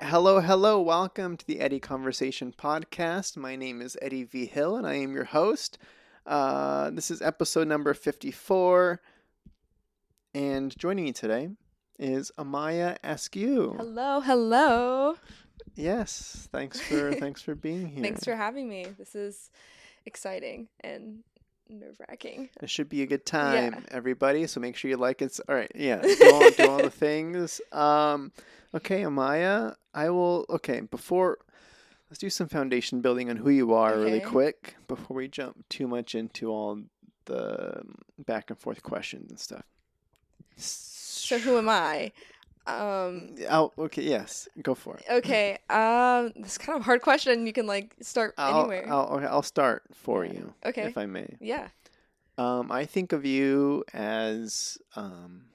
Hello, hello. Welcome to the Eddie Conversation podcast. My name is Eddie V. Hill, and I am your host. Uh, this is episode number 54. And joining me today is Amaya Askew. Hello, hello. Yes, thanks for thanks for being here. Thanks for having me. This is exciting and nerve wracking. It should be a good time, Yeah. everybody. So make sure you like it. All right, yeah, do all, do all the things. Um, okay, Amaya, I will. Okay, before let's do some foundation building on who you are really quick before we jump too much into all the back and forth questions and stuff. So who am I? Um Oh, okay. Yes, go for it. okay. Um this is kind of a hard question. You can like start I'll, anywhere. I'll, okay, I'll start for you, Okay. if I may. yeah. Um, I think of you as um,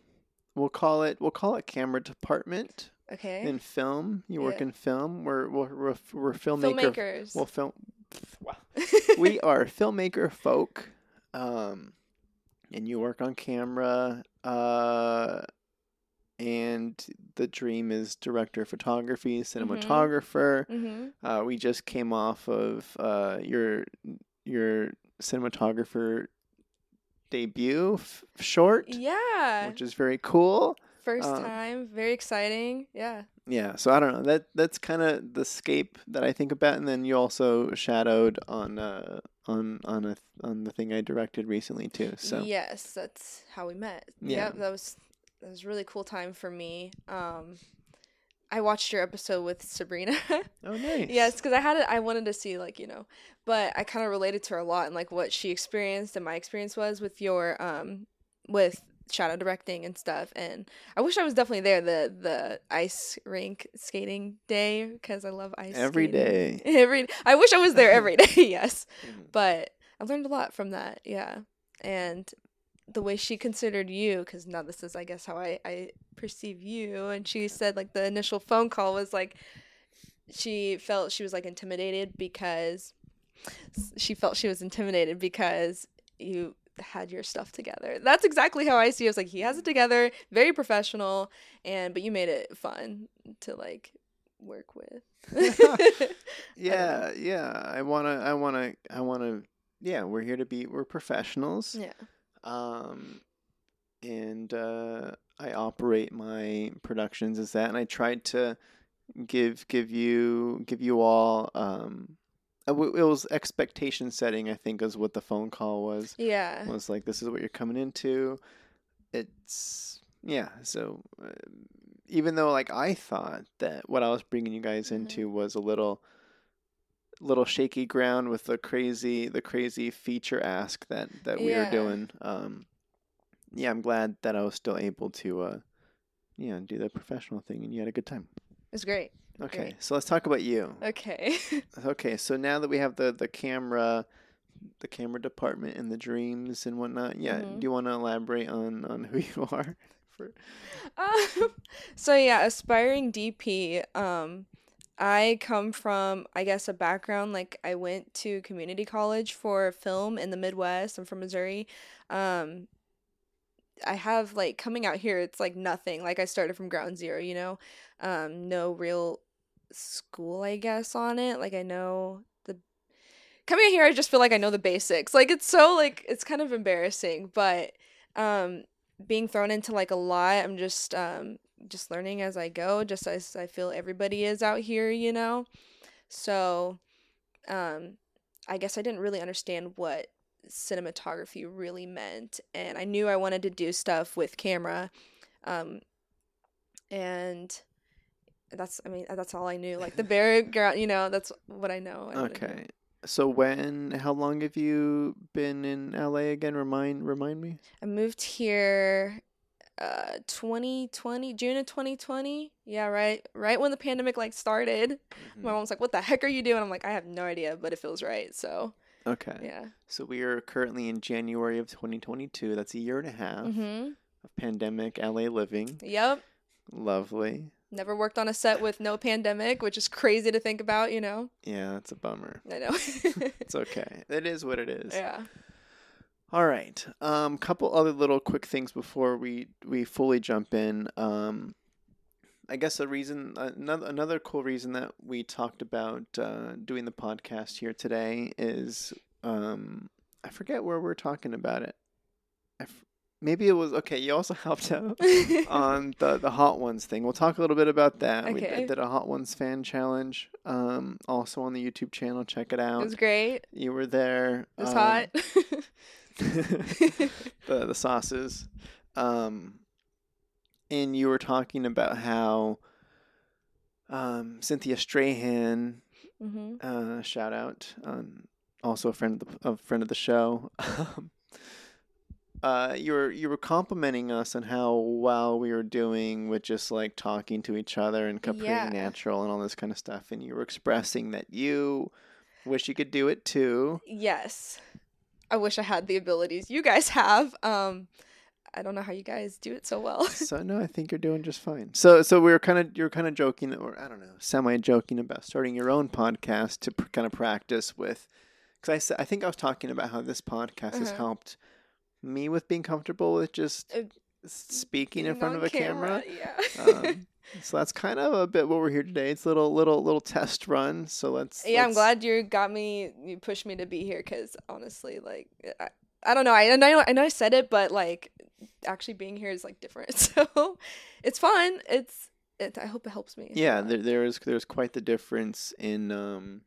we'll call it we'll call it camera department Okay. in film. You work in film. We're we're we're, we're filmmaker. Filmmakers. Well, film. Wow. we are filmmaker folk, um, and you work on camera. Uh, and the dream is director of photography, cinematographer. mm-hmm. Uh, we just came off of uh, your your cinematographer debut f- short, Yeah. which is very cool. First uh, time. Very exciting. Yeah. Yeah, so I don't know. That that's kind of the scape that I think about, and then you also shadowed on uh on on a on the thing I directed recently too. So Yes, that's how we met. Yeah. Yep, that was that was a really cool time for me. Um I watched your episode with Sabrina. oh nice. Yes, because I had it. I wanted to see like you know, but I kind of related to her a lot and like what she experienced and my experience was with your um with shadow directing and stuff. And I wish I was definitely there the the ice rink skating day because I love ice Every skating. day. Every I wish I was there every day. yes, Mhm. but I learned a lot from that. Yeah, and the way she considered you because now this is i guess how I, I perceive you and she said like the initial phone call was like she felt she was like intimidated because she felt she was intimidated because you had your stuff together that's exactly how i see it. I was like he has it together very professional and but you made it fun to like work with Yeah, yeah. I wanna, I wanna, I wanna. Yeah, we're here to be. We're professionals. yeah um, and uh, I operate my productions as that, and I tried to give give you give you all. Um, it was expectation setting. I think is what the phone call was. yeah It Was like this is what you're coming into. It's yeah. So uh, even though like I thought that what I was bringing you guys Mhm. into was a little little shaky ground with the crazy the crazy feature ask that that we Yeah. doing um yeah i'm glad that i was still able to uh yeah do the professional thing and you had a good time It was great okay Great. so let's talk about you okay okay so now that we have the the camera the camera department and the dreams and whatnot yeah Mhm. do you want to elaborate on on who you are for um, so yeah, aspiring DP. Um, I come from, I guess, a background like I went to community college for film in the Midwest. I'm from Missouri. Um, I have like coming out here, it's like nothing. Like I started from ground zero, you know, um, no real school, I guess, on it. Like I know the coming out here, I just feel like I know the basics. Like it's so like it's kind of embarrassing, but um, being thrown into like a lot, I'm just um just learning as I go, just as I feel everybody is out here, you know. So, um, I guess I didn't really understand what cinematography really meant, and I knew I wanted to do stuff with camera, um, and that's I mean that's all I knew. Like the background, you know, that's what I know. I wanted to okay so when how long have you been in la again remind remind me I moved here uh 2020 June of 2020 yeah right right when the pandemic like started Mm-hmm. my mom's like what the heck are you doing I'm like I have no idea but it feels right so Okay. yeah So we are currently in January of 2022. That's a year and a half mhm of pandemic LA living. yep Lovely. never worked on a set with no pandemic which is crazy to think about you know Yeah, that's a bummer. I know It's okay. It is what it is. yeah All right. Um, a couple other little quick things before we we fully jump in. Um, I guess a reason, another another cool reason that we talked about uh, doing the podcast here today is, um, I forget where we're talking about it. I f- maybe it was okay. You also helped out on the the Hot Ones thing. We'll talk a little bit about that. We did, did a Hot Ones fan challenge. Um, also on the YouTube channel. Check it out. It was great. You were there. It was Um, hot. the the sauces. Um, and you were talking about how um, Cynthia Strahan, hmm uh, shout out, um, also a friend of the, a friend of the show. uh, you were you were complimenting us on how well we were doing with just like talking to each other and kept Yeah. natural and all this kind of stuff, and you were expressing that you wish you could do it too. Yes. I wish I had the abilities you guys have. Um, I don't know how you guys do it so well. so no, I think you're doing just fine. So so we were kind of you're kind of joking or I don't know, semi joking about starting your own podcast to pr- kind of practice with cuz I I think I was talking about how this podcast has Uh-huh. helped me with being comfortable with just Uh, speaking in front of a camera. Yeah. Um, so that's kind of a bit what we're here today. It's a little little little test run. So let's yeah, I'm glad you got me. You pushed me to be here because honestly, like, I, I don't know. I, I know I know I said it, but like, actually being here is like different. So it's fun. It's it. I hope it helps me. Yeah, there, there is there's quite the difference in um,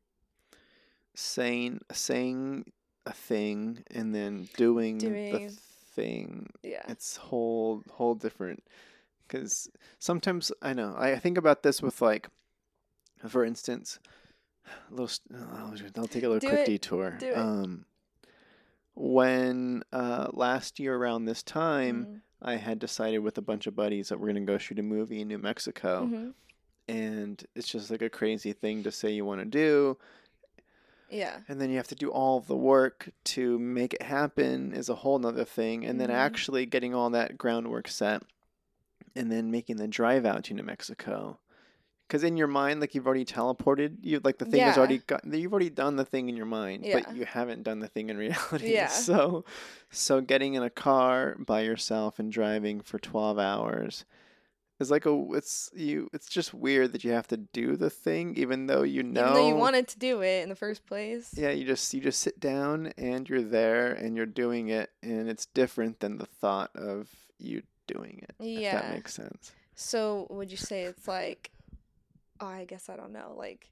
saying saying a thing and then doing, the thing. yeah. It's whole whole different. Because sometimes I know I think about this with like, for instance, a little. I'll, I'll take a little Do quick it. detour. Do it. Um, when uh, last year around this time, Mhm. I had decided with a bunch of buddies that we're gonna go shoot a movie in New Mexico Mhm. and it's just like a crazy thing to say you want to do Yeah. and then you have to do all of the work to make it happen is a whole nother thing and then Mhm. actually getting all that groundwork set and then making the drive out to new mexico because in your mind like you've already teleported you like the thing has Yeah. already got you've already done the thing in your mind Yeah. but you haven't done the thing in reality Yeah. so so getting in a car by yourself and driving for 12 hours is like a it's you it's just weird that you have to do the thing even though you know Even though you wanted to do it in the first place. yeah you just you just sit down and you're there and you're doing it and it's different than the thought of you doing it if Yeah. that makes sense So would you say it's like, oh, I guess I don't know. Like,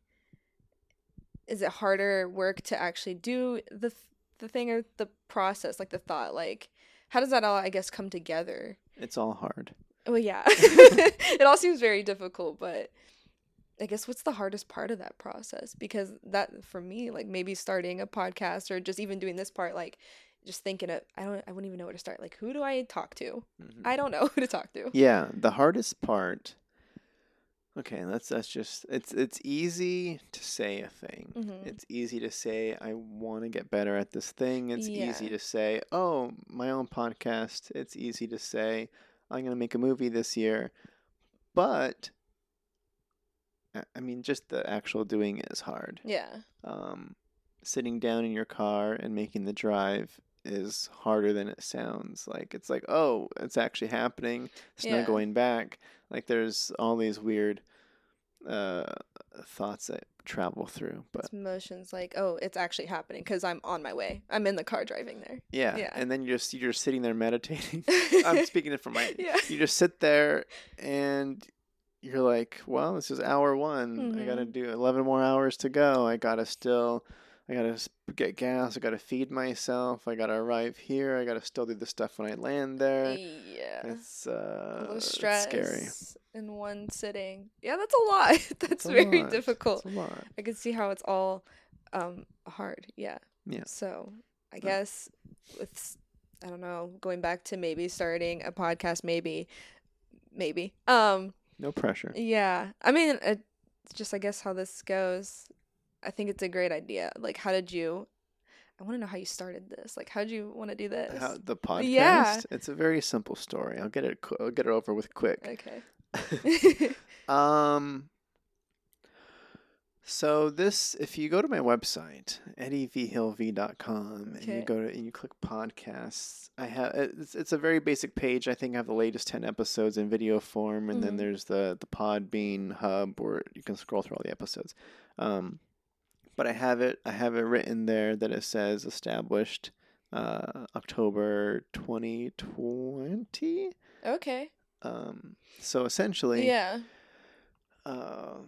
is it harder work to actually do the th- the thing or the process, like the thought? Like, how does that all, I guess, come together? it's all hard Well, yeah, it all seems very difficult, but I guess what's the hardest part of that process? Because that for me, like maybe starting a podcast or just even doing this part, like just thinking of, I don't, I wouldn't even know where to start. Like, who do I talk to? Mhm. I don't know who to talk to. Yeah, the hardest part. Okay, that's that's just it's it's easy to say a thing. Mhm. It's easy to say I want to get better at this thing. It's easy to say, "Oh, my own podcast." It's easy to say, "I'm going to make a movie this year." But I- I mean, just the actual doing it is hard. Yeah. Um, sitting down in your car and making the drive is harder than it sounds. Like it's like, oh, it's actually happening. It's Yeah. not going back. Like there's all these weird uh, thoughts that travel through. But It's emotions like, oh, it's actually happening because I'm on my way. I'm in the car driving there. yeah, Yeah. and then you're just you're sitting there meditating. I'm speaking it from my. Yeah. You just sit there and you're like, well, this is hour one. I gotta Mhm. do 11 more hours to go. I gotta still, I gotta get gas. I gotta feed myself. I gotta arrive here. I gotta still do the stuff when I land there. Yeah. It's uh, stress scary. in one sitting. Yeah, that's a lot. that's a very lot. difficult. It's a lot. I can see how it's all um hard. Yeah. Yeah. So I guess with I don't know, going back to maybe starting a podcast, maybe, maybe. Um. No pressure. Yeah. I mean, it's just I guess how this goes. I think it's a great idea. Like, how did you? I want to know how you started this. Like, how did you want to do this? How, the podcast. Yeah. It's a very simple story. I'll get it. I'll get it over with quick. Okay. um So this, if you go to my website, eddievhillv.com, and you go to and you click podcasts, I have it's, it's a very basic page. I think I have the latest ten episodes in video form, and then Mhm. there's the the Podbean hub where you can scroll through all the episodes. Um, but I have it I have it written there that it says established uh, October 2020. Okay. Um, so essentially, Yeah. uh,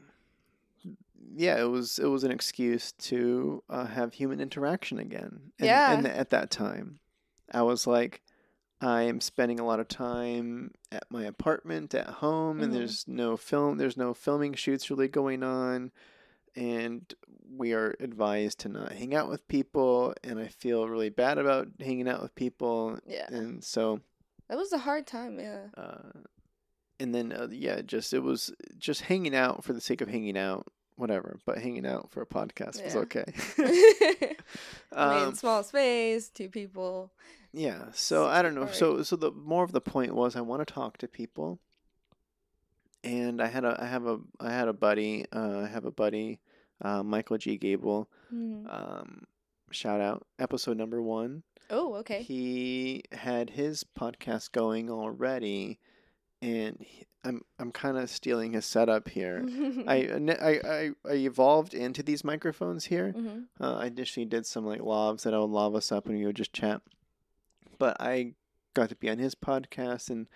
yeah, it was it was an excuse to uh, have human interaction again. And, Yeah. And at that time, I was like, I am spending a lot of time at my apartment at home, and Mhm. there's no film, there's no filming shoots really going on, and we are advised to not hang out with people, and I feel really bad about hanging out with people, Yeah. and so That was a hard time. Yeah. uh, and then uh, yeah, just it was just hanging out for the sake of hanging out, whatever. But hanging out for a podcast was Yeah. okay. I mean, um, small space, two people. yeah, so I don't know. hard. So so the more of the point was I want to talk to people, and I had a I have a I had a buddy. Uh, I have a buddy, uh, Michael G. Gable. Mhm. Um, shout out episode number one. Oh, okay. He had his podcast going already, and he, I'm I'm kind of stealing his setup here. I, I I I evolved into these microphones here. Mhm. Uh, I initially did some like lavs that I would lav us up and we would just chat, but I got to be on his podcast and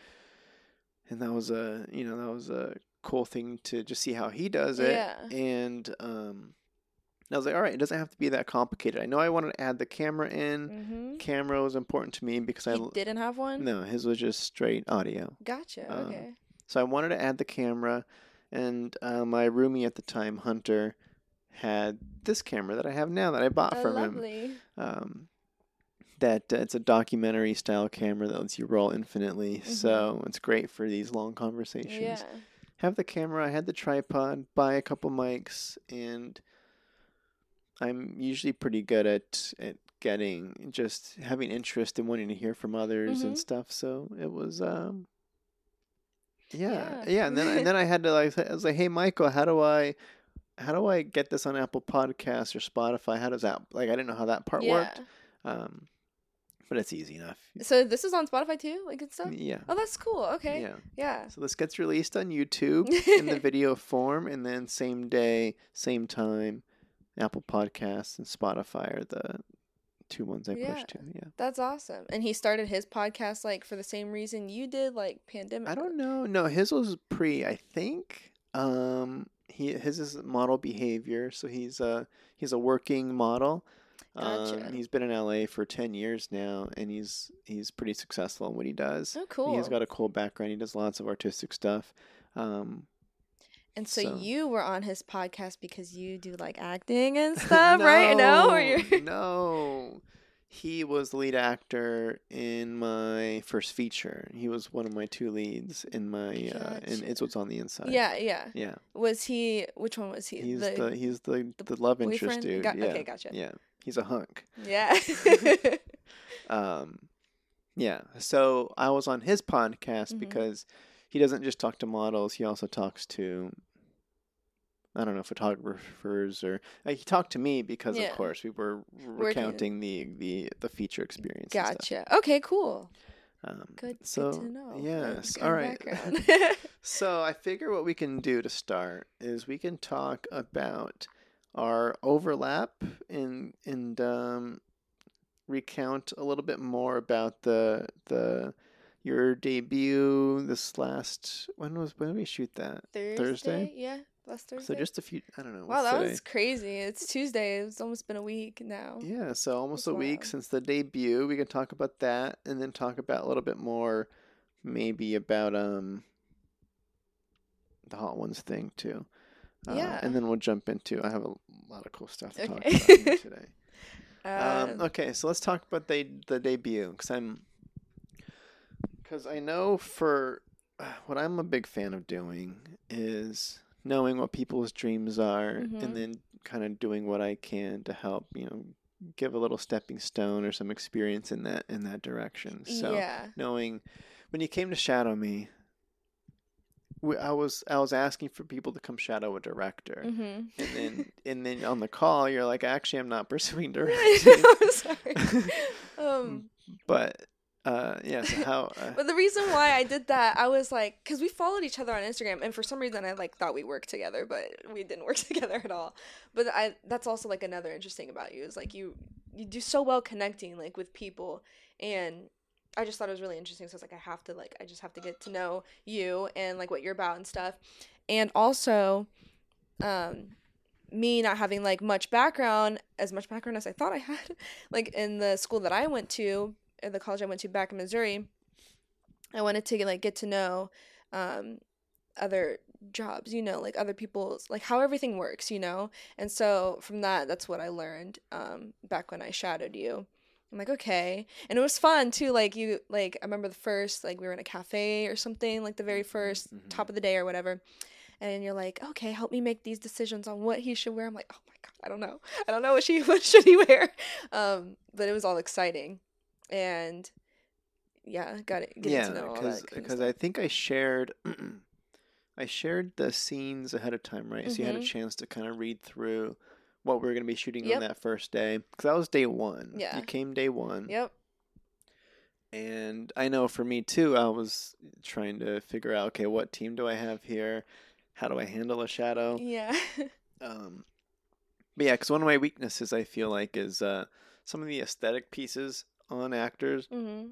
and that was a you know that was a cool thing to just see how he does it. Yeah. And um, I was like, all right, it doesn't have to be that complicated. I know I wanted to add the camera in. Mhm. Camera was important to me because I didn't have one. no, his was just straight audio. Gotcha. Um, okay. So I wanted to add the camera, and uh, my roomie at the time, Hunter, had this camera that I have now that I bought Oh, from him. lovely. Um, that uh, it's a documentary style camera that lets you roll infinitely, so it's great for these long conversations. Mm-hmm. Yeah. Have the camera, I had the tripod, buy a couple mics, and I'm usually pretty good at at getting just having interest in wanting to hear from others Mhm. and stuff. So it was um yeah, Yeah. yeah, and then and then I had to like I was like, hey Michael, how do I how do I get this on Apple Podcasts or Spotify? How does that like I didn't know how that part yeah. worked. Um, but it's easy enough. So this is on Spotify too, like good stuff. Yeah. Oh, that's cool. Okay. Yeah. Yeah. So this gets released on YouTube in the video form, and then same day, same time, Apple Podcasts and Spotify are the two ones I Yeah. push to. Yeah. That's awesome. And he started his podcast like for the same reason you did, like pandemic. I don't know. No, his was pre, I think. Um, he his is model behavior, so he's a he's a working model. Gotcha. Um, he's been in LA for ten years now, and he's he's pretty successful in what he does. Oh, cool. He's got a cool background. He does lots of artistic stuff. Um, and so, so- you were on his podcast because you do like acting and stuff, right? No, no. He was the lead actor in my first feature. He was one of my two leads in my uh, in It's What's on the Inside. Yeah, yeah. Yeah. Was he? Which one was he? He's the, he's the the the, love interest dude. Got- yeah. okay, gotcha. Yeah. He's a hunk. Yeah. Um yeah. So I was on his podcast Mhm. because he doesn't just talk to models, he also talks to I don't know, photographers or uh, he talked to me because Yeah. of course we were Working- recounting the the the feature experience. and stuff. gotcha. Okay, cool. Um, Good. So good to know. yes, all right. So I figure what we can do to start is we can talk about our overlap and and um, recount a little bit more about the the your debut this last when was when did we shoot that? Thursday? Thursday? Yeah, last Thursday. So just a few I don't know. wow, that today? was crazy. It's Tuesday. It's almost been a week now. Yeah, so almost That's a week wild. since the debut. We can talk about that and then talk about a little bit more maybe about um the Hot Ones thing too. Uh, Yeah. And then we'll jump into I have a lot of cool stuff to talk about today. Uh, Um, okay, so let's talk about the the debut cuz I'm cuz I know for what I'm a big fan of doing is knowing what people's dreams are Mhm. and then kind of doing what I can to help, you know, give a little stepping stone or some experience in that in that direction. So yeah. knowing when you came to shadow me I was I was asking for people to come shadow a director, Mm-hmm. and then and then on the call you're like, actually, I'm not pursuing directing. I'm sorry. Um, but uh, yeah. So how? Uh, but the reason why I did that, I was like, because we followed each other on Instagram, and for some reason I like thought we worked together, but we didn't work together at all. But I that's also like another interesting about you is like you you do so well connecting like with people, and I just thought it was really interesting. So I was like, I have to like I just have to get to know you and like what you're about and stuff, and also, um, me not having like much background, as much background as I thought I had, like in the school that I went to, or the college I went to back in Missouri. I wanted to like get to know um, other jobs, you know, like other people's like how everything works, you know. And so from that, that's what I learned um, back when I shadowed you. I'm like, okay, and it was fun too. Like you, like I remember the first, like we were in a cafe or something, like the very 1st Mhm. top of the day or whatever. And you're like, okay, help me make these decisions on what he should wear. I'm like, oh my god, I don't know, I don't know what she, what should he wear. Um, but it was all exciting, and yeah, got it. Getting yeah, to know all because because. I think I shared I shared the scenes ahead of time, right? So you had a Mhm. chance to kind of read through what we were going to be shooting Yep. on that first day because that was day one. Yeah. you came day one. Yep. And I know for me too, I was trying to figure out okay, what team do I have here? How do I handle a shadow? Yeah. Um, but yeah, because one of my weaknesses I feel like is uh, some of the aesthetic pieces on actors mhm.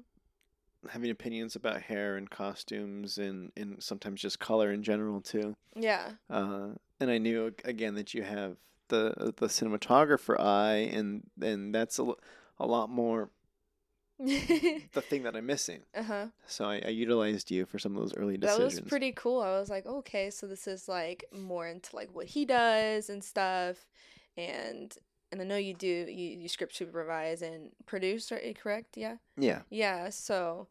having opinions about hair and costumes and, and sometimes just color in general too. Yeah. Uh, and I knew again that you have the the cinematographer eye, and and that's a, a lot more the thing that I'm missing. uh huh. So I, I utilized you for some of those early decisions. That was pretty cool. I was like, okay, so this is like more into like what he does and stuff, and and I know you do you, you script supervise and produce, are you correct? Yeah. yeah. Yeah. So,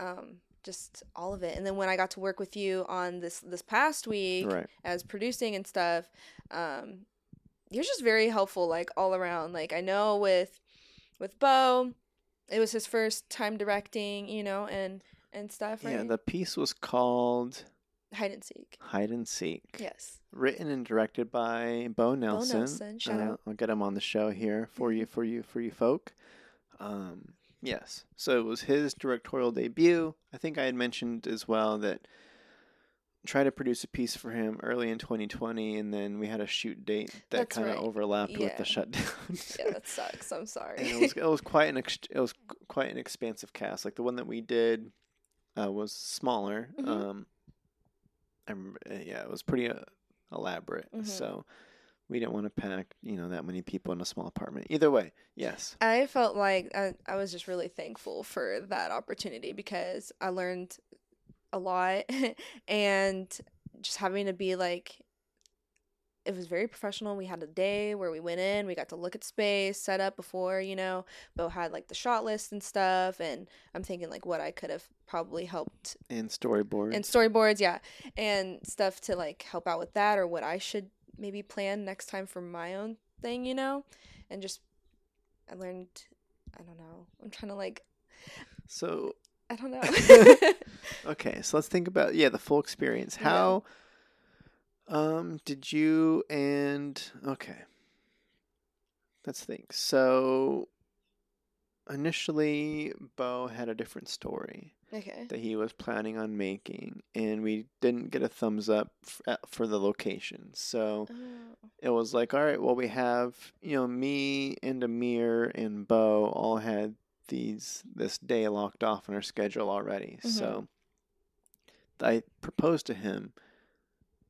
um, just all of it, and then when I got to work with you on this this past week Right. as producing and stuff, um, you're just very helpful, like all around. Like I know with with Bo, it was his first time directing, you know, and and stuff, right? Yeah. The piece was called Hide and seek. Hide and Seek. Yes. Written and directed by Bo Nelson. Nelson, shout Uh, out. I'll get him on the show here for you, Mhm. for you, for you folk. Um, yes. So it was his directorial debut. I think I had mentioned as well that tried to produce a piece for him early in 2020, and then we had a shoot date that That's kind of right. overlapped with the shutdown. Yeah, that sucks. I'm sorry. it was it was quite an ex- it was quite an expansive cast. Like the one that we did uh, was smaller. Mhm. Um, I remember, uh, yeah, it was pretty uh, elaborate. Mhm. So we didn't want to pack you know that many people in a small apartment. Either way, yes. I felt like I, I was just really thankful for that opportunity because I learned a lot and just having to be like it was very professional. We had a day where we went in, we got to look at space, set up before, you know, Bo had like the shot list and stuff and I'm thinking like what I could have probably helped And storyboard. and storyboards, yeah, and stuff to like help out with that or what I should maybe plan next time for my own thing, you know, and just I learned. I don't know. I'm trying to like. so I don't know. okay, so let's think about yeah the full experience. Yeah. How um did you and okay. Let's think. So initially Bo had a different story okay. that he was planning on making and we didn't get a thumbs up f- uh, for the location. So Oh, it was like, all right, well, we have, you know, me and Amir and Bo all had these this day locked off in our schedule already. So I proposed to him,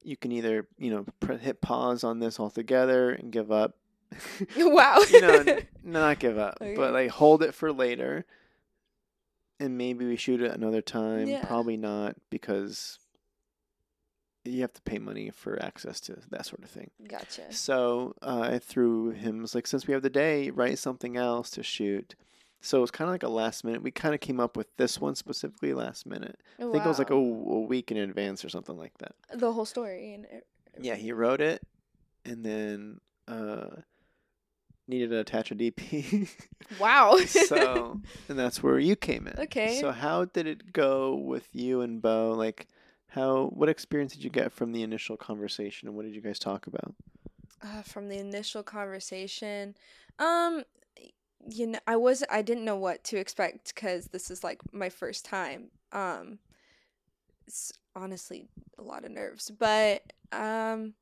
you can either, you know, pr- hit pause on this altogether and give up. wow. you know, not give up, Okay. but like hold it for later. And maybe we shoot it another time. Yeah. Probably not because you have to pay money for access to that sort of thing. gotcha. So uh, I threw him was like, since we have the day, write something else to shoot. So it was kind of like a last minute. We kind of came up with this one specifically last minute. I think it was like a, a week in advance or something like that. the whole story and e- Yeah, he wrote it, and then uh, needed to attach a DP. wow. so, and that's where you came in. Okay. So how did it go with you and Bo? Like, how what experience did you get from the initial conversation, and what did you guys talk about? uh, from the initial conversation um you know i was i didn't know what to expect because this is like my first time um it's honestly a lot of nerves but um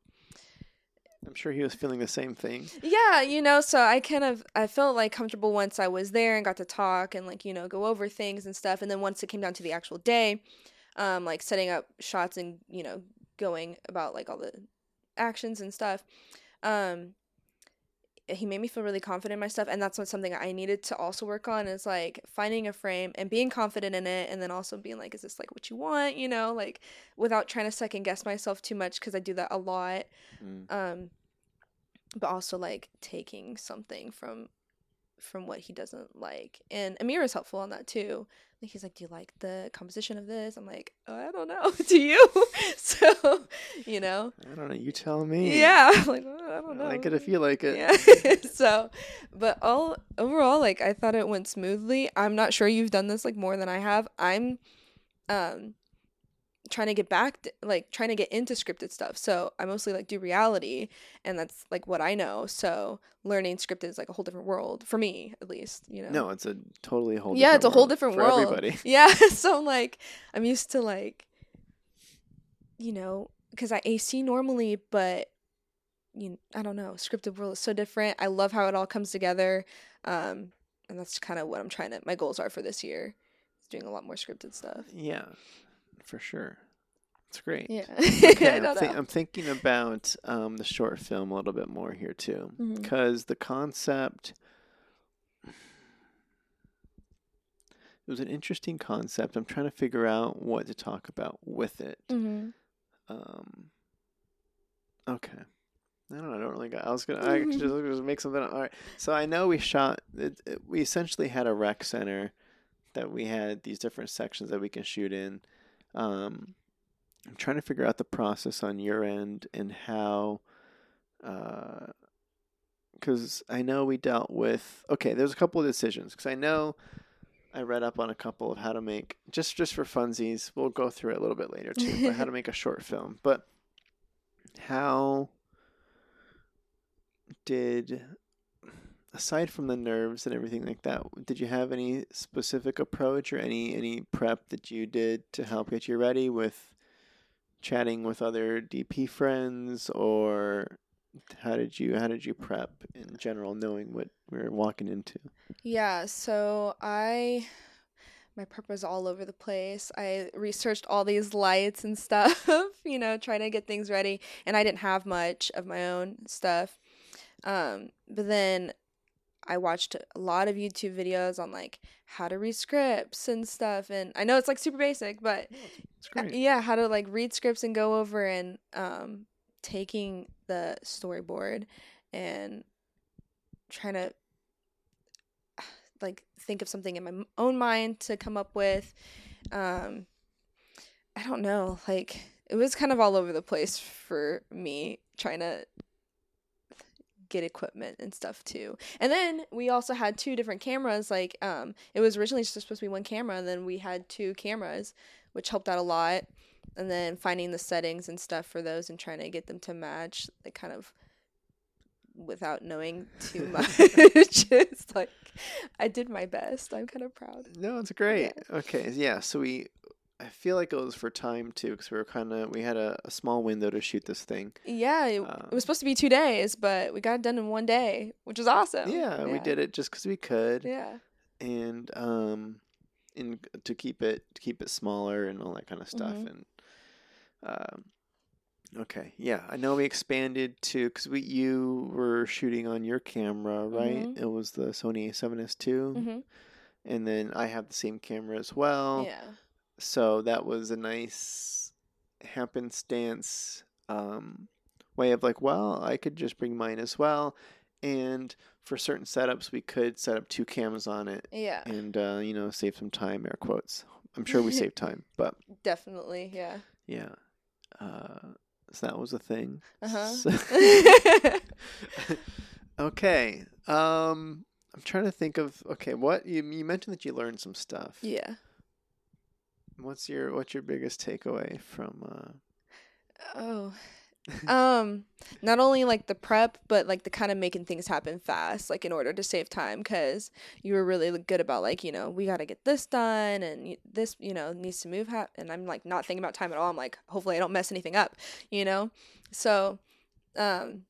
I'm sure he was feeling the same thing. yeah you know so i kind of i felt like comfortable once i was there and got to talk and like you know go over things and stuff and then once it came down to the actual day um like setting up shots and you know going about like all the actions and stuff um he made me feel really confident in my stuff and that's what something i needed to also work on is like finding a frame and being confident in it and then also being like is this like what you want you know like without trying to second guess myself too much because i do that a lot Mm. um but also like taking something from from what he doesn't like and amir is helpful on that too. Like he's like do you like the composition of this? I'm like oh, i don't know. Do you? So you know? I don't know. You tell me. yeah I'm like "Oh, i don't know I like it if you like it. yeah. So but all overall like i thought it went smoothly. I'm not sure you've done this like more than i have. I'm um trying to get back like trying to get into scripted stuff. So i mostly like do reality and that's like what i know. So learning scripted is like a whole different world for me at least you know? No, it's a totally whole. yeah it's a whole world different for world. Everybody. yeah so I'm like i'm used to like you know because i ac normally but you i don't know scripted world is so different. I love how it all comes together um and that's kind of what i'm trying to my goals are for this year doing a lot more scripted stuff. Yeah, for sure. It's great. yeah Okay, I I'm, know. I'm thinking about um, the short film a little bit more here too, because the concept. It was an interesting concept. I'm trying to figure out what to talk about with it. Mhm. Um. Okay. I don't know. I don't really got. I was gonna. I just, just make something. All right. So I know we shot. It, it, we essentially had a rec center that we had these different sections that we can shoot in. Um, I'm trying to figure out the process on your end and how. Because I know we dealt with. Okay, there's a couple of decisions. Because I know. I read up on a couple of how to make just just for funsies. We'll go through it a little bit later too, but how to make a short film. But how did aside from the nerves and everything like that, did you have any specific approach or any any prep that you did to help get you ready with chatting with other DP friends or how did you how did you prep in general knowing what we're walking into? Yeah, so I my prep was all over the place. I researched all these lights and stuff, you know, trying to get things ready, and I didn't have much of my own stuff. Um, but then I watched a lot of YouTube videos on like how to read scripts and stuff, and I know it's like super basic, but yeah, how to like read scripts and go over and um taking the storyboard and trying to like think of something in my own mind to come up with. Um I don't know, like it was kind of all over the place for me trying to get equipment and stuff too. And then we also had two different cameras like um it was originally just supposed to be one camera and then we had two cameras which helped out a lot. And then finding the settings and stuff for those and trying to get them to match, like kind of without knowing too much. it's like I did my best. I'm kind of proud. No, it's great. Okay, yeah. So we, I feel like it was for time too, because we were kind of we had a, a small window to shoot this thing. Yeah, it, Um, it was supposed to be two days, but we got it done in one day, which was awesome. yeah, we did it just because we could, Yeah. and um, in to keep it to keep it smaller and all that kind of stuff, Mhm. and um, okay, yeah. I know we expanded to because we you were shooting on your camera, right? Mhm. It was the Sony A7S two, hmm and then I have the same camera as well. Yeah. So that was a nice happenstance um, way of like well i could just bring mine as well and for certain setups we could set up two cams on it Yeah. and uh, you know save some time air quotes i'm sure we saved time but Definitely. Yeah. yeah uh, so that was a thing Uh huh. So- okay um i'm trying to think of okay what you, you mentioned that you learned some stuff yeah. What's your what's your biggest takeaway from uh Oh. um not only like the prep but like the kind of making things happen fast like in order to save time cuz you were really good about like you know we got to get this done and this you know needs to move ha- and I'm like not thinking about time at all I'm like hopefully I don't mess anything up you know so um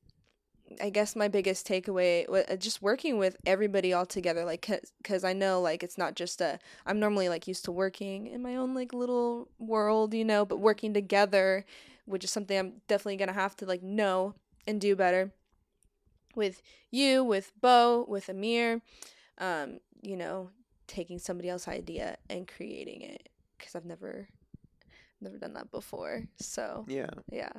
I guess my biggest takeaway was just working with everybody all together, like, because I know, like, it's not just a, I'm normally, like, used to working in my own, like, little world, you know, but working together, which is something I'm definitely gonna have to, like, know and do better with you, with Bo, with Amir, um, you know, taking somebody else's idea and creating it, cause I've never, never done that before, so, yeah. yeah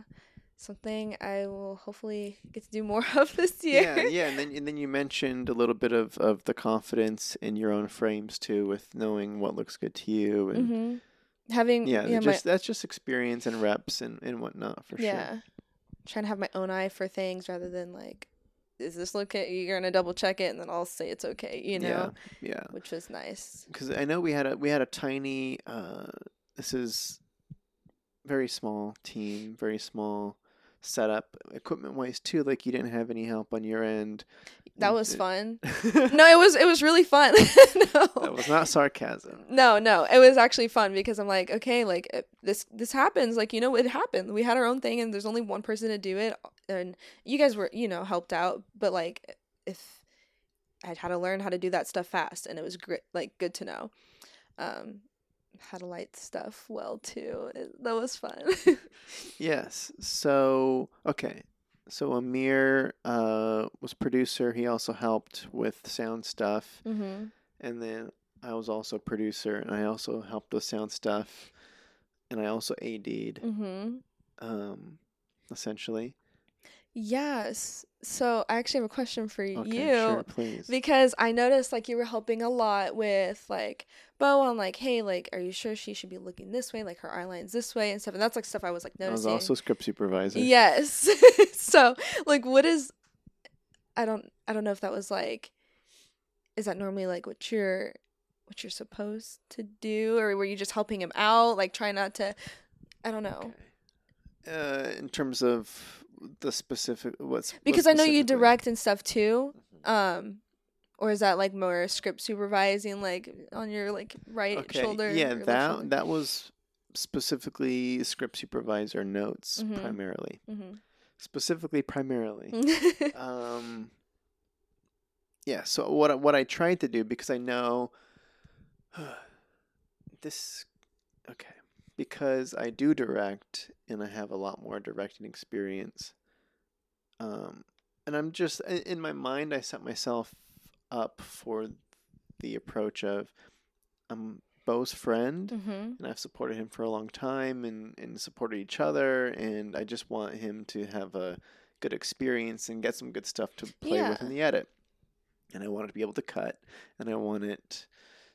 something I will hopefully get to do more of this year. yeah yeah and then and then you mentioned a little bit of of the confidence in your own frames too with knowing what looks good to you and hmm Having yeah, yeah, just that's just experience and reps and and whatnot for my, yeah, sure trying to have my own eye for things rather than like, is this okay? You're gonna double check it and then I'll say it's okay, you know, yeah yeah which was nice. because I know we had a we had a tiny uh this is very small team very small setup equipment wise too like you didn't have any help on your end That was fun. No, it was it was really fun. no. that was not sarcasm No, no, it was actually fun because I'm like, okay, like uh, this this happens, like you know, it happened. We had our own thing, and there's only one person to do it, and you guys were, you know, helped out, but like if I'd had to learn how to do that stuff fast, and it was great, like good to know. Um, how to light stuff well too. It, that was fun. yes so okay so Amir uh was producer he also helped with sound stuff mm-hmm. and then I was also producer and I also helped with sound stuff and I also AD'd Mm-hmm. um essentially Yes. So I actually have a question for okay you. sure please because I noticed like you were helping a lot with like Bo on like, hey, like, are you sure she should be looking this way? Like her eyeline's this way and stuff. And that's like stuff I was like noticing. I was also script supervisor yes. so like, what is? I don't. I don't know if that was like. Is that normally like what you're, what you're supposed to do, or were you just helping him out, like try not to? I don't know. Okay. Uh, in terms of the specific, what's what Because I know you direct and stuff too. Um, or is that like more script supervising, like on your like right Okay, shoulder? yeah, that shoulder? that was specifically script supervisor notes Mhm. primarily, Mhm. specifically primarily. um, yeah. So what I- what I tried to do because I know this, okay, because I do direct and I have a lot more directing experience. Um, and I'm just in my mind, I set myself up for the approach of I'm Bo's friend Mhm. and I've supported him for a long time and, and supported each other and I just want him to have a good experience and get some good stuff to play with in the edit. And I want it to be able to cut and I want it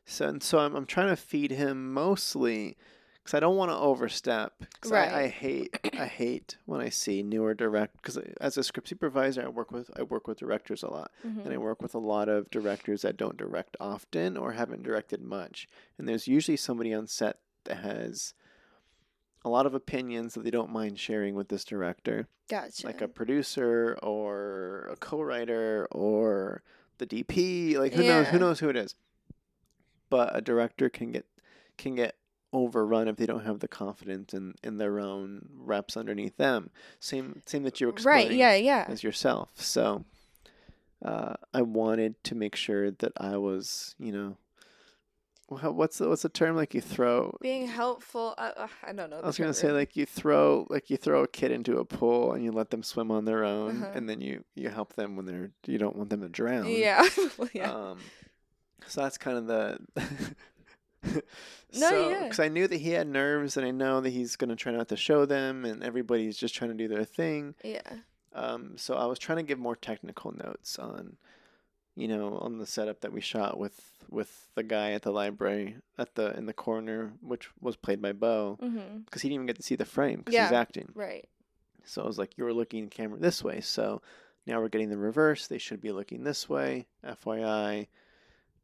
so and so I'm I'm trying to feed him mostly because I don't want to overstep. 'cause I, I hate I hate when I see newer direct because as a script supervisor I work with I work with directors a lot and I Mhm. work with a lot of directors that don't direct often or haven't directed much. And there's usually somebody on set that has a lot of opinions that they don't mind sharing with this director, Gotcha. like a producer or a co-writer or the DP, like who knows who knows who it is. But a director can get can get overrun if they don't have the confidence in, in their own reps underneath them. Same same that you were right. Yeah. Yeah. as yourself. So uh, I wanted to make sure that I was, you know, wha- what's the, what's the term like you throw? Being helpful. Uh, uh, I don't know. I was gonna say like you throw like you throw a kid into a pool and you let them swim on their own, Uh-huh. and then you you help them when they're you don't want them to drown. Yeah. Well, yeah. Um, so that's kind of the. No, so, yeah. Because I knew that he had nerves, and I know that he's gonna try not to show them, and everybody's just trying to do their thing. yeah. Um, so I was trying to give more technical notes on, you know, on the setup that we shot with with the guy at the library at the in the corner, which was played by Bo, Mm-hmm. because he didn't even get to see the frame because he's Yeah. acting. Right. So I was like, you were looking camera this way, so now we're getting the reverse. They should be looking this way. FYI,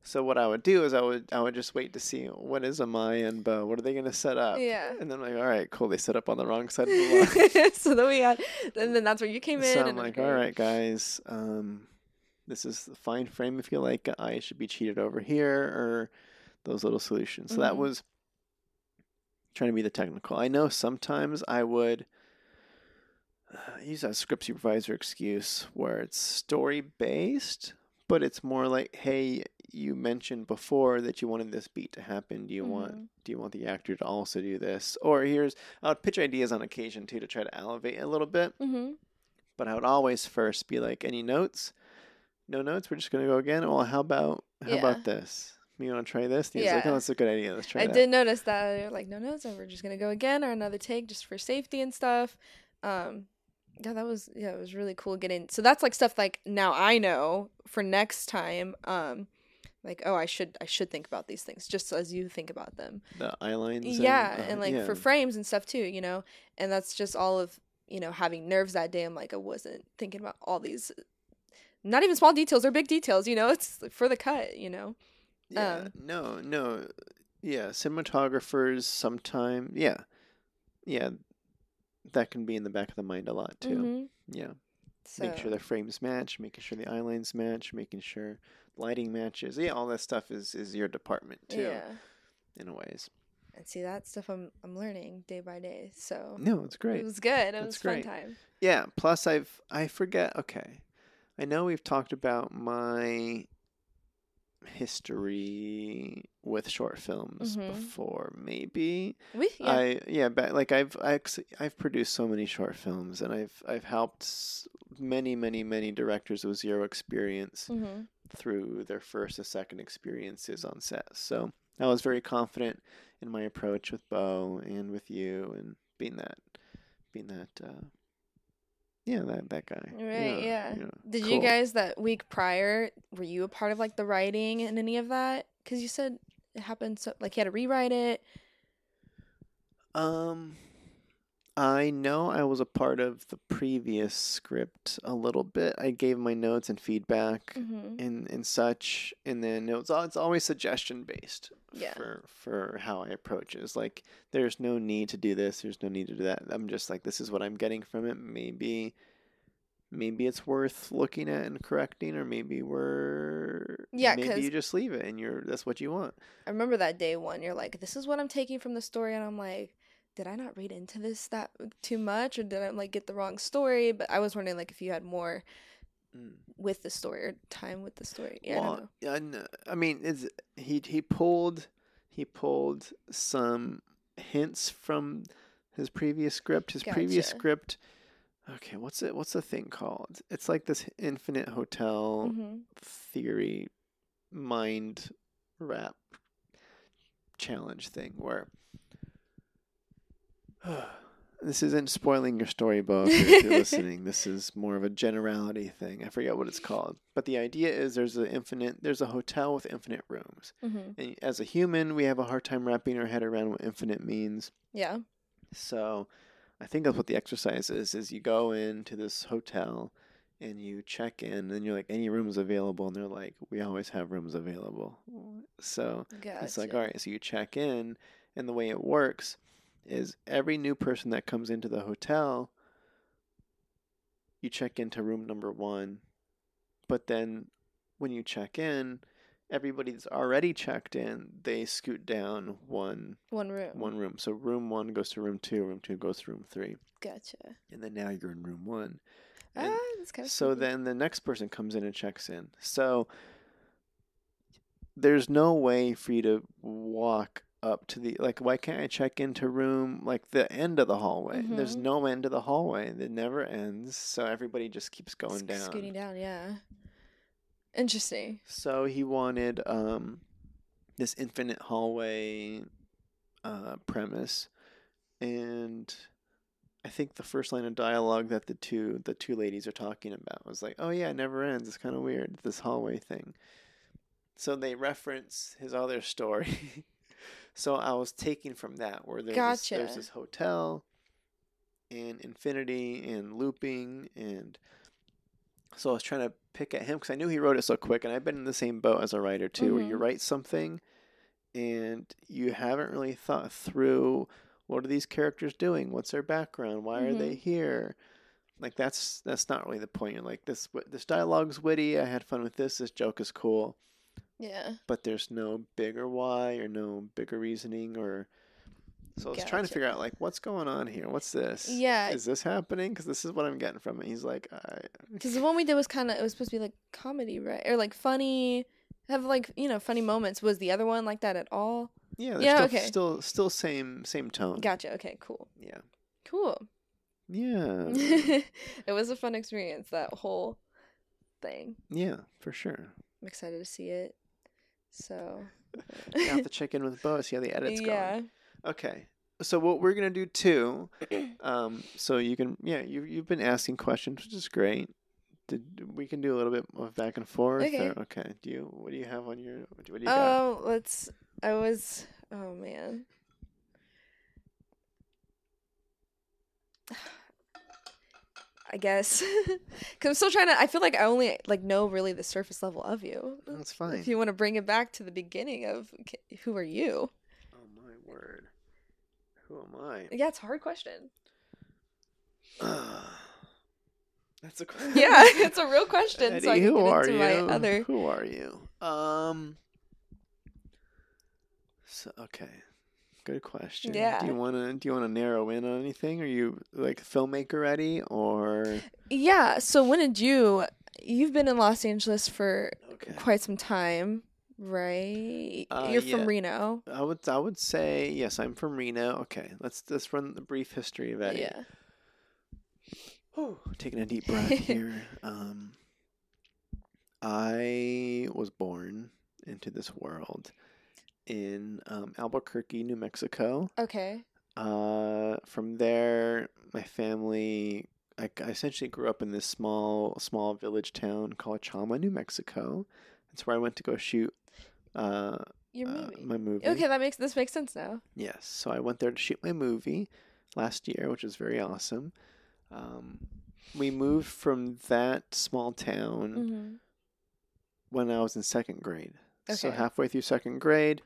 So what I would do is I would I would just wait to see what is Amir and Bo. What are they gonna set up? Yeah. And then I'm like, all right, cool. They set up on the wrong side of the line. so then we had, and then that's where you came in. so I'm and like, all right, guys, um, this is the fine frame. If you like, I should be cheated over here, or those little solutions. So that Mhm. was trying to be the technical. I know sometimes I would uh, use that script supervisor excuse where it's story based, but it's more like, hey, you mentioned before that you wanted this beat to happen. Do you want Mhm. do you want the actor to also do this? Or here's I would pitch ideas on occasion too to try to elevate a little bit Mm-hmm. but I would always first be like, any notes? No notes. We're just gonna go again. Well, how about how Yeah. about this? You want to try this? And he's like, Yeah. oh, that's a good idea. Let's try I that. did notice that. You're like, no, no, so we're just gonna go again or another take just for safety and stuff. Um, yeah, that was yeah, it was really cool getting. So that's like stuff like now I know for next time. Um, like oh, I should I should think about these things just as you think about them. The eye lines. yeah, uh, and like yeah. for frames and stuff too, you know. And that's just all of you know having nerves that day. I'm like I wasn't thinking about all these. Not even small details or big details, you know. It's for the cut, you know. Yeah. um, no, no. Yeah, cinematographers sometimes. Yeah, yeah. That can be in the back of the mind a lot too. Mhm. Yeah, So, making sure the frames match, making sure the eye lines match, making sure lighting matches. Yeah, all that stuff is is your department too, yeah. in ways. And see that stuff I'm I'm learning day by day. So No, it's great. it was good. It was a fun time. Yeah. Plus, I've I forget. Okay, I know we've talked about my history with short films Mhm. before. Maybe We yeah. I yeah, but like I've I I've produced so many short films, and I've I've helped many many many directors with zero experience mm-hmm. through their first and second experiences on set. So I was very confident in my approach with Bo and with you, and being that being that uh, yeah that that guy. Right, yeah. you know, Did cool. you guys that week prior were you a part of like the writing and any of that? Because you said it happened so like you had to rewrite it. Um, I know I was a part of the previous script a little bit. I gave my notes and feedback Mm-hmm. and and such, and then it was it's always suggestion based Yeah. for for how I approach it. It's like there's no need to do this. There's no need to do that. I'm just like this is what I'm getting from it. Maybe. Maybe it's worth looking at and correcting, or maybe we're Yeah, Maybe you just leave it and you're that's what you want. I remember that day one. You're like, "This is what I'm taking from the story," and I'm like, "Did I not read into this that too much, or did I like get the wrong story?" But I was wondering like if you had more Mm. with the story or time with the story. Yeah, I don't know. I mean, it's he he pulled he pulled some hints from his previous script. His previous script. Okay, what's it? What's the thing called? It's like this infinite hotel Mm-hmm. theory, mind wrap challenge thing where. This isn't spoiling your storybook if you're listening. This is more of a generality thing. I forget what it's called. But the idea is there's an infinite there's a hotel with infinite rooms. Mm-hmm. And as a human, we have a hard time wrapping our head around what infinite means. Yeah. So I think that's what the exercise is is you go into this hotel and you check in and you're like any rooms available and they're like we always have rooms available. So Gotcha. it's like, all right, so you check in, and the way it works is every new person that comes into the hotel, you check into room number one, but then when you check in, everybody that's already checked in, they scoot down one One room. one room. So room one goes to room two, room two goes to room three, Gotcha. and then now you're in room one. And ah, that's kind of so then the next person comes in and checks in. So there's no way for you to walk up to the like why can't I check into room like the end of the hallway? There's Mhm. no end to the hallway. It never ends. So everybody just keeps going down. Scooting down, yeah. Interesting. So he wanted um this infinite hallway uh premise and I think the first line of dialogue that the two the two ladies are talking about was like, "Oh yeah, it never ends. It's kind of weird this hallway thing." So they reference his other story. so I was taking from that where there's this, there's this hotel and infinity and looping and So I was trying to pick at him because I knew he wrote it so quick, and I've been in the same boat as a writer too, where you Mhm. write something and you haven't really thought through what are these characters doing, what's their background, why are they here. Like that's that's not really the point. You're like this this dialogue's witty. I had fun with this. This joke is cool, Yeah. but there's no bigger why or no bigger reasoning or. So I was trying to figure out like what's going on here. What's this? Yeah. Is this happening? Because this is what I'm getting from it. He's like, I, Because the one we did was kind of it was supposed to be like comedy, right? Or like funny, have like you know funny moments. Was the other one like that at all? Yeah, Yeah, still, okay. still still same same tone. Gotcha. Okay. Cool. Yeah. Cool. Yeah. it was a fun experience. That whole thing. yeah, for sure. I'm excited to see it. So. To check in with Bo, see how the edit's yeah. going. Okay. So what we're gonna do too, um, so you can yeah, you you've been asking questions, which is great. Did we can do a little bit of back and forth? Okay. or- okay. Do you what do you have on your what do you got? Oh, let's. I was. Oh man. I guess, because I'm still trying to. I feel like I only like know really the surface level of you. That's fine. If you want to bring it back to the beginning of who are you? Oh my word. Who am I? Yeah, it's a hard question. That's a question. Yeah, it's a real question. so I can who get are into you? my other. Who are you? Um. So okay, good question. Yeah. Do you want to do you want to narrow in on anything? Are you like filmmaker ready or Yeah. So when did you? You've been in Los Angeles for okay? quite some time, right? Uh, You're yeah. from Reno. I would I would say yes. I'm from Reno. Okay, let's let's run the brief history of Eddie. Yeah. Whew, taking a deep breath here. Um, I was born into this world in um, Albuquerque, New Mexico. Okay. Uh, from there, my family. I, I essentially grew up in this small, small village town called Chama, New Mexico. That's where I went to go shoot uh, Your uh, movie. my movie. Okay, that makes this makes sense now. Yes. So I went there to shoot my movie last year, which was very awesome. Um, we moved from that small town Mm-hmm. when I was in second grade. Okay. So halfway through second grade,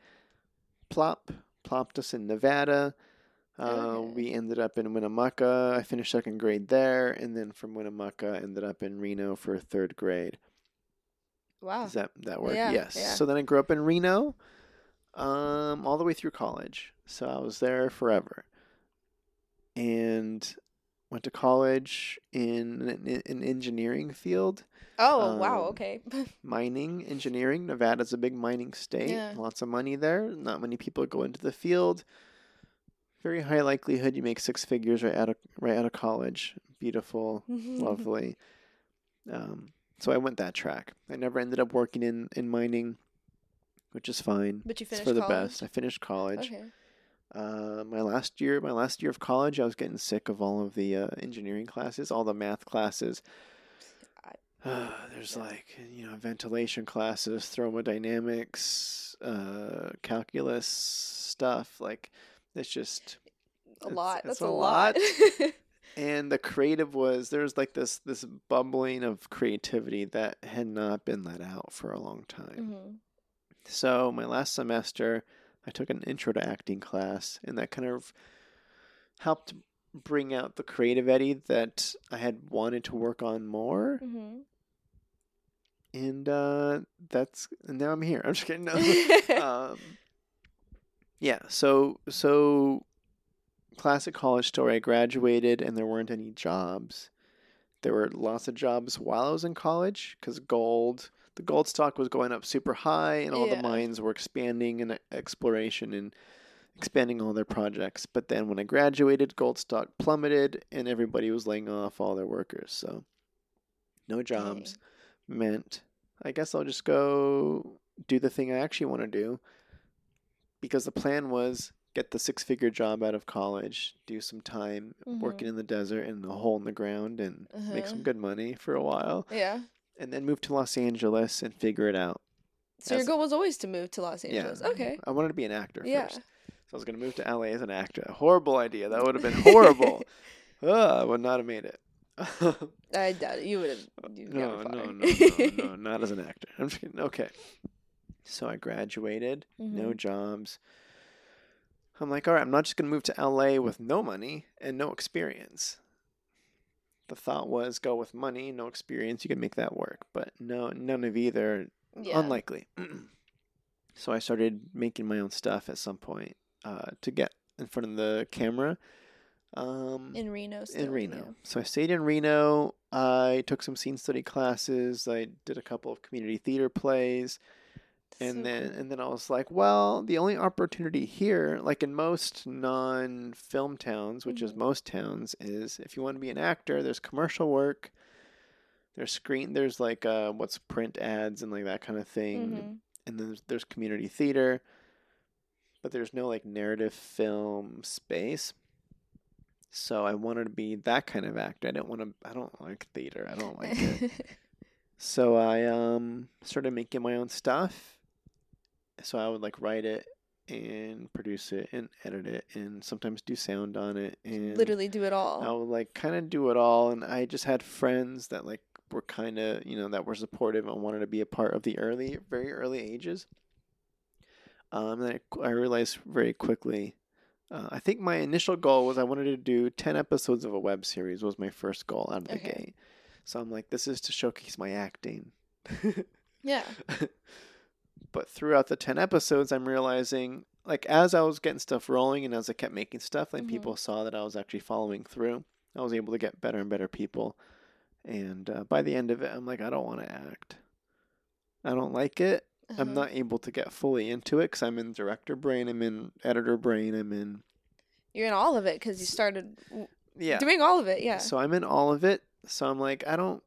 plop, plopped us in Nevada. Uh, Okay. We ended up in Winnemucca. I finished second grade there, and then from Winnemucca, ended up in Reno for third grade. Wow. Does that that work? Yeah, yes. yeah. So then I grew up in Reno, um, all the way through college. So I was there forever, and went to college in an, an engineering field, oh wow. um, Okay. mining engineering. Nevada's a big mining state. Yeah. Lots of money there. Not many people go into the field. Very high likelihood you make six figures right out of right out of college. Beautiful, lovely. Um, so I went that track. I never ended up working in, in mining, which is fine. But you It's finished for the college? best. I finished college. Okay. Uh, my last year, my last year of college, I was getting sick of all of the uh, engineering classes, all the math classes. I- There's like you know ventilation classes, thermodynamics, uh, calculus stuff. Like it's just A It's- lot. it's That's a a lot. and the creative was there's like this this bubbling of creativity that had not been let out for a long time. Mhm. So my last semester, I took an intro to acting class, and that kind of helped bring out the creative Eddie that I had wanted to work on more. Mhm. And uh, that's and now I'm here. I'm just kidding. No. um, yeah. So so classic college story. I graduated, and there weren't any jobs. There were lots of jobs while I was in college because gold, the gold stock was going up super high, and all Yeah. the mines were expanding and exploration and expanding all their projects. But then when I graduated, gold stock plummeted, and everybody was laying off all their workers. So no jobs. Meant I guess I'll just go do the thing I actually want to do because the plan was get the six figure job out of college, do some time working in the desert in a hole in the ground and make some Uh-huh. good money for a while Yeah. and then move to Los Angeles and figure it out. So your goal was always to move to Los Angeles. Yeah. Okay. I wanted to be an actor Yeah. first. So I was going to move to LA as an actor. Horrible idea. That would have been horrible. Ugh, I would not have made it. I doubt it. You would have. no, no, no, no, no, not as an actor. I'm just kidding. Okay. So I graduated, no Mhm. jobs. I'm like, all right, I'm not just gonna move to LA with no money and no experience. The thought was go with money, no experience, you can make that work. But no, none of either. Yeah. Unlikely. so I started making my own stuff at some point uh, to get in front of the camera. Um, in Reno. in Reno. yeah. So I stayed in Reno. I took some scene study classes. I did a couple of community theater plays, and So then and then I was like, well, the only opportunity here, like in most non-film towns, which is Mhm. most towns, is if you want to be an actor, there's commercial work. There's screen. There's like uh, what's print ads and like that kind of thing, Mhm. and then there's, there's community theater, but there's no like narrative film space. So I wanted to be that kind of actor. I didn't want to. I don't like theater. I don't like it. So I um started making my own stuff. So I would like write it and produce it and edit it and sometimes do sound on it and Literally do it all. I would like kind of do it all and I just had friends that like were kind of, you know, that were supportive and wanted to be a part of the early very early ages. Um and I, I realized very quickly uh, I think my initial goal was I wanted to do 10 episodes of a web series was my first goal out of the Okay. gate. So I'm like this is to showcase my acting. yeah. but throughout the 10 episodes i'm realizing like as i was getting stuff rolling and as i kept making stuff like Mhm. people saw that i was actually following through i was able to get better and better people and uh, by the end of it i'm like i don't want to act i don't like it i'm Uh-huh. not able to get fully into it because i'm in director brain i'm in editor brain i'm in You're in all of it because you started yeah doing all of it. Yeah. so i'm in all of it so i'm like i don't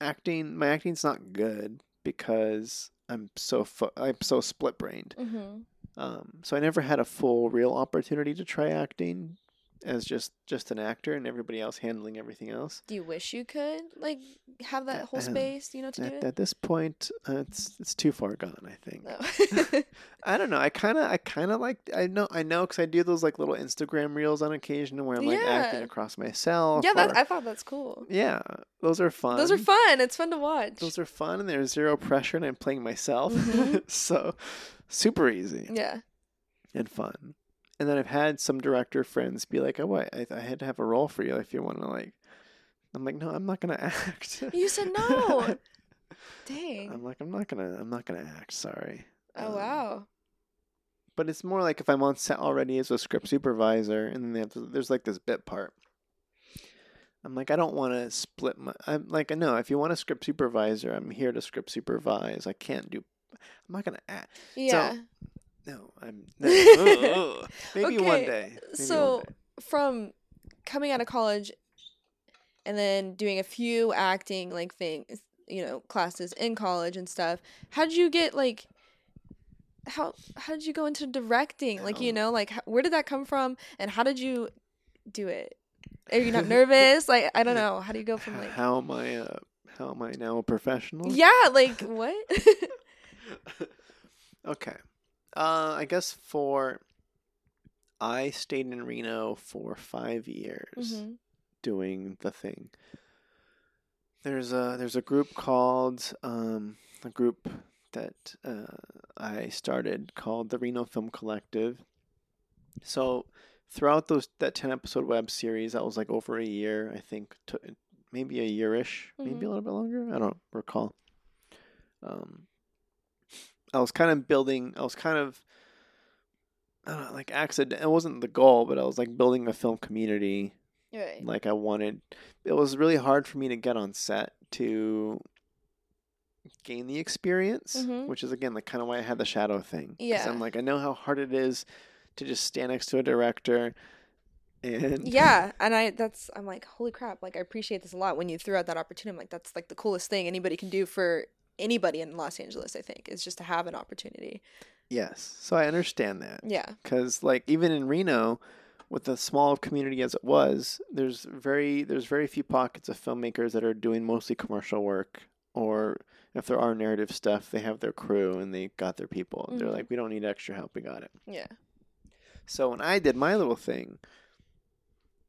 acting my acting's not good because i'm so fu- i'm so split brained mm-hmm. Um, so I never had a full real opportunity to try acting as just just an actor and everybody else handling everything else. Do you wish you could like have that whole Um, space? You know, to do At, it. at this point, uh, it's it's too far gone. I think. No. I don't know. I kind of I kind of like I know I know because I do those like little Instagram reels on occasion where I'm like acting across myself. yeah, that or- I thought that's cool. yeah, those are fun. Those are fun. It's fun to watch. Those are fun, and there's zero pressure, and I'm playing myself, Mhm. so super easy. yeah. and fun. And then I've had some director friends be like, "Oh? I, I had to have a role for you if you want to like." I'm like, "No, I'm not gonna act." You said no. Dang. I'm like, I'm not gonna, I'm not gonna act. Sorry. oh Um, wow. But it's more like if I'm on set already as a script supervisor, and then they have to, there's like this bit part. I'm like, I don't want to split my. I'm like, no, if you want a script supervisor, I'm here to script supervise. I can't do. I'm not gonna act. Yeah. No, I'm. No, Ugh. Maybe one day. Maybe one so day. from coming out of college and then doing a few acting like things, you know, classes in college and stuff. How did you get like how how did you go into directing? Like, you know, like how, where did that come from and how did you do it? Are you not nervous? Like, I don't know. How do you go from like how am I? Uh, how am I now a professional? Yeah, like what? okay. Uh, I guess for I stayed in Reno for five years hmm doing the thing. There's a there's a group called um, a group that uh, I started called the Reno Film Collective. So throughout those that ten episode web series, that was like over a year. I think maybe a yearish, maybe Mhm. a little bit longer. I don't recall. Um, I was kind of building. I was kind of. I don't know, like accident. It wasn't the goal, but I was like building a film community Right. like I wanted. It was really hard for me to get on set to gain the experience, Mhm. which is again like kind of why I had the shadow thing. Yeah. I'm like I know how hard it is to just stand next to a director and Yeah, and I that's I'm like, holy crap, like I appreciate this a lot when you threw out that opportunity. I'm like, that's like the coolest thing anybody can do for anybody in Los Angeles, I think, is just to have an opportunity. yes. So I understand that Yeah. because like even in Reno with the small community as it was there's very there's very few pockets of filmmakers that are doing mostly commercial work or if there are narrative stuff they have their crew and they got their people they're Mhm. like we don't need extra help we got it Yeah. so when i did my little thing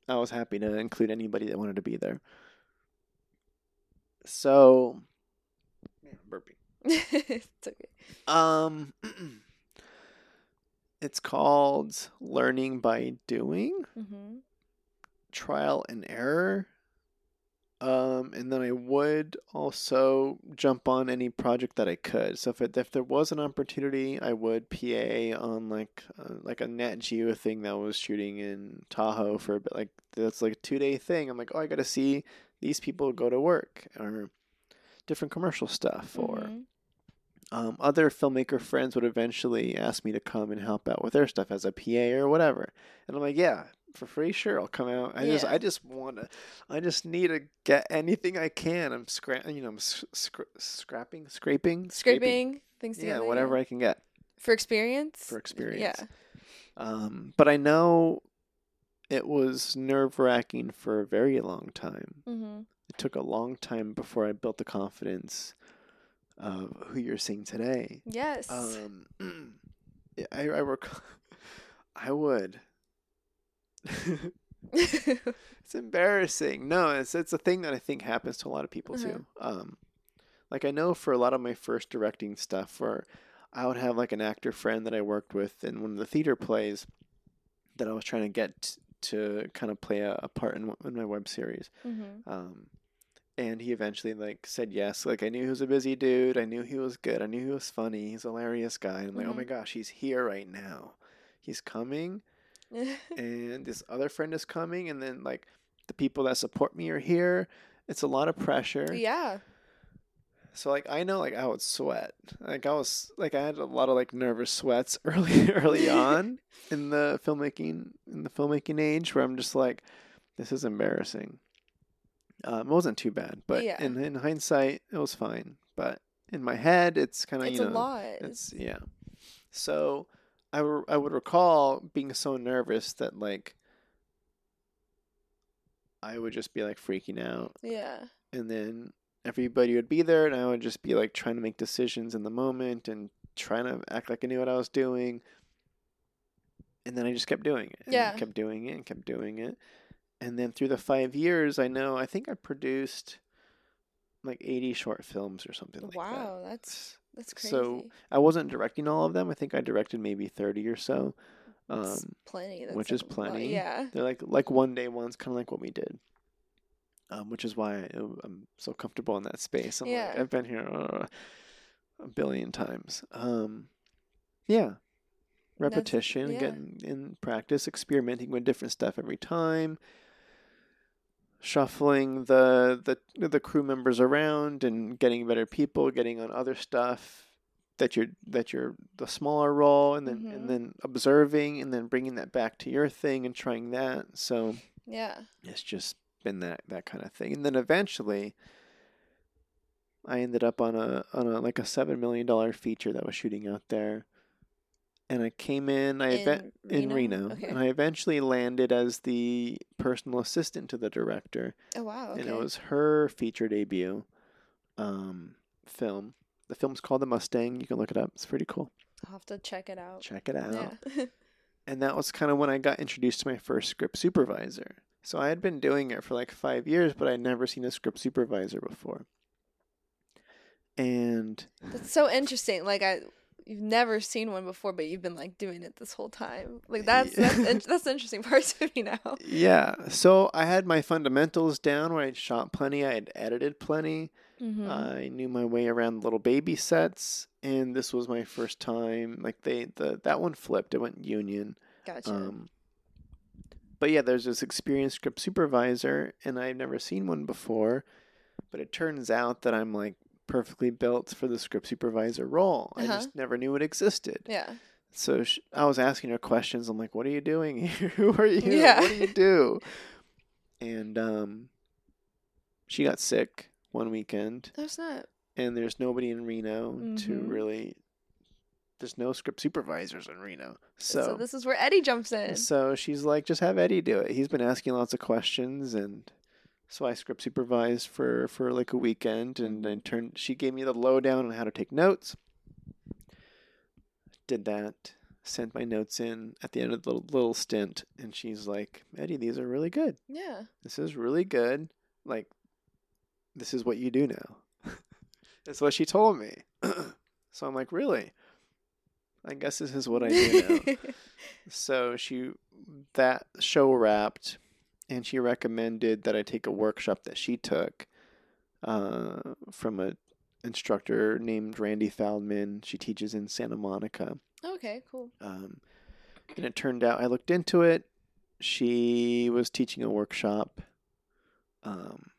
I was happy to include anybody that wanted to be there. So, man, I'm burping. it's okay. Um, it's called Learning by Doing, hmm Trial and Error. Um, and then I would also jump on any project that I could. So if it, if there was an opportunity, I would PA on like uh, like a Nat Geo thing that was shooting in Tahoe for a bit. Like that's like a two day thing. I'm like, oh, I got to see these people go to work or different commercial stuff or Mhm. um, other filmmaker friends would eventually ask me to come and help out with their stuff as a PA or whatever. And I'm like, yeah, for free, sure, I'll come out. I just, I just want to, I just need to get anything I can. I'm scra- you know, I'm s- scr- scrapping, scraping, Scraping things Together, Yeah, whatever I can get For experience. for experience. Yeah. Um, but I know it was nerve wracking for a very long time. hmm It took a long time before I built the confidence of who you're seeing today. Yes. Um, I I rec- I would. it's embarrassing. No, it's it's a thing that I think happens to a lot of people Uh-huh. too. Um, like I know for a lot of my first directing stuff, where I would have like an actor friend that I worked with in one of the theater plays that I was trying to get to kind of play a, a part in, in my web series. hmm Um, and he eventually like said yes. Like I knew he was a busy dude. I knew he was good. I knew he was funny. He's a hilarious guy. And I'm like, oh my gosh, he's here right now. He's coming, and this other friend is coming, and then like the people that support me are here. It's a lot of pressure. yeah. So like I know like I would sweat. Like I was like I had a lot of like nervous sweats early early on in the filmmaking in the filmmaking age where I'm just like, this is embarrassing. Um, it wasn't too bad, but Yeah. in in hindsight, it was fine. But in my head, it's kind of It's you a know lot. it's yeah. So I re- I would recall being so nervous that like I would just be like freaking out yeah. and then everybody would be there and I would just be like trying to make decisions in the moment and trying to act like I knew what I was doing. And then I just kept doing it. Yeah. kept doing it and kept doing it. And then through the five years, I know I think I produced like 80 short films or something like that. wow, that's that's crazy. So I wasn't directing all of them. I think I directed maybe 30 or so. Um, plenty. That's which is a lot- plenty. Yeah. they're like like one day ones, kind of like what we did. Um, which is why I, I'm so comfortable in that space. I'm like, Yeah. I've been here uh, a billion times. Um, yeah, repetition, yeah. getting in practice, experimenting with different stuff every time, shuffling the the the crew members around and getting better people, getting on other stuff that you're that you're the smaller role, and then Mhm. and then observing, and then bringing that back to your thing and trying that. So Yeah. it's just been that that kind of thing, and then eventually. I ended up on a on a like a seven million dollar feature that was shooting out there, and I came in. I event in Reno, Okay. and I eventually landed as the personal assistant to the director, oh wow. Okay. and it was her feature debut um, film. The film's called The Mustang. You can look it up. It's pretty cool. I'll have to check it out. Check it out. Yeah. And that was kind of when I got introduced to my first script supervisor. So I had been doing it for like five years, but I'd never seen a script supervisor before. And That's so interesting. Like I, you've never seen one before, but you've been like doing it this whole time. Like that's that's in- that's the interesting part to me now. yeah, so I had my fundamentals down where I'd shot plenty, I had edited plenty. Mm-hmm. I knew my way around little baby sets, and this was my first time. Like they, the that one flipped. It went union. gotcha. Um, but yeah, there's this experienced script supervisor, and I've never seen one before. But it turns out that I'm like perfectly built for the script supervisor role. I Uh-huh. just never knew it existed. yeah. So sh- I was asking her questions. I'm like, "What are you doing here? Who are you? Yeah. What do you do?" And um, she got sick one weekend, That's not. and there's nobody in Reno to Mhm. really. There's no script supervisors in Reno, So, so this is where Eddie jumps in. so she's like, just have Eddie do it. He's been asking lots of questions, and so I script supervised for for like a weekend, and mm-hmm. then turned. She gave me the lowdown on how to take notes. Did that, sent my notes in at the end of the little, little stint, and she's like, Eddie, these are really good. Yeah. This is really good. Like, this is what you do now. That's what she told me. so I'm like, really? I guess this is what I do now. so she, that show wrapped, and she recommended that I take a workshop that she took uh, from a instructor named Randy Feldman. She teaches in Santa Monica. okay, cool. Um, and it turned out I looked into it. She was teaching a workshop um,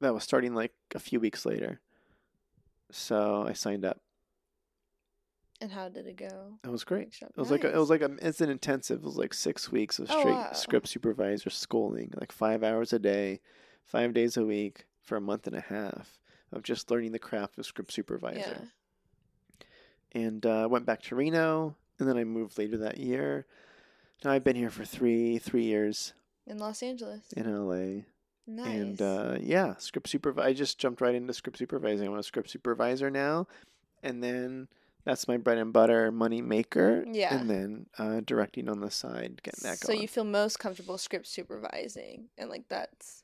that was starting like a few weeks later. So I signed up. And how did it go? It was great. It was like a, it was like a it's an intensive. It was like six weeks of Oh, straight wow. script supervisor schooling, like five hours a day, five days a week for a month and a half of just learning the craft of script supervisor. Yeah. and uh, went back to Reno, and then I moved later that year. Now I've been here for three three years In Los Angeles. in LA, Nice. and uh, yeah, script supervisor. I just jumped right into script supervising. I'm a script supervisor now, and then that's my bread and butter money maker. Yeah. and then uh, directing on the side, getting that so going. you feel most comfortable script supervising and like that's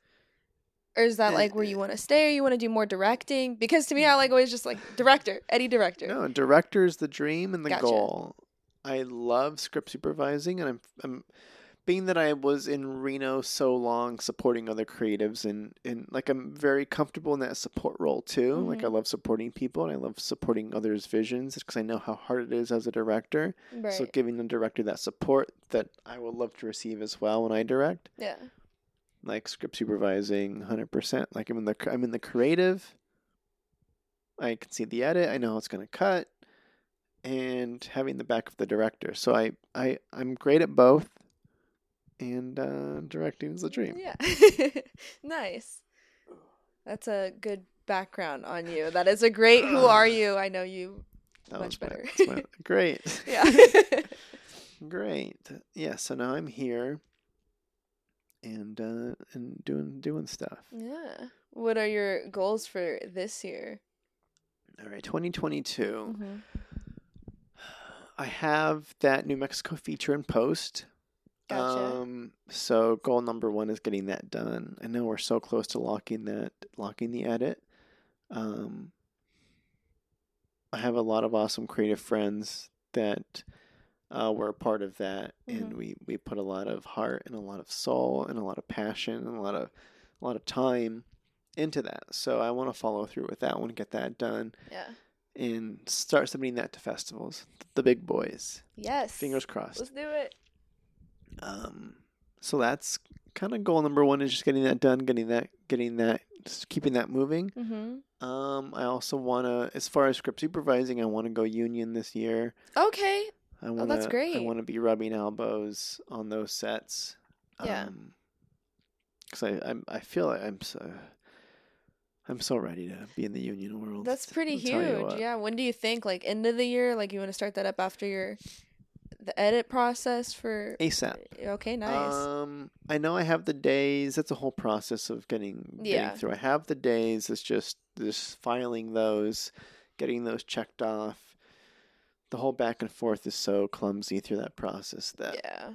or is that Uh, like where you want to stay or you want to do more directing because to me i like always just like director eddie director No, director is the dream and the Gotcha. goal. I love script supervising, and I'm, I'm being that I was in Reno so long, supporting other creatives, and and like I'm very comfortable in that support role too. Like I Mhm. love supporting people, and I love supporting others' visions because I know how hard it is as a director. right So giving the director that support that I will love to receive as well when I direct, yeah like script supervising, hundred percent. Like I'm in the I'm in the creative. I can see the edit. I know how it's going to cut, and having the back of the director. So I I I'm great at both, and uh, directing is a dream. yeah nice that's a good background on you that is a great who are you i know you That much was my- better. my- great, yeah great. Yeah. So now I'm here, and uh, and doing doing stuff. yeah what are your goals for this year All right, 2022. Mhm. I have that New Mexico feature in post. Gotcha. Um, so goal number one is getting that done. I know we're so close to locking that, locking the edit. Um, I have a lot of awesome creative friends that uh, were a part of that, and Mhm. we we put a lot of heart and a lot of soul and a lot of passion and a lot of a lot of time into that. So I want to follow through with that one, get that done, yeah and start submitting that to festivals, the big boys. yes Fingers crossed. let's do it Um, so that's kind of goal number one is just getting that done, getting that, getting that, just keeping that moving. mm-hmm. Um, I also want to, as far as script supervising, I want to go union this year. okay I want Oh, that's great. I want to be rubbing elbows on those sets. Yeah. Because I, I'm, I feel like I'm so, I'm so ready to be in the union world. That's pretty I'll huge. Yeah. When do you think? Like end of the year? Like you want to start that up after your the edit process for ASAP. Okay, nice. Um, I know I have the days. That's a whole process of getting, getting Yeah. through. I have the days. It's just just filing those, getting those checked off. The whole back and forth is so clumsy through that process that yeah.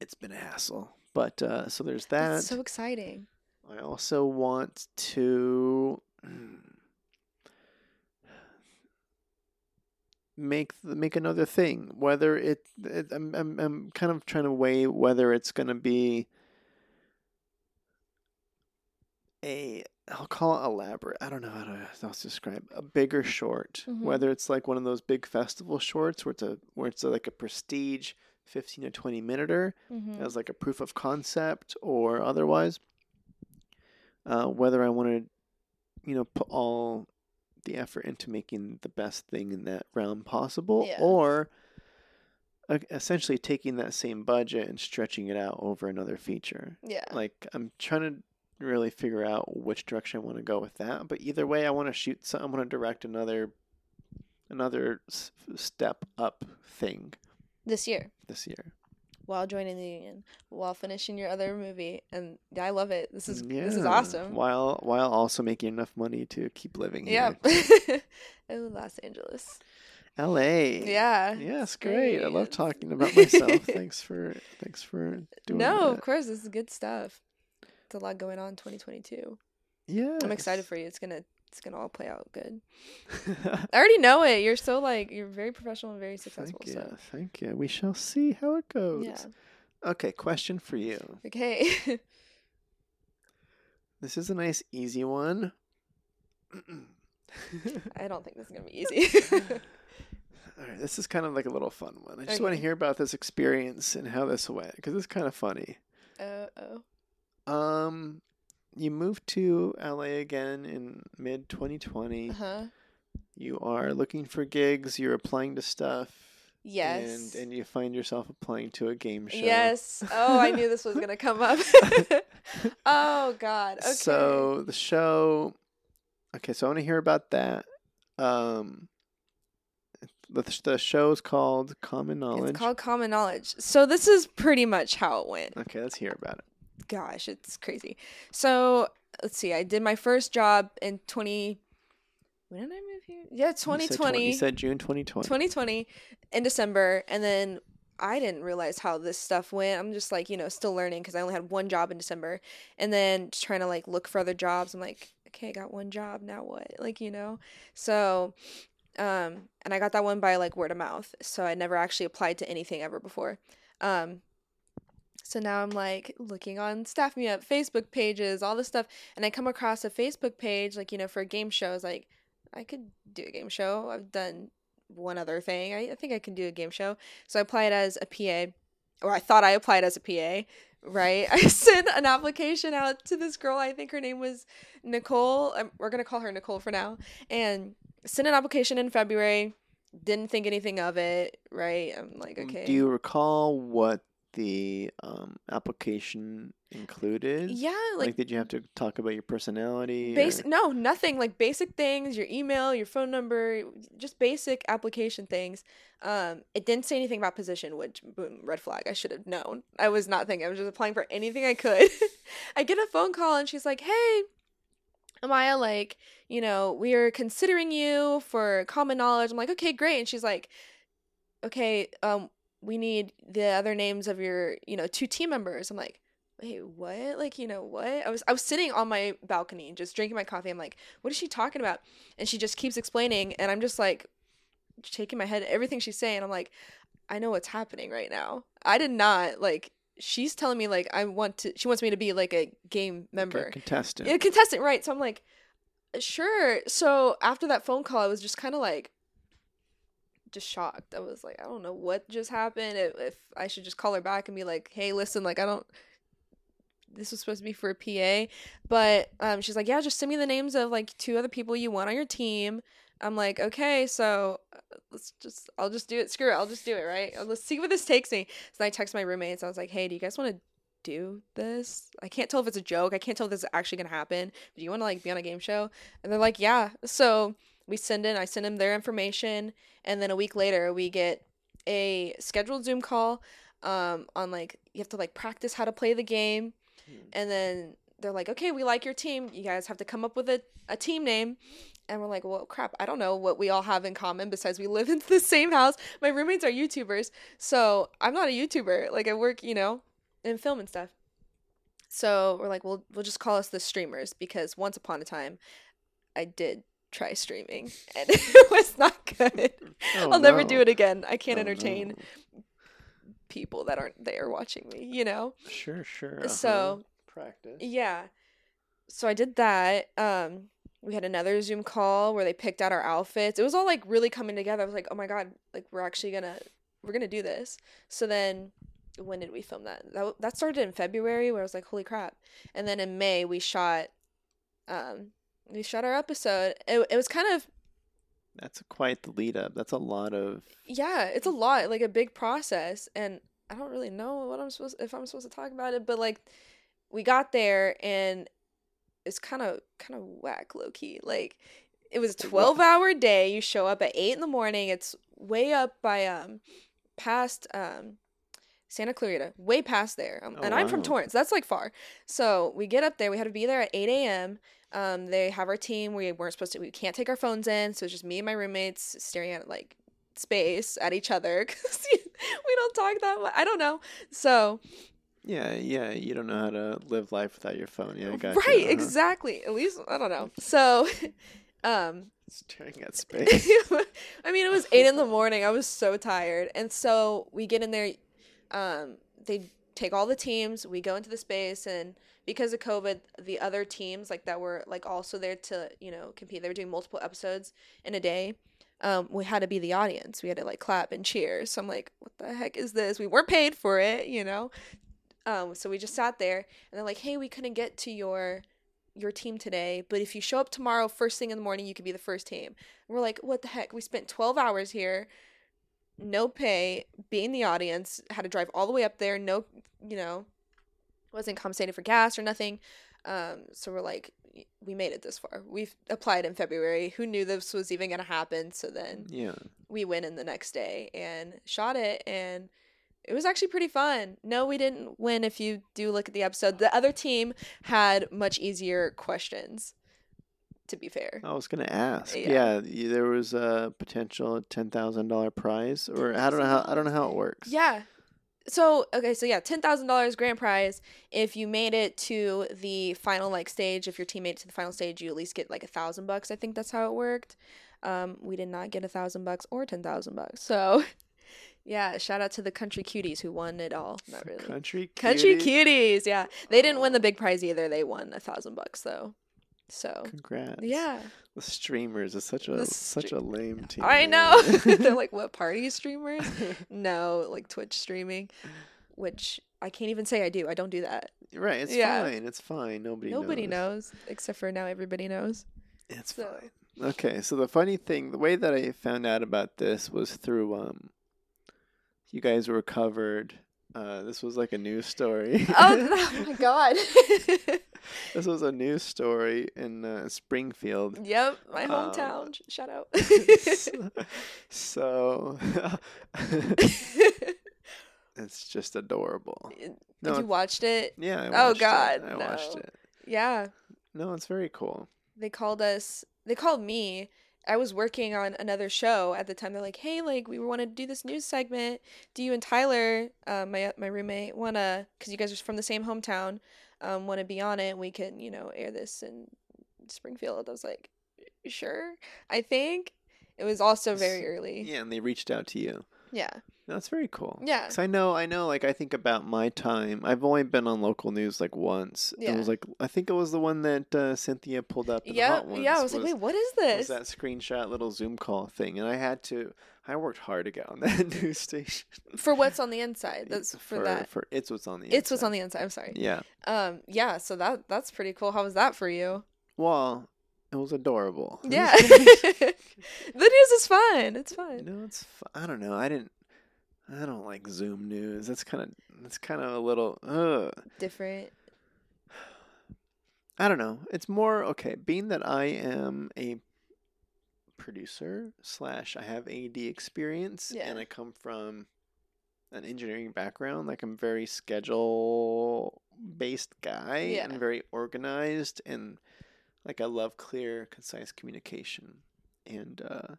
it's been a hassle. But uh, so there's that. That's so exciting. I also want to make make another thing. Whether it, it I'm, I'm I'm kind of trying to weigh whether it's going to be a I'll call it elaborate. I don't know how to else describe a bigger short. Mhm. Whether it's like one of those big festival shorts where it's a where it's a, like a prestige fifteen or twenty minuter Mm-hmm. as like a proof of concept or otherwise. Uh, whether I want to, you know, put all the effort into making the best thing in that realm possible, Yeah. or uh, essentially taking that same budget and stretching it out over another feature. Yeah. Like I'm trying to really figure out which direction I want to go with that. But either way, I want to shoot. Some, I want to direct another, another step up thing this year this year. While joining the union, while finishing your other movie, and I love it. This is Yeah, this is awesome. While while also making enough money to keep living here. Yeah. oh, Los Angeles. L.A. Yeah. Yeah, it's it's great. I love talking about myself. thanks for thanks for doing no, that. of course, this is good stuff. It's a lot going on 2022. Yeah. I'm excited for you. It's gonna it's gonna all play out good. I already know it. You're so like you're very professional and very successful. thank you. So Thank you. We shall see how it goes. yeah. Okay, question for you. Okay. This is a nice easy one. I don't think this is gonna be easy. All right, this is kind of like a little fun one. I just want to hear about this experience and how this went because it's kind of funny. uh oh. Um, you moved to LA again in mid 2020. Uh huh. You are looking for gigs. You're applying to stuff. Yes. And and you find yourself applying to a game show. Yes. Oh, I knew this was gonna come up. oh God. Okay. So the show. Okay, so I want to hear about that. Um, the the show is called Common Knowledge. it's called Common Knowledge. So this is pretty much how it went. okay, let's hear about it. Gosh, it's crazy. So let's see. I did my first job in 20. When did I move here? Yeah, You said 2020. You said June 2020. 2020 in December, and then I didn't realize how this stuff went. I'm just like, you know, still learning because I only had one job in December, and then just trying to like look for other jobs. I'm like, okay, I got one job now. What? Like, you know, so. Um, and I got that one by like word of mouth, so I never actually applied to anything ever before. Um, so now I'm like looking on Staff Me Up Facebook pages, all this stuff, and I come across a Facebook page like you know for a game shows. Like I could do a game show. I've done one other thing. I, I think I can do a game show. So I applied as a PA, or I thought I applied as a PA. Right, I sent an application out to this girl. I think her name was Nicole. Um, we're gonna call her Nicole for now. And sent an application in February. Didn't think anything of it. Right, I'm like, okay. Do you recall what the um, application included? yeah, Like, like did you have to talk about your personality? or- no, nothing like basic things, your email, your phone number, just basic application things. Um, it didn't say anything about position, which boom, red flag. I should have known. I was not thinking. I was just applying for anything I could. I get a phone call and she's like, "Hey, Amaya, like, you know, we are considering you for common knowledge." I'm like, "Okay, great." And she's like, "Okay, um, we need the other names of your, you know, two team members." I'm like, wait, what? Like, you know, what? I was I was sitting on my balcony just drinking my coffee. I'm like, what is she talking about? And she just keeps explaining and I'm just like shaking my head at everything she's saying. I'm like, I know what's happening right now. I did not like she's telling me like I want to she wants me to be like a game like a member. contestant. Yeah, contestant, right. So I'm like, sure. So after that phone call, I was just kind of like, just shocked. I was like, I don't know what just happened. If, if I should just call her back and be like, hey, listen, like, I don't, this was supposed to be for a PA. But um, she's like, yeah, just send me the names of like two other people you want on your team. I'm like, okay, so uh, let's just, I'll just do it. Screw it. I'll just do it, right? Uh, Let's see where this takes me. So I text my roommates. I was like, hey, do you guys want to do this? I can't tell if it's a joke. I can't tell if this is actually gonna happen. Do you want to like be on a game show? And they're like, yeah. So we send in. I send them their information, and then a week later we get a scheduled Zoom call. Um, on like you have to like practice how to play the game, and then they're like, okay, we like your team. You guys have to come up with a, a team name. And we're like, well, crap, I don't know what we all have in common besides we live in the same house. My roommates are YouTubers. So I'm not a YouTuber. Like, I work, you know, in film and stuff. So we're like, we'll, we'll just call us the streamers because once upon a time, I did try streaming and it was not good. Oh, I'll never no. do it again. I can't Oh, entertain no. people that aren't there watching me, you know? Sure, sure. uh-huh. So, practice. Yeah. So I did that. Um we had another Zoom call where they picked out our outfits. It was all like really coming together. I was like, "Oh my god, like we're actually going to we're going to do this." So then when did we film that? That that started in February where I was like, "Holy crap." And then in May we shot um we shot our episode. It it was kind of That's quite the lead up. That's a lot of. yeah, it's a lot, like a big process, and I don't really know what I'm supposed if I'm supposed to talk about it, but like we got there and it's kind of kind of whack low key. Like it was a 12 hour day. You show up at 8 in the morning. It's way up by um past um Santa Clarita, way past there. Um, Oh, and I'm from. Torrance. That's like far. So we get up there. We had to be there at 8 a.m. Um, they have our team. We weren't supposed to. We can't take our phones in. So it's just me and my roommates staring at like space at each other because we don't talk that much. I don't know. So Yeah, yeah. You don't know how to live life without your phone. Yeah, right, you. uh-huh. exactly. At least I don't know. So, um, Staring at space. I mean, it was eight in the morning. I was so tired, and so we get in there. Um, they take all the teams. We go into the space, and because of COVID, the other teams like that were like also there to you know compete. They were doing multiple episodes in a day. Um, we had to be the audience. We had to like clap and cheer. So I'm like, what the heck is this? We weren't paid for it, you know. Um, so we just sat there, and they're like, hey, we couldn't get to your your team today, but if you show up tomorrow first thing in the morning, you could be the first team. And we're like, what the heck? We spent 12 hours here, no pay, being the audience, had to drive all the way up there, no, you know, wasn't compensated for gas or nothing. Um, so we're like, we made it this far. We've applied in February. Who knew this was even going to happen? So then yeah. we went in the next day and shot it and it was actually pretty fun. No, we didn't win if you do look at the episode. The other team had much easier questions. To be fair. I was gonna ask. Yeah. Yeah, there was a potential ten thousand dollar prize, or I don't know how I don't know how it works. Yeah. So, okay, so yeah, $10,000 grand prize. If you made it to the final like stage, if your team made it to the final stage, you at least get like a thousand bucks. I think that's how it worked. Um, we did not get a thousand bucks or ten thousand bucks. So, yeah, shout out to the country cuties who won it all. Not really. Country Country cuties. cuties, yeah. They didn't win the big prize either. They won a thousand bucks though. So Congrats. yeah, The streamers is such a such a lame team. I know. They're like, what party streamers? no, like Twitch streaming, which I can't even say I do. I don't do that. right. It's Yeah. fine. It's fine. Nobody. Nobody knows. knows except for now. Everybody knows. It's So- fine. Okay, so the funny thing, the way that I found out about this was through um, you guys were covered. Uh, this was like a news story. Oh, oh my god. this was a news story in uh, Springfield. yep, my Um, hometown. Sh- Shout out. so it's just adorable. Did No, you watched it? Yeah. I Oh, God, it. I watched it. Yeah. No, it's very cool. they called us they called me i was working on another show at the time. They're like hey like we want to do this news segment. Do you and tyler uh, my my roommate want to because you guys are from the same hometown um, want to be on it? We can you know air this in springfield. I was like sure. I think it was also very early. Yeah, and they reached out to you. Yeah That's very cool. Yeah. Cause I know, I know. Like I think about my time. I've only been on local news like once. It Yeah. was like I think it was the one that uh, Cynthia pulled up. Yeah yeah i was, like wait what is this?" was that screenshot little Zoom call thing, and I had to. I worked hard to get on that news station. for what's on the inside that's for, that For it's what's on the. it's what's on the inside i'm sorry Yeah. um yeah so that that's pretty cool how was that for you Well, it was adorable. Yeah. the news is fun. It's fun. No, it's. I don't know. I didn't. I don't like Zoom news. That's kind of. That's kind of a little. Ugh. Different. I don't know. It's more okay. Being that I am a producer slash I have AD experience Yeah. and I come from an engineering background, like I'm very schedule based guy Yeah. and very organized and like I love clear, concise communication. And uh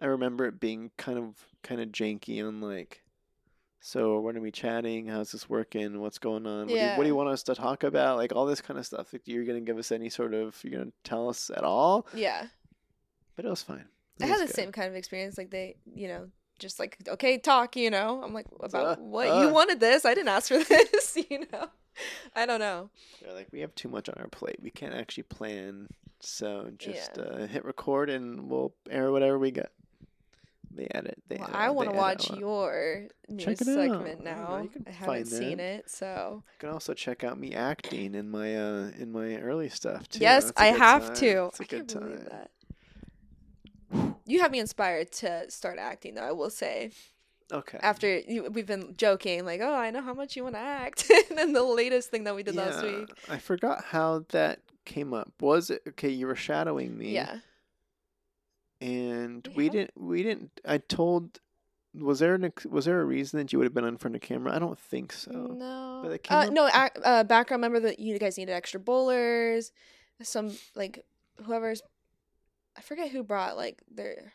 I remember it being kind of kind of janky on like so when are we chatting? How's this working? What's going on? What, do you, what do you want us to talk about? Like all this kind of stuff. Like you're gonna give us any sort of you're gonna tell us at all? Yeah. But it was fine. It I had the good. same kind of experience. Like they, you know, just like okay, talk. You know, I'm like about Uh, what uh. you wanted this. I didn't ask for this. You know, I don't know. They're like, we have too much on our plate. We can't actually plan. So just Yeah. uh, hit record and we'll air whatever we get. They edit. They Well, edit, I want to watch your news Check it segment out. I don't now. you can I haven't seen that. it, so You can also check out me acting in my uh in my early stuff too. yes, That's a I good have time. to. It's a I good can't time. that. You have me inspired to start acting, though. I will say. Okay. After you, we've been joking, like, "Oh, I know how much you want to act," and then the latest thing that we did last week. I forgot how that came up. Was it okay? You were shadowing me. Yeah. And We we didn't. We didn't. I told. Was there an was there a reason that you would have been in front of camera? I don't think so. No. But it Uh, no. Ac- uh, background. Remember that you guys needed extra bowlers. Some like whoever's. I forget who brought like their.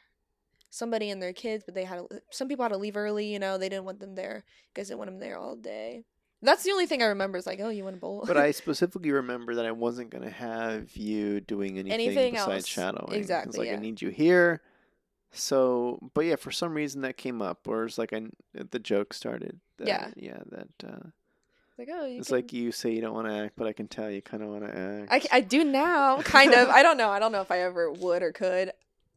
Somebody and their kids, but they had to, some people had to leave early. You know, they didn't want them there. You guys didn't want them there all day. That's the only thing I remember. Is like, oh, you want to bowl? But I specifically remember that I wasn't gonna have you doing anything, Anything besides else. shadowing. It's Exactly, like I need you here. So, but yeah, for some reason that came up, or it's like I the joke started. That, Yeah. yeah. That uh, like, oh, you it's can- like you say you don't want to act, but I can tell you kind of want to act. I, I do now, kind of. I don't know. I don't know if I ever would or could.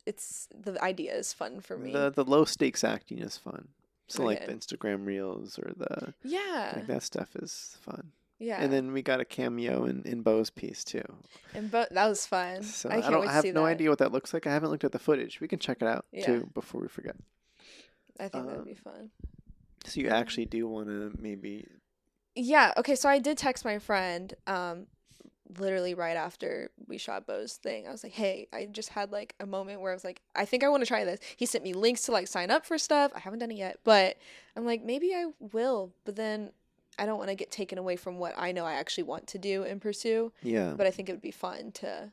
It's the idea is fun for me. The the low stakes acting is fun. So like the Instagram reels or the yeah, like that stuff is fun. yeah. And then we got a cameo in in Bo's piece too. and Bo that was fun. So I I, don't I have no that. idea what that looks like. I haven't looked at the footage. We can check it out Yeah. too before we forget. I think that um, would be fun. So you actually do want to maybe Yeah. Okay. So I did text my friend, um, literally right after we shot Bo's thing. I was like, "Hey, I just had like a moment where I was like, I think I want to try this." He sent me links to like sign up for stuff. I haven't done it yet, but I'm like, maybe I will. But then I don't want to get taken away from what I know I actually want to do and pursue. yeah But I think it would be fun to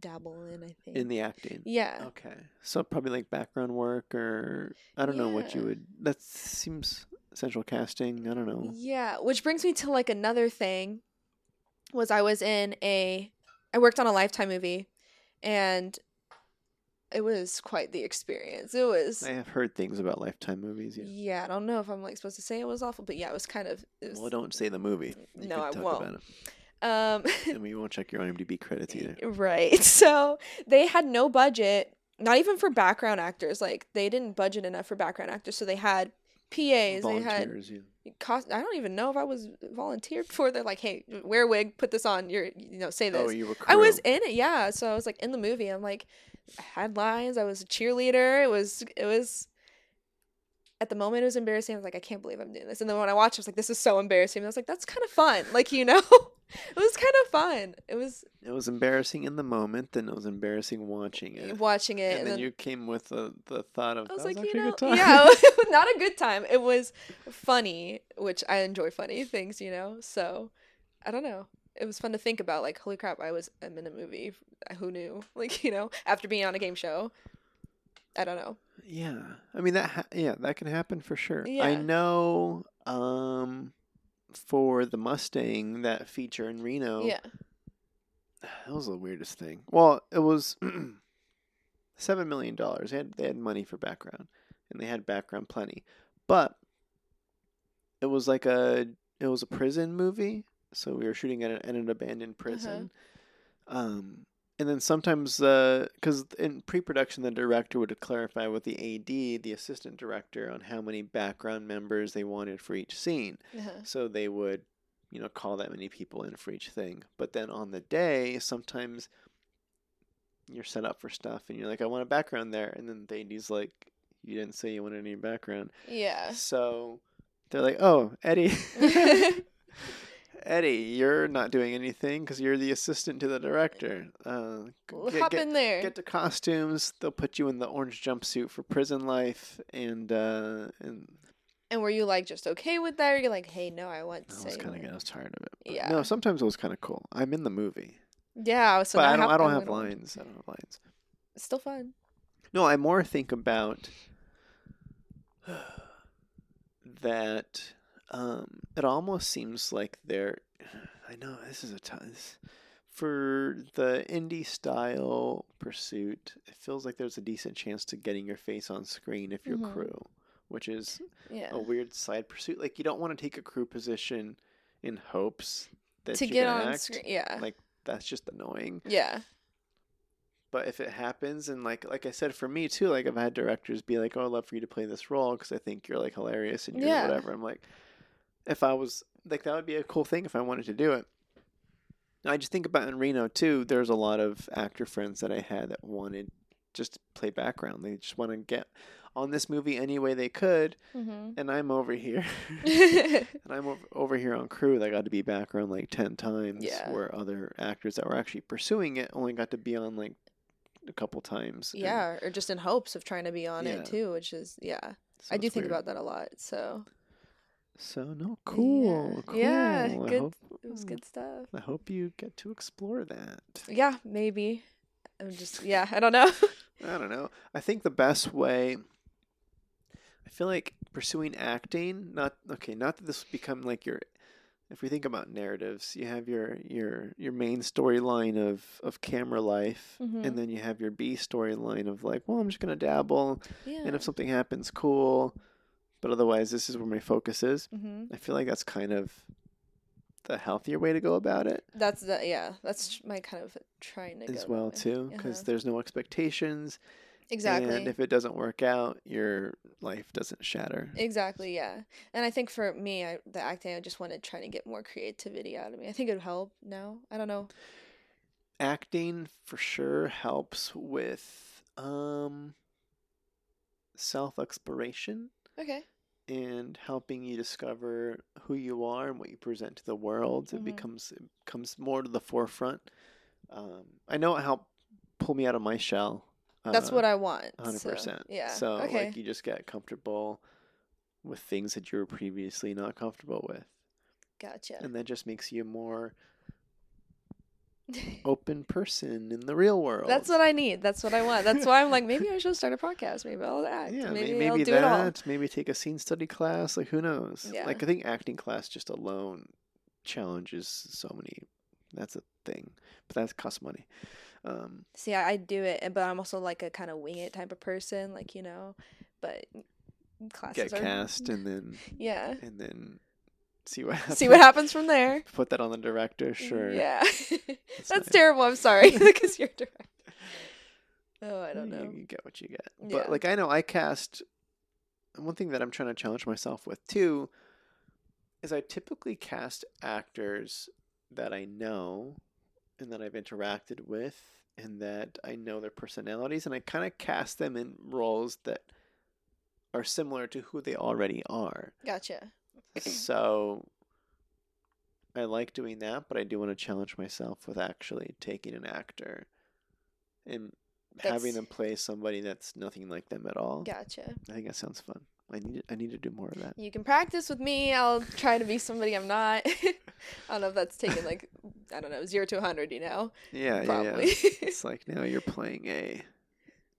dabble in. I think. in the acting. yeah. Okay. So probably like background work or I don't know what you would. That seems central casting. I don't know. Yeah, which brings me to like another thing was I was in a I worked on a lifetime movie and it was quite the experience. It was I have heard things about Lifetime movies. Yeah. yeah, I don't know if I'm like supposed to say it was awful, but yeah, it was kind of it was Well, don't say the movie. You No, can I talk won't. About it. um And we won't check your IMDb credits either. right. So, they had no budget, not even for background actors. Like they didn't budget enough for background actors, so they had PAs, they had Yeah. cost I don't even know if I was volunteered for. They're like, "Hey, wear a wig, put this on. You're, you know, say oh, this." Oh, you were. I was in it, yeah. So I was like in the movie. I'm like, I had lines. I was a cheerleader. It was, it was. At the moment, it was embarrassing. I was like, I can't believe I'm doing this. And then when I watched, I was like, this is so embarrassing. And I was like, that's kind of fun. Like you know, it was kind of fun. It was It was embarrassing in the moment, then it was embarrassing watching it. watching it, and, and, then, then you came with the, the thought of I was that like, was you know, yeah, it was not a good time. It was funny, which I enjoy funny things, you know. So I don't know. It was fun to think about. Like, holy crap, I was I'm in a movie. Who knew? Like, you know, after being on a game show. I don't know. Yeah, I mean that. Ha- yeah, that can happen for sure. I know. Um, for the Mustang that feature in Reno, Yeah. that was the weirdest thing. Well, it was seven million dollars. They had they had money for background, and they had background plenty, but it was like a it was a prison movie. So we were shooting at, a, at an abandoned prison. Um, and then sometimes, because in pre-production, the director would clarify with the AD, the assistant director, on how many background members they wanted for each scene. Uh-huh. So they would, you know, call that many people in for each thing. But then on the day, sometimes you're set up for stuff, and you're like, I want a background there, and then the AD's like, you didn't say you wanted any background. Yeah. So they're like, oh, Eddie. Eddie, you're not doing anything because you're the assistant to the director. Uh, get, Hop get, in there. get to costumes. They'll put you in the orange jumpsuit for prison life, and uh, and and were you like just okay with that? Or you're like, hey, no, I want to I was kind of. I was tired of it. Yeah. No, sometimes it was kind of cool. I'm in the movie, Yeah. So but I don't. I don't have lines. I don't have lines. It's still fun. No, I more think about that. Um, it almost seems like they're. I know this is a ton. this- For the indie style pursuit, it feels like there's a decent chance to getting your face on screen if you're Mhm. crew, which is Yeah. a weird side pursuit. Like you don't want to take a crew position in hopes that to get on act. screen. Yeah. Like that's just annoying. yeah. But if it happens, and like like I said, for me too, like I've had directors be like, "Oh, I'd love for you to play this role because I think you're like hilarious and you're Yeah. whatever." I'm like, if I was like, that would be a cool thing if I wanted to do it. I just think about in Reno too. There's a lot of actor friends that I had that wanted just to play background. They just want to get on this movie any way they could, Mm-hmm. and I'm over here. and I'm over, here on crew that got to be background like 10 times Yeah. where other actors that were actually pursuing it only got to be on like a couple times. and yeah, or just in hopes of trying to be on Yeah. it too, which is yeah. so I do it's think about that a lot. So So no, cool, cool. Yeah, good. hope, it was good stuff. I hope you get to explore that. Yeah, maybe. I'm just yeah, I don't know. I don't know. I think the best way. I feel like pursuing acting. Not okay. Not that this will become like your. If we think about narratives, you have your your your main storyline of of camera life, Mhm. and then you have your B storyline of like, well, I'm just gonna dabble, yeah. and if something happens, cool. But otherwise, this is where my focus is. hmm I feel like that's kind of the healthier way to go about it That's the yeah. That's my kind of trying to as well too, because Uh-huh. there's no expectations. exactly. And if it doesn't work out, your life doesn't shatter. Exactly, yeah. And I think for me, I, the acting, I just wanted trying to get more creativity out of me. I think it would help now. I don't know. Acting for sure helps with um self exploration Okay. And helping you discover who you are and what you present to the world. It Mhm. becomes it comes more to the forefront. Um, I know it helped pull me out of my shell. That's uh, what I want. hundred so, percent. Yeah. So okay. like you just get comfortable with things that you were previously not comfortable with, gotcha. and that just makes you more open person in the real world. That's what I need. That's what I want. That's why I'm like, maybe I should start a podcast. Maybe I'll act. Yeah, maybe, maybe, I'll do it all. that. Maybe take a scene study class. Like who knows? Yeah. Like I think acting class just alone challenges so many. That's a thing, but that costs money. Um, See, I, I do it, but I'm also like a kind of wing it type of person, like you know. But classes get are cast and then yeah. and then see what happens. See what happens from there. Put that on the director. Sure. Yeah. That's, nice. terrible. I'm sorry because you're director. Oh, I don't know. You, get what you get. Yeah. But like I know I cast one thing that I'm trying to challenge myself with too is I typically cast actors that I know and that I've interacted with and that I know their personalities and I kind of cast them in roles that are similar to who they already are. Gotcha. so I like doing that, but I do want to challenge myself with actually taking an actor and having them play somebody that's nothing like them at all. Gotcha. I think that sounds fun. I need I need to do more of that. You can practice with me. I'll try to be somebody I'm not. I don't know if that's taken like I don't know zero to hundred. You know, Yeah, yeah, probably. yeah. It's like now you're playing a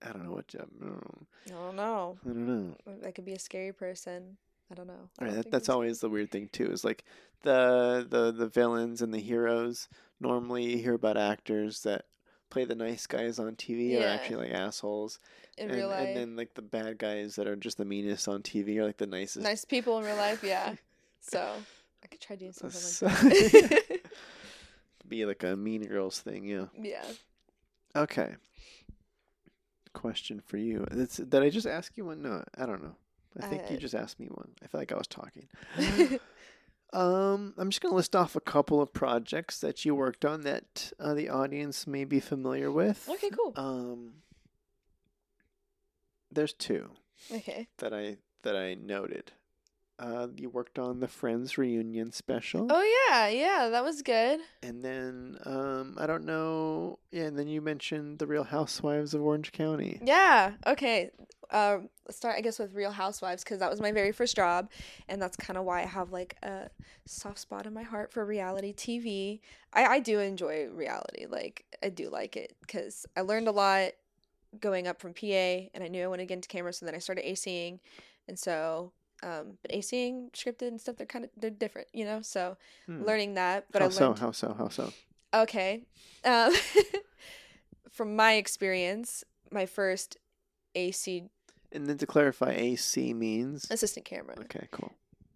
I don't know what job. I don't know. I don't know. I don't know. I could be a scary person. I don't know. I Right, don't that, that's always the weird thing too. Is like the the the villains and the heroes. Normally, you hear about actors that play the nice guys on TV are actually like assholes, in and, real life. and then like the bad guys that are just the meanest on TV are like the nicest. nice people in real life. Yeah. So I could try doing something So- like that. Be like a Mean Girls thing, yeah. yeah. Okay. Question for you. It's, did I just ask you one? No, I don't know. I think you Uh, just asked me one. I feel like I was talking. Um, I'm just gonna list off a couple of projects that you worked on that uh, the audience may be familiar with. okay. Cool. Um, there's two Okay. that I that I noted. Uh, you worked on the Friends reunion special, Oh yeah, yeah, that was good. and then um, I don't know. Yeah, and then you mentioned the Real Housewives of Orange County. Yeah. Okay. Um, let's start, I guess, with Real Housewives because that was my very first job, and that's kind of why I have like a soft spot in my heart for reality TV. I I do enjoy reality. Like I do like it because I learned a lot going up from PA, and I knew I wanted to get into camera. So then I started ACing, and so. Um, but ACing, scripted and stuff, they're kind of they're different, you know. So Hmm. learning that, but how I so? learned How so? How so? Okay. Um, from my experience, my first AC And then to clarify, AC means assistant camera. okay, cool.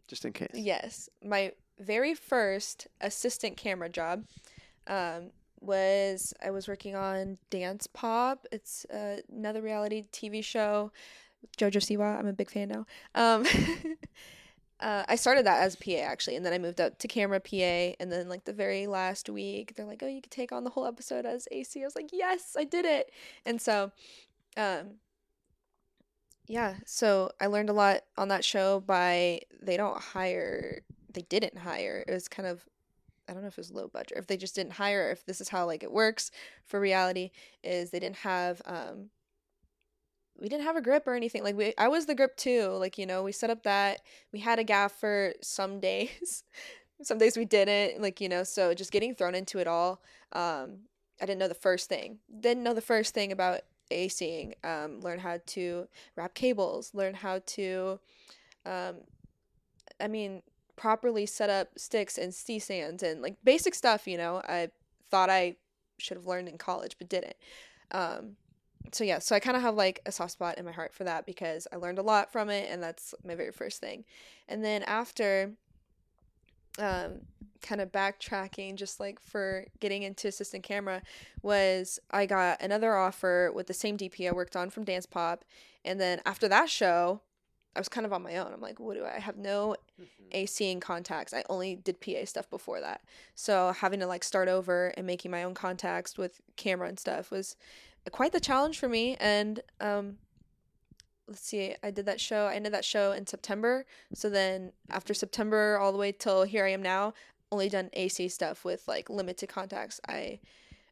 Just in case. Yes, my very first assistant camera job um, was I was working on Dance Pop. It's uh, another reality TV show. Jojo Siwa, I'm a big fan now. Um, uh, I started that as PA actually, and then I moved up to camera PA. And then like the very last week, they're like, "Oh, you could take on the whole episode as AC." I was like, "Yes, I did it!" And so, um, yeah, so I learned a lot on that show by they don't hire they didn't hire. It was kind of I don't know if it was low budget if they just didn't hire if this is how like it works for reality is they didn't have um we didn't have a grip or anything. Like we I was the grip too. Like, you know, we set up that we had a gaffer some days. some days we didn't, like, you know, so just getting thrown into it all. Um I didn't know the first thing. Didn't know the first thing about ACing, um, learn how to wrap cables, learn how to, um, I mean, properly set up sticks and C stands and like basic stuff, you know, I thought I should have learned in college but didn't. Um, so yeah, so I kind of have like a soft spot in my heart for that because I learned a lot from it and that's my very first thing. And then after um kind of backtracking just like for getting into assistant camera was I got another offer with the same DP I worked on from Dance Pop and then after that show I was kind of on my own. I'm like, what do I, I have no ACing contacts. I only did PA stuff before that. So having to like start over and making my own contacts with camera and stuff was quite the challenge for me and um let's see, I did that show. I ended that show in September. So then after September all the way till here I am now, only done AC stuff with like limited contacts. I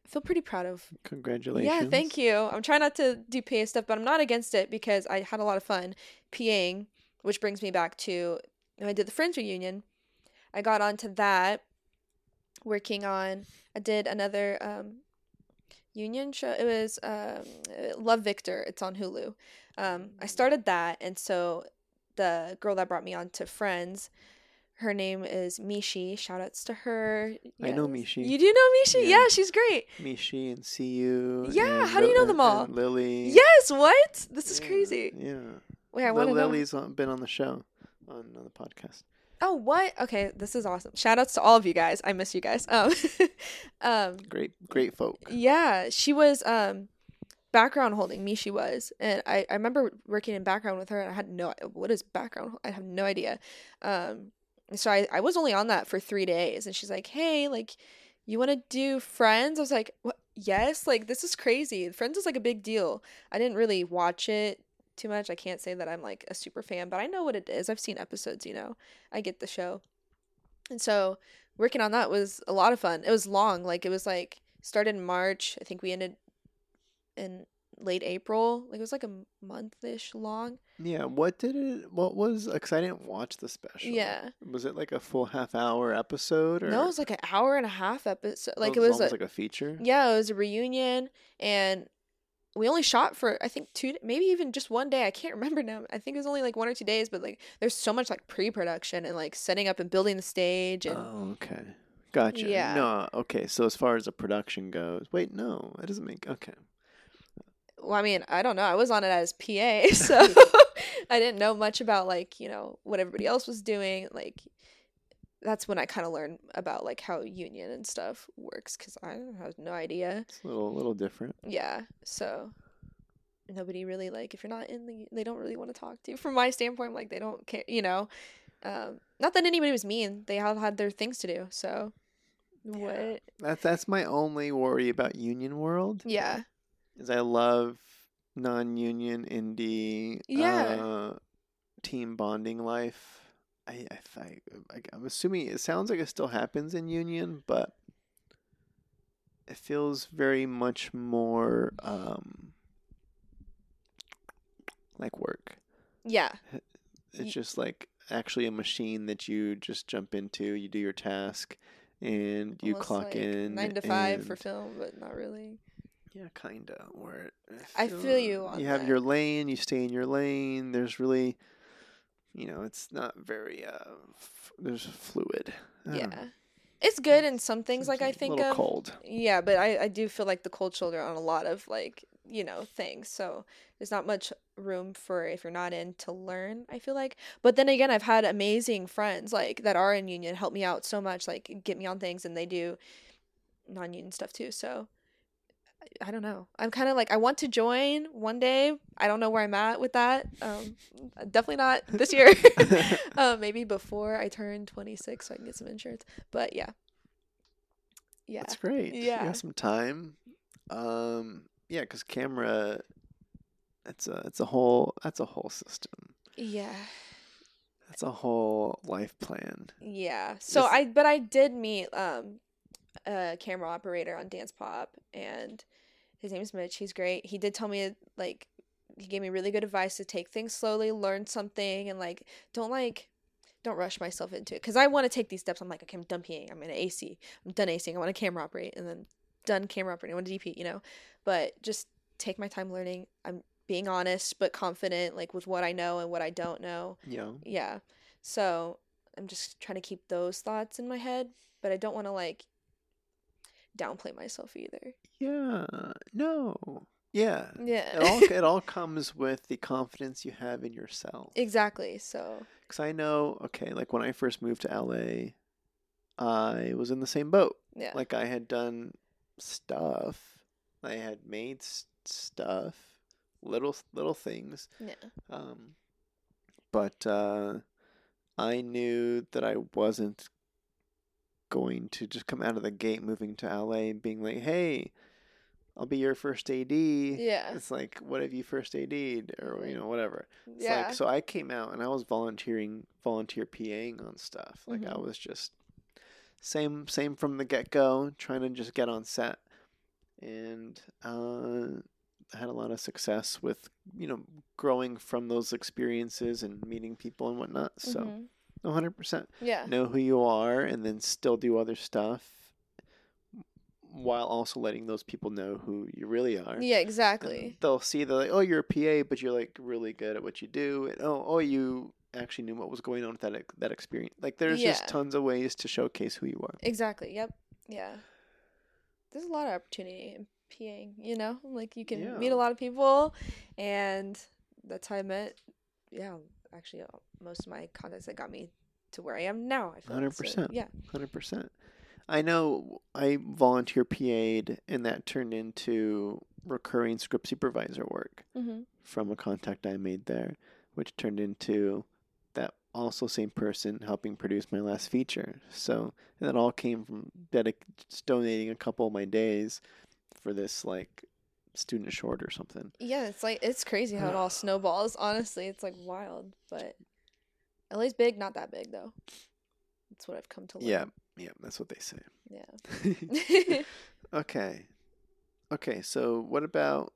feel pretty proud of. Congratulations. Yeah, thank you. I'm trying not to do PA stuff, but I'm not against it because I had a lot of fun PAing, which brings me back to when I did the Friends reunion. I got onto that working on I did another um union show. It was um Love Victor. It's on Hulu. Um I started that and so the girl that brought me on to Friends her name is Mishi. Shout outs to her. I know Mishi. You do know Mishi? Yeah. Yeah, she's great. Mishi and see you. Yeah, how do you know them all? Lily. Yes, what? This is Yeah, crazy. Yeah. Wait, I want to know. Lily's been on the show, on, on the podcast. Oh, what? Okay, this is awesome. Shout outs to all of you guys. I miss you guys. Um, um, Great, great folk. yeah, she was um background holding. Me, she was, and I I remember working in background with her, and I had no what is background. I have no idea. Um, so I I was only on that for three days, and she's like, hey, like, you want to do Friends? I was like, what? Yes, like this is crazy. Friends is like a big deal. I didn't really watch it too much. I can't say that I'm like a super fan, but I know what it is. I've seen episodes, you know. I get the show. And so working on that was a lot of fun. It was long. Like it was like started in March. I think we ended in late April. Like it was like a month-ish long. Yeah, what did it? What was? Because I didn't watch the special. Yeah. Was it like a full half hour episode or? No, it was like an hour and a half episode. oh, Like it was a, like a feature. yeah, it was a reunion and we only shot for I think two maybe even just one day. I can't remember now. I think it was only like one or two days, but like there's so much like pre-production and like setting up and building the stage and Oh, okay. Gotcha. Yeah. No, okay. So as far as the production goes, wait, no, that doesn't make okay. well, I mean, I don't know. I was on it as PA, so I didn't know much about like, you know, what everybody else was doing. Like that's when I kind of learned about like how union and stuff works cuz I have no idea. It's a little, a little different. Yeah. So nobody really like if you're not in the they don't really want to talk to you from my standpoint like they don't care, you know. Um not that anybody was mean. They all had their things to do. So what? That's that's my only worry about Union World. Yeah. Is I love non-union indie. Yeah. Uh, team bonding life. I, I, I, I I'm assuming it sounds like it still happens in union, but it feels very much more um like work. Yeah. It's just like actually a machine that you just jump into. You do your task, and you Almost clock like in. 9 to 5 for film, but not really. Yeah, kinda. Where I feel you on You have that. your lane. You stay in your lane. There's really, you know, it's not very. uh f- There's fluid. Don't know. Yeah. It's good in some things like I think little of. cold. Yeah, but I, I do feel like the cold shoulder on a lot of like, you know, things. So there's not much room for if you're not in to learn, I feel like. But then again, I've had amazing friends like that are in union help me out so much, like get me on things and they do non union stuff too. So I- don't know. I'm kind of like I want to join one day. I don't know where I'm at with that. Um, definitely not this year. uh, maybe before I turn 26, so I can get some insurance. But yeah, yeah, That's great. You Yeah. got some time. Um. Yeah, because camera. It's a. It's a whole. That's a whole system. yeah, That's a whole life plan. yeah. So This- I, but I did meet um a camera operator on Dance Pop, and his name is Mitch. He's great. He did tell me like he gave me really good advice to take things slowly, learn something, and like don't like don't rush myself into it because I want to take these steps. I'm like, okay, I'm done PAing. I'm in AC. I'm done ACing. I want to camera operate, and then done camera operating. I want to DP. You know, but just take my time learning. I'm being honest but confident, like with what I know and what I don't know. Yeah. Yeah. So I'm just trying to keep those thoughts in my head, but I don't want to like downplay myself either. Yeah. No. Yeah. Yeah. It all it all comes with the confidence you have in yourself. exactly. So Cuz I know, okay, like when I first moved to LA, I was in the same boat. yeah. Like I had done stuff. I had made stuff, little little things. yeah. Um, but uh, I knew that I wasn't going to just come out of the gate moving to LA and being like, hey, I'll be your first AD. Yeah. It's like, what have you first AD'd or you know whatever. It's yeah. Like, so I came out and I was volunteering, volunteer PAing on stuff. Like mm-hmm. I was just same same from the get go, trying to just get on set, and uh, I had a lot of success with you know growing from those experiences and meeting people and whatnot. So. Mm-hmm. 100%. Yeah. Know who you are and then still do other stuff while also letting those people know who you really are. Yeah, exactly. And they'll see that like, oh, you're a PA, but you're like really good at what you do. And oh, oh, you actually knew what was going on with that that experience. Like there's yeah. just tons of ways to showcase who you are. Exactly. Yep. Yeah. There's a lot of opportunity in PAing, you know? Like you can yeah. meet a lot of people and that's how I met yeah, actually uh, most of my contacts that got me to where I am now. I feel like. So, 100%. yeah. Hundred percent. I know I volunteer PA'd, and that turned into recurring script supervisor work Mhm. from a contact I made there, which turned into that also same person helping produce my last feature. So that all came from dedic- donating a couple of my days for this like student short or something. Yeah, it's like it's crazy how it all snowballs. Honestly, it's like wild, but LA's big, not that big though. That's what I've come to learn. Yeah, yeah, that's what they say. Yeah. okay. Okay, so what about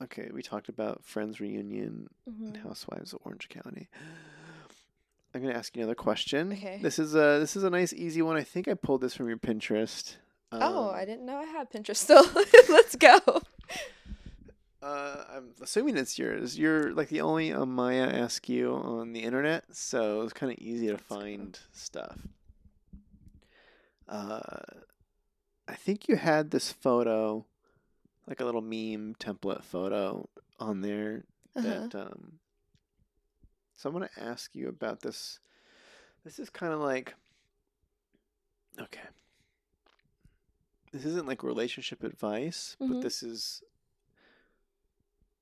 Okay, we talked about Friends reunion and Mhm. Housewives of Orange County. I'm gonna ask you another question. Okay. This is a this is a nice easy one. I think I pulled this from your Pinterest. Oh, Um, I didn't know I had Pinterest still. Let's go. Uh, I'm assuming it's yours. You're like the only Amaya Askew on the internet, so it's kind of easy to find stuff. Uh, I think you had this photo, like a little meme template photo on there Uh-huh. that um so I'm gonna ask you about this. This is kind of like okay. This isn't like relationship advice, Mhm. but this is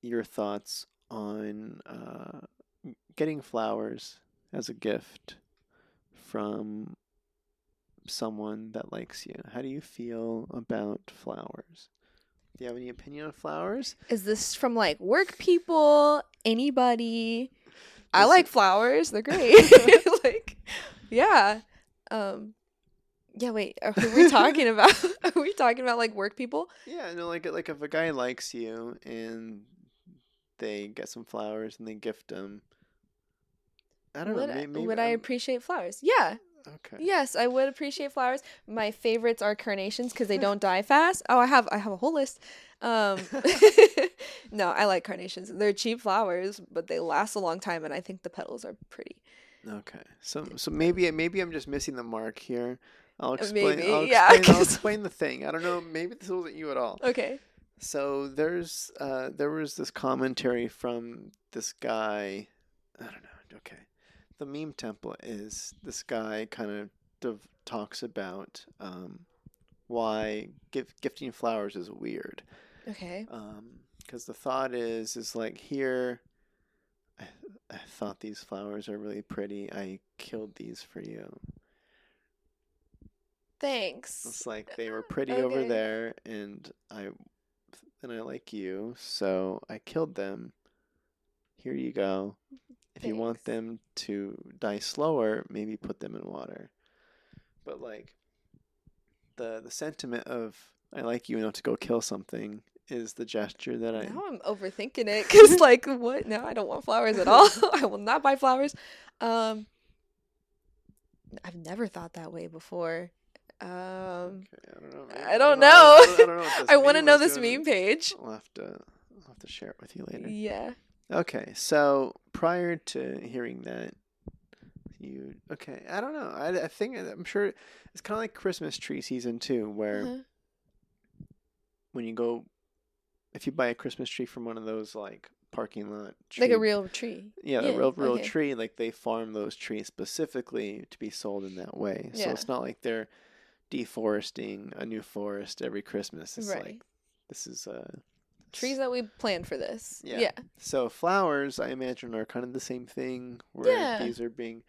your thoughts on uh, getting flowers as a gift from someone that likes you. How do you feel about flowers? Do you have any opinion on flowers? Is this from like work people? Anybody? I like flowers. They're great. like, yeah. Um, yeah. Wait. Are we talking about? Are we talking about like work people? Yeah, no, like like if a guy likes you and they get some flowers and they gift them. I don't would know. I, may- Maybe, would I I'm- appreciate flowers? Yeah. Okay. Yes, I would appreciate flowers. My favorites are carnations because they don't die fast. Oh, I have I have a whole list. Um, no, I like carnations. They're cheap flowers, but they last a long time, and I think the petals are pretty. Okay. So so maybe maybe I'm just missing the mark here. I'll explain. Uh, Maybe, I'll yeah, explain, I'll 'cause- explain the thing. I don't know. Maybe this wasn't you at all. Okay. So there's uh there was this commentary from this guy. I don't know. Okay. The meme template is this guy kind of div- talks about um why give, gifting flowers is weird. Okay. Um, because the thought is is like here I, I thought these flowers are really pretty. I killed these for you. Thanks. It's like they were pretty over there and I and I like you, so I killed them. Here you go. If you want them to die slower, maybe put them in water. But like the the sentiment of I like you enough to go kill something is the gesture that I Now I'm overthinking it because, like, what? No, I don't want flowers at all. I will not buy flowers. Um, I've never thought that way before. Um, Okay, I don't know. I don't know. know. I don't, know I want to know this doing. meme page. I'll have to I'll have to share it with you later. Yeah. Okay, so prior to hearing that, you okay? I don't know. I, I think I'm sure it's kind of like Christmas tree season too, where Uh-huh. when you go, if you buy a Christmas tree from one of those like parking lot, Like a real tree. yeah, a real real okay. tree, like they farm those trees specifically to be sold in that way. So Yeah. it's not like they're deforesting a new forest every Christmas. It's Right. like this is uh Trees that we planned for this. Yeah. Yeah. So flowers, I imagine, are kind of the same thing. Where Yeah. these are being,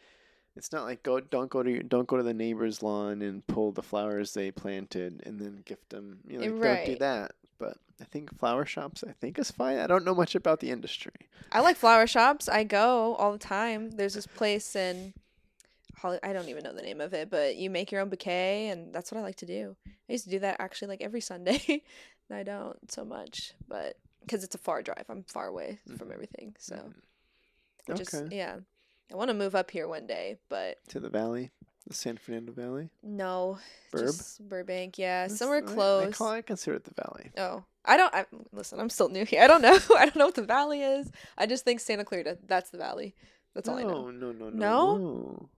it's not like go don't go to your, don't go to the neighbor's lawn and pull the flowers they planted and then gift them. You know, like, don't do that. But I think flower shops, I think, is fine. I don't know much about the industry. I like flower shops. I go all the time. There's this place in Holly. I don't even know the name of it, but you make your own bouquet, and that's what I like to do. I used to do that actually like every Sunday. I don't so much, but because it's a far drive, I'm far away from Mhm. everything. So Mhm. it just yeah, I want to move up here one day, but To the valley, the San Fernando Valley, no, Burb. just Burbank. Yeah, That's- somewhere close. I, call I consider it the valley. Oh, I don't. I, listen, I'm still new here. I don't know. I don't know what the valley is. I just think Santa Clarita. That's the valley. That's all I know. no, no, no, No? no.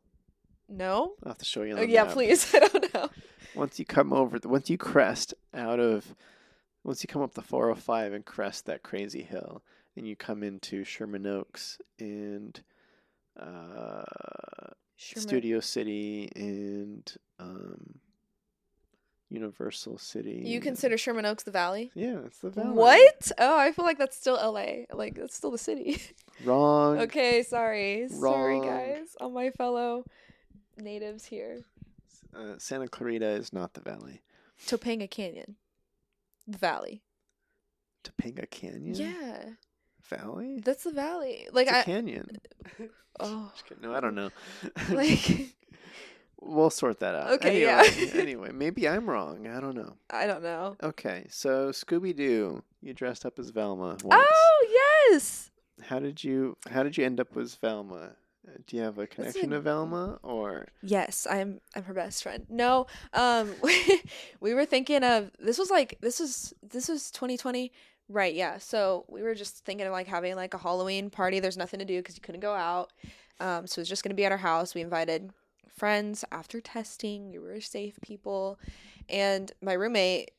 No. I'll have to show you. Oh yeah, map. please. I don't know. once you come over, the, once you crest out of, once you come up the 405 and crest that crazy hill, and you come into Sherman Oaks and uh, Sherman- Studio City and um, Universal City. You consider Sherman Oaks the valley? Yeah, it's the valley. What? Oh, I feel like that's still LA. Like that's still the city. Wrong. okay, sorry. Sorry guys. All my fellow natives here. Uh, Santa Clarita is not the valley. Topanga Canyon. The valley. Topanga Canyon. Yeah. Valley. That's the valley. Like It's a I canyon. oh. No, I don't know. like We'll sort that out. Okay, anyway, yeah. anyway, maybe I'm wrong. I don't know. I don't know. Okay, so Scooby Doo, you dressed up as Velma once. Oh yes. How did you How did you end up as Velma? Uh, Do you have a connection a- to Velma, or Yes, I'm I'm her best friend. No, um we were thinking of this was like this was this was 2020. Right, yeah. So we were just thinking of like having like a Halloween party. There's nothing to do because you couldn't go out. Um so it was just going to be at our house. We invited friends after testing. We were safe people. And my roommate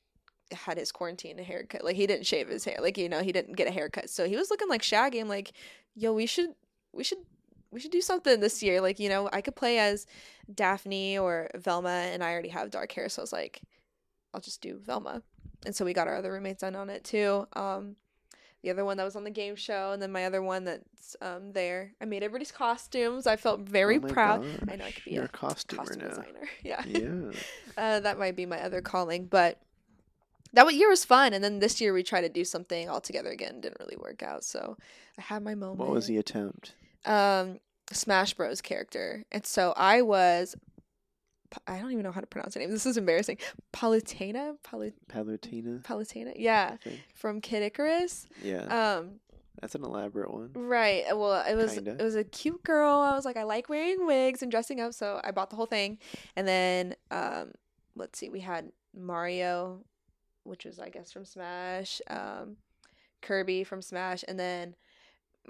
had his quarantine haircut. Like he didn't shave his hair. Like you know, he didn't get a haircut. So he was looking like Shaggy. I'm like, "Yo, we should we should we should do something this year. Like, you know, I could play as Daphne or Velma, and I already have dark hair, so I was like, I'll just do Velma. And so we got our other roommates in on it too. Um, the other one that was on the game show, and then my other one that's um there. I made everybody's costumes. I felt very Oh proud. I know I gosh, could be You're a costume now. designer. Yeah. Yeah. uh, that might be my other calling, but that year was fun. And then this year we tried to do something all together again. Didn't really work out. So I had my moment What was the attempt? Um Smash Bros character. And so I was I don't even know how to pronounce her name. This is embarrassing. Palutena? Palu- Palutena. Palutena? Yeah, from Kid Icarus. Yeah, Um that's an elaborate one. right. Well, it was Kinda. it was a cute girl. I was like I like wearing wigs and dressing up, so I bought the whole thing. And then um let's see. We had Mario, which was I guess from Smash, um Kirby from Smash, and then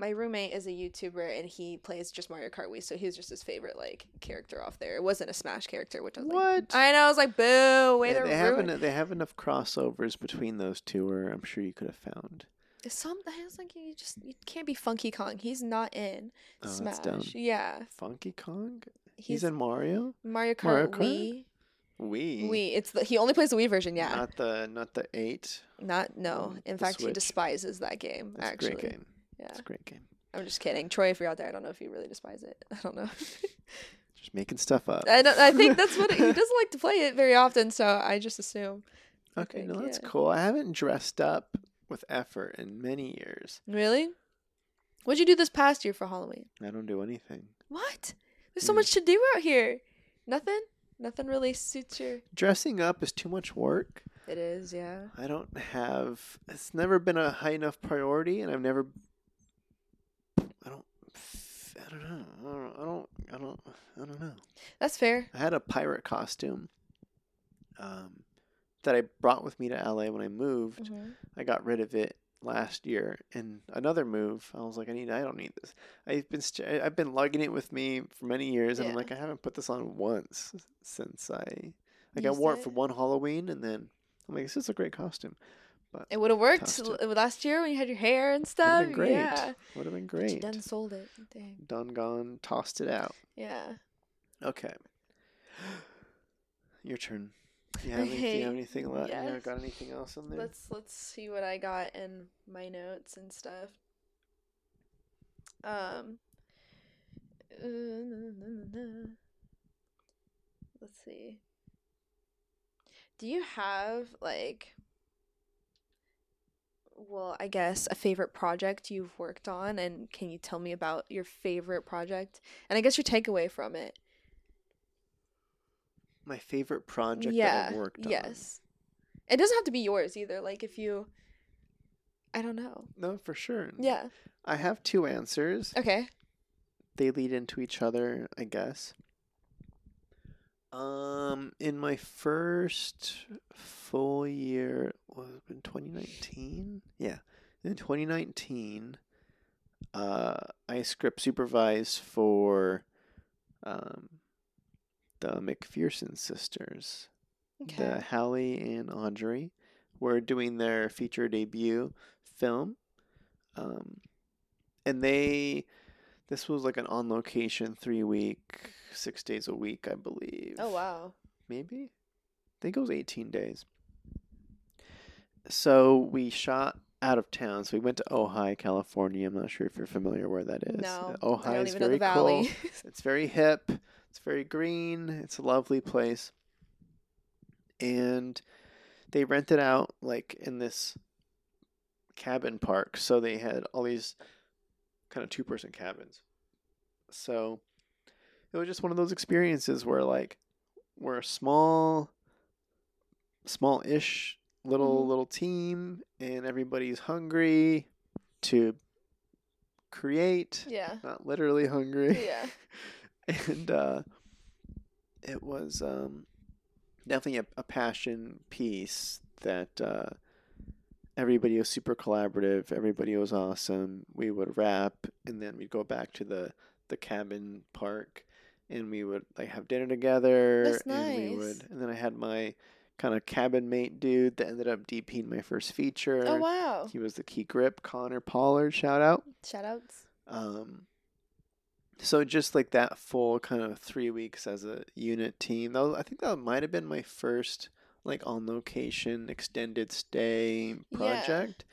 my roommate is a YouTuber and he plays just Mario Kart Wii, so he was just his favorite like character off there. It wasn't a Smash character, which I was like, What? I know. I was like, boo, way Yeah, to they have en- they have enough crossovers between those two, where I'm sure you could have found. Some I was like, you just you can't be Funky Kong. He's not in Oh, Smash. that's dumb. Yeah, Funky Kong. he's, He's, in Mario. Mario Kart Mario Kart? Wii. We. Wii. It's the he only plays the Wii version. Yeah, Not the not the eight. not no. Mm, In fact, he despises that game. Actually, a great game. Yeah. It's a great game. I'm just kidding, Troy. If you're out there, I don't know if you really despise it. I don't know. Just making stuff up. I don't, I think that's what he doesn't like to play it very often, so I just assume. Okay, think, no, that's yeah. cool. I haven't dressed up with effort in many years. Really? What'd you do this past year for Halloween? I don't do anything. What? There's so Mm. much to do out here. Nothing? Nothing really suits your. Dressing up is too much work. It is, yeah. I don't have. It's never been a high enough priority, and I've never. I don't. Know. I don't. I don't. I don't, know. That's fair. I had a pirate costume. Um, that I brought with me to LA when I moved. Mhm. I got rid of it last year in another move. I was like, I need, I don't need this. I've been, st- I've been lugging it with me for many years, and I'm like, I haven't put this on once since I, like, I Used wore it it? for one Halloween, and then I'm like, this is a great costume. It would have worked last year when you had your hair and stuff. been great. Yeah. Would have been But you great. done sold it. Dang. Done, gone, tossed it out. Yeah. Okay. Your turn. Do you have, any, do you have anything left? You yes. got anything else in there? Let's let's see what I got in my notes and stuff. Um. Let's see. Do you have like well, I guess a favorite project you've worked on and can you tell me about your favorite project? And I guess your takeaway from it. My favorite project yeah. that I've worked on. yes. It doesn't have to be yours either. Like if you I don't know. No, for sure. Yeah. I have two answers. Okay. They lead into each other, I guess. Um, in my first full year, was it in 2019? Yeah, in 2019, uh, I script supervised for um, the McPherson sisters. Okay. the Hallie and Audrey were doing their feature debut film. Um, and they, this was like an on location three week, six days a week, I believe. Oh wow. Maybe? I think it was 18 days. So we shot out of town. So we went to Ojai, California. I'm not sure if you're familiar where that is. No. Uh, I Ojai don't is even know the very cool. It's very hip. It's very green. It's a lovely place. And they rented out like in this cabin park. So they had all these kind of two person cabins. So it was just one of those experiences where like we're a small small ish little Mhm. little team and everybody's hungry to create yeah. not literally hungry Yeah. and uh, it was um, definitely a, a passion piece that uh, everybody was super collaborative. Everybody was awesome. We would wrap, and then we'd go back to the the cabin park, and we would like have dinner together. That's And we would, and then I had my kind of cabin mate dude that ended up DPing my first feature. Oh wow. He was the key grip, Connor Pollard. Shout out. Shout outs. Um, so just like that full kind of three weeks as a unit team. That was, I think that might have been my first like on location extended stay Yeah. project.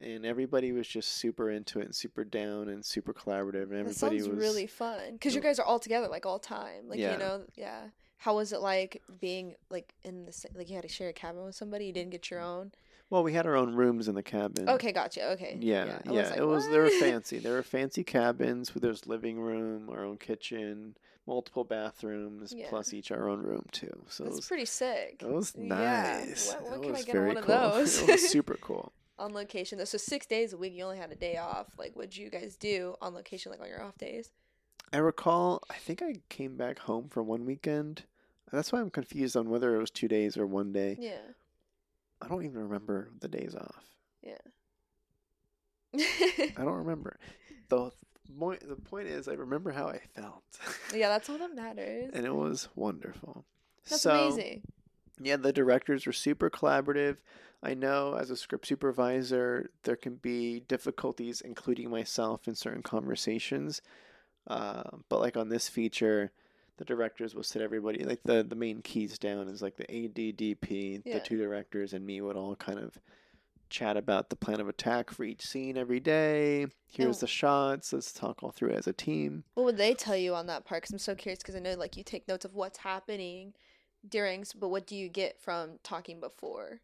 And everybody was just super into it and super down and super collaborative. And everybody was really fun because you guys are all together like all time. Like Yeah. you know, yeah. How was it like being like in the like you had to share a cabin with somebody? You didn't get your own. well. We had our own rooms in the cabin. Okay, gotcha. Okay. Yeah, yeah. like, it was they were fancy. They were fancy cabins with there's living room, our own kitchen, multiple bathrooms, Yeah. plus each our own room too. So it That's was pretty sick. It was Yeah. nice. What- what it can I was get on very one of cool. those? it was super cool. On location though, so six days a week. You only had a day off. Like, what'd you guys do on location? Like on your off days? I recall. I think I came back home for one weekend. That's why I'm confused on whether it was two days or one day. Yeah. I don't even remember the days off. Yeah. I don't remember. the point. The point is, I remember how I felt. yeah, that's all that matters. and it was wonderful. That's so, amazing. Yeah, the directors were super collaborative. I know as a script supervisor, there can be difficulties, including myself, in certain conversations. Uh, but like on this feature, the directors will sit everybody like the the main keys down is like the AD, DP, Yeah. the two directors, and me would all kind of chat about the plan of attack for each scene every day. Here's And- the shots. Let's talk all through it as a team. What would they tell you on that part? Because I'm so curious. Because I know like you take notes of what's happening during, but what do you get from talking before?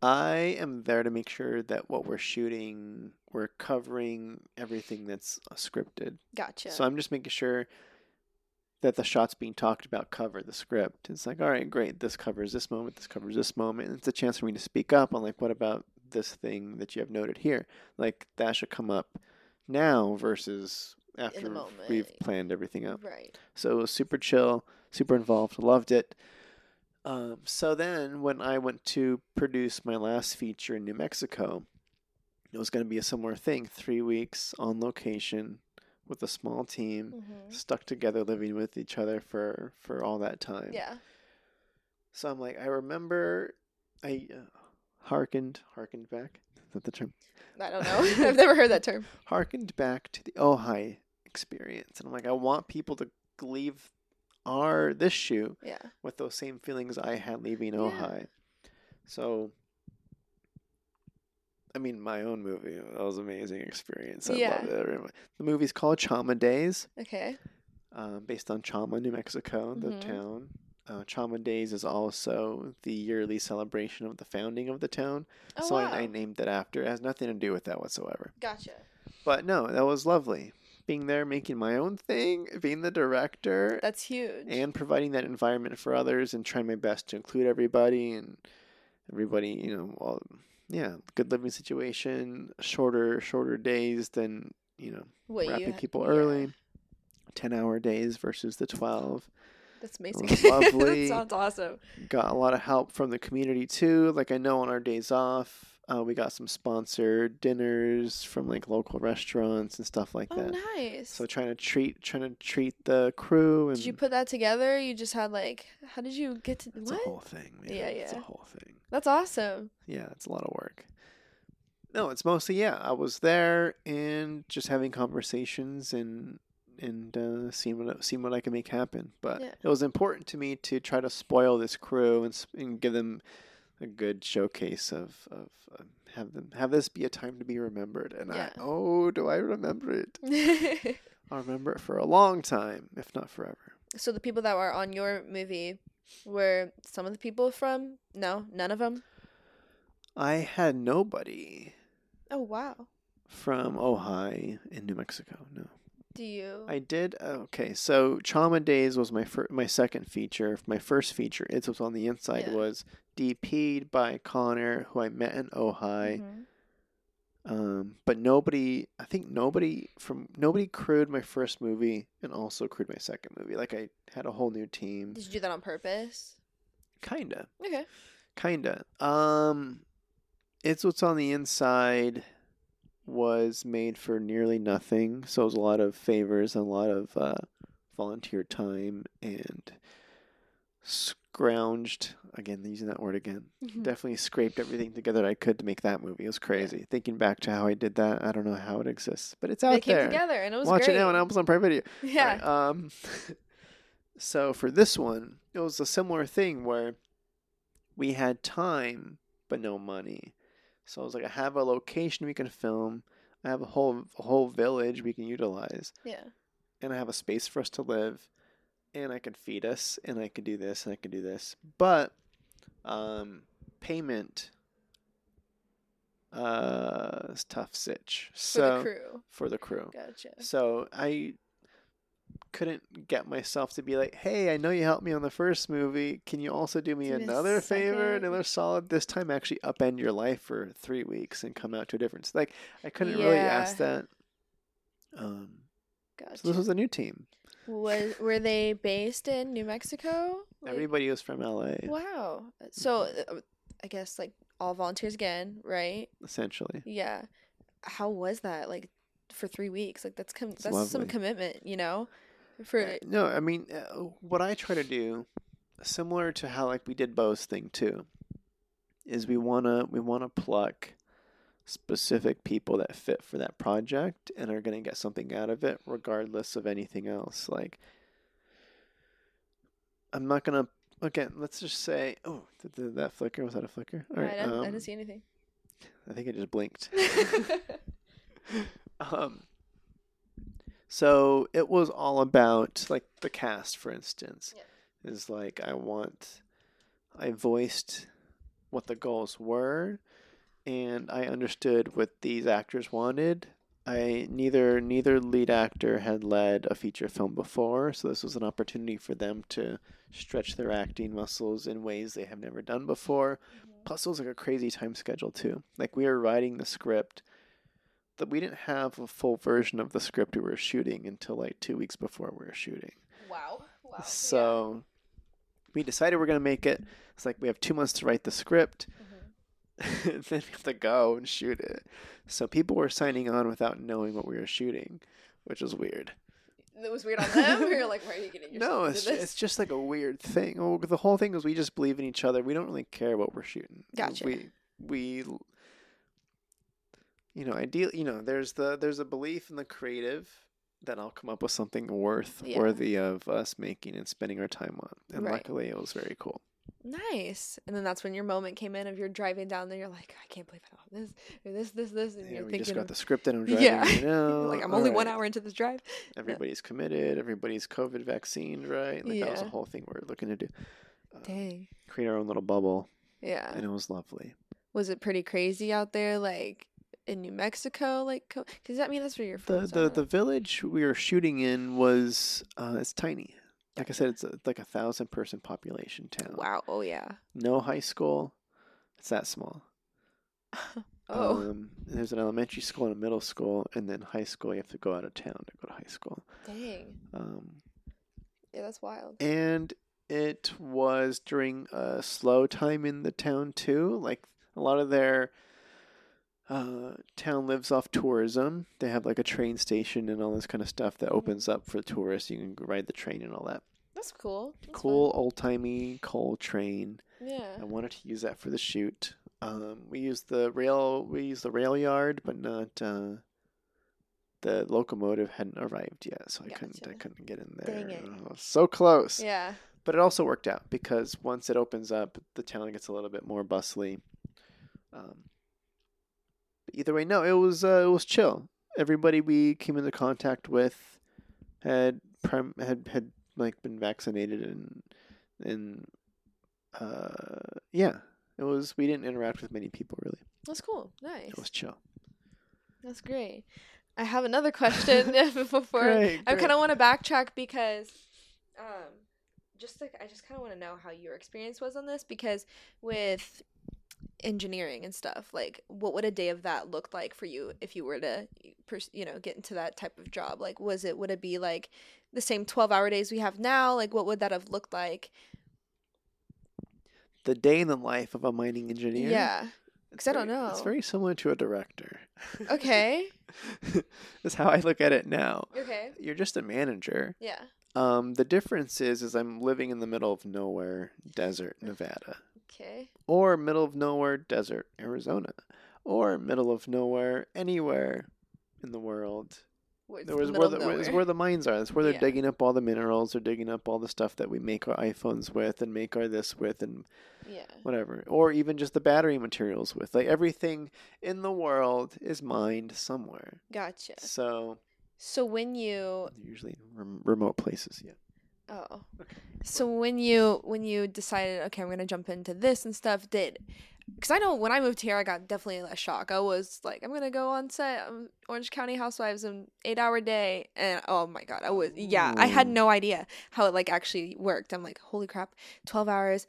I am there to make sure that what we're shooting, we're covering everything that's uh, scripted. Gotcha. So I'm just making sure that the shots being talked about cover the script. It's like, all right, great. This covers this moment. This covers this moment. And it's a chance for me to speak up on like, what about this thing that you have noted here? Like that should come up now versus after we've planned everything out. right. So it was super chill, super involved, loved it. Um, so then when I went to produce my last feature in New Mexico, it was going to be a similar thing three weeks on location with a small team Mhm. stuck together living with each other for for all that time Yeah. so i'm like i remember i uh, hearkened hearkened back is that the term I don't know. I've never heard that term. hearkened back to the ojai experience and i'm like i want people to leave our this shoe Yeah. with those same feelings i had leaving Yeah. ojai so I mean, my own movie. That was an amazing experience. I Yeah. loved it. The movie's called Chama Days. Okay. um, based on Chama, New Mexico, the Mhm. town. Uh, Chama Days is also the yearly celebration of the founding of the town, Oh so wow. I, I named it after. It has nothing to do with that whatsoever. gotcha. But no, that was lovely. Being there, making my own thing, being the director, That's huge. and providing that environment for others, and trying my best to include everybody and everybody. You know, all yeah, good living situation, shorter shorter days than you know what you wrapping ha- people yeah, early. 10 hour days versus the 12 That's amazing. lovely. that sounds awesome. got a lot of help from the community too like i know on our days off uh, we got some sponsored dinners from like local restaurants and stuff like Oh, that nice. so trying to treat trying to treat the crew and did you put that together? You just had like, how did you get to it's what? a whole thing man. Yeah, yeah. it's a whole thing That's awesome. yeah it's a lot of work no it's mostly yeah i was there and just having conversations and and uh, seeing what seeing what I can make happen. But Yeah. it was important to me to try to spoil this crew and, and give them a good showcase of of uh, have them have this be a time to be remembered. And Yeah. I oh, do I remember it? I'll remember it for a long time, if not forever. so the people that were on your movie were some of the people from no, none of them. I had nobody Oh wow. from Ojai in New Mexico. No. Do you? I did. Okay, so Chama Days was my fir- my second feature. My first feature, It Was on the Inside, Yeah. was DP'd by Connor, who I met in Ojai. Mhm. Um, but nobody, I think nobody from nobody crewed my first movie and also crewed my second movie. Like I had a whole new team, Did you do that on purpose? kinda, Okay. kinda. Um, it's what's on the inside was made for nearly nothing, so it was a lot of favors and a lot of uh, volunteer time and scrounged again using that word again Mhm. definitely scraped everything together I could to make that movie. It was crazy. Thinking back to how I did that, I don't know how it exists, but it's out came there. together and it was Watch great. it now on Amazon Prime Video. Yeah. Alright, um, so for this one, it was a similar thing where we had time but no money. So I was like, I have a location we can film. I have a whole a whole village we can utilize, Yeah. and I have a space for us to live, and I can feed us, and I can do this, and I can do this. But um, payment uh, is tough sitch. So For the crew. for the crew. Gotcha. So I couldn't get myself to be like, "Hey, I know you helped me on the first movie. Can you also do me Do another favor, second?" another solid this time? Actually, upend your life for three weeks and come out to a difference." Like I couldn't really ask that. Um, Gotcha. so this was a new team. was were they based in New Mexico? Like- Everybody was from LA, Wow. So uh, I guess like all volunteers again, right? essentially. Yeah. How was that? Like for three weeks? Like that's com- that's some commitment, you know. For Uh, no, I mean, uh, what I try to do, similar to how like we did Bo's thing too, is we wanna we wanna pluck specific people that fit for that project and are gonna get something out of it, regardless of anything else. Like, I'm not gonna. Again, let's just say, oh, did, did that flicker? Was that a flicker? All I, right, didn't, I um, didn't see anything. I think it just blinked. um, so it was all about like the cast, for instance, is like I want, I voiced what the goals were, and I understood what these actors wanted. I neither neither lead actor had led a feature film before, so this was an opportunity for them to stretch their acting muscles in ways they have never done before. Mm-hmm. Plus, it was like a crazy time schedule too. Like we were writing the script, that we didn't have a full version of the script we were shooting until like two weeks before we were shooting. wow. Wow. So we decided we're gonna make it. It's like we have two months to write the script. Mhm. and then we have to go and shoot it. So people were signing on without knowing what we were shooting, which was weird. It was weird on them. we were like, "Why are you getting yourself No, into it's, this?" it's just like a weird thing. Oh, the whole thing is we just believe in each other. We don't really care what we're shooting. Gotcha. We we you know, ideal. You know, there's the there's a belief in the creative that I'll come up with something worth Yeah. worthy of us making and spending our time on. And Right. luckily, it was very cool. Nice. And then that's when your moment came in of you're driving down there. You're like, I can't believe I don't have this or this, this, this. And Yeah, you're thinking, we just got the script and I'm driving. Yeah. you're like, I'm only one hour into this drive. Everybody's committed. Everybody's COVID vaccine, right? Like that was Yeah. whole thing we are looking to do. Uh, Dang. create our own little bubble, Yeah. and it was lovely. Was it pretty crazy out there, like in New Mexico? Like, because I mean, that's where you're from. the the, the village we were shooting in was uh, it's tiny. Like I said, it's a, like a thousand person population town. wow. Oh yeah. No high school. It's that small. Oh. Um, there's an elementary school and a middle school, and then high school. You have to go out of town to go to high school. Dang. Um, Yeah, that's wild. and it was during a slow time in the town too. Like a lot of their uh, town lives off tourism. They have like a train station and all this kind of stuff that opens up for tourists. You can ride the train and all that. That's cool. That's cool old timey coal train. Yeah. I wanted to use that for the shoot. Um, we used the rail. We used the rail yard, but not. Uh, the locomotive hadn't arrived yet, so I couldn't. I couldn't get in there. Dang it. Oh, so close. Yeah. But it also worked out because once it opens up, the town gets a little bit more bustly. Um, but either way, no, it was uh, it was chill. Everybody we came into contact with had prim- had had like been vaccinated and and uh, yeah, it was. We didn't interact with many people really. That's cool. Nice. It was chill. That's great. I have another question before Great, I kind of want to backtrack because, um, just like I just kind of want to know how your experience was on this because with engineering and stuff, like what would a day of that look like for you if you were to, you know, get into that type of job? Like, was it would it be like the same twelve hour days we have now? Like, what would that have looked like? The day in the life of a mining engineer. Yeah. because I don't know It's very similar to a director. Okay. That's how I look at it now. Okay. You're just a manager. Yeah. Um, the difference is, is I'm living in the middle of nowhere, desert, Nevada, Okay. or middle of nowhere, desert, Arizona, or middle of nowhere, anywhere in the world. Where it's There the where the, where the mines are. That's where they're Yeah. digging up all the minerals. They're digging up all the stuff that we make our iPhones with and make our this with and yeah. whatever, or even just the battery materials with. Like everything in the world is mined somewhere. Gotcha. So So when you usually remote places. Yeah. Oh. So when you when you decided, okay, I'm gonna jump into this and stuff, did because I know when I moved here, I got definitely a shock. I was like, I'm gonna go on set, um, Orange County Housewives, an eight hour day, and oh my god, I was yeah, I had no idea how it like actually worked. I'm like, holy crap, twelve hours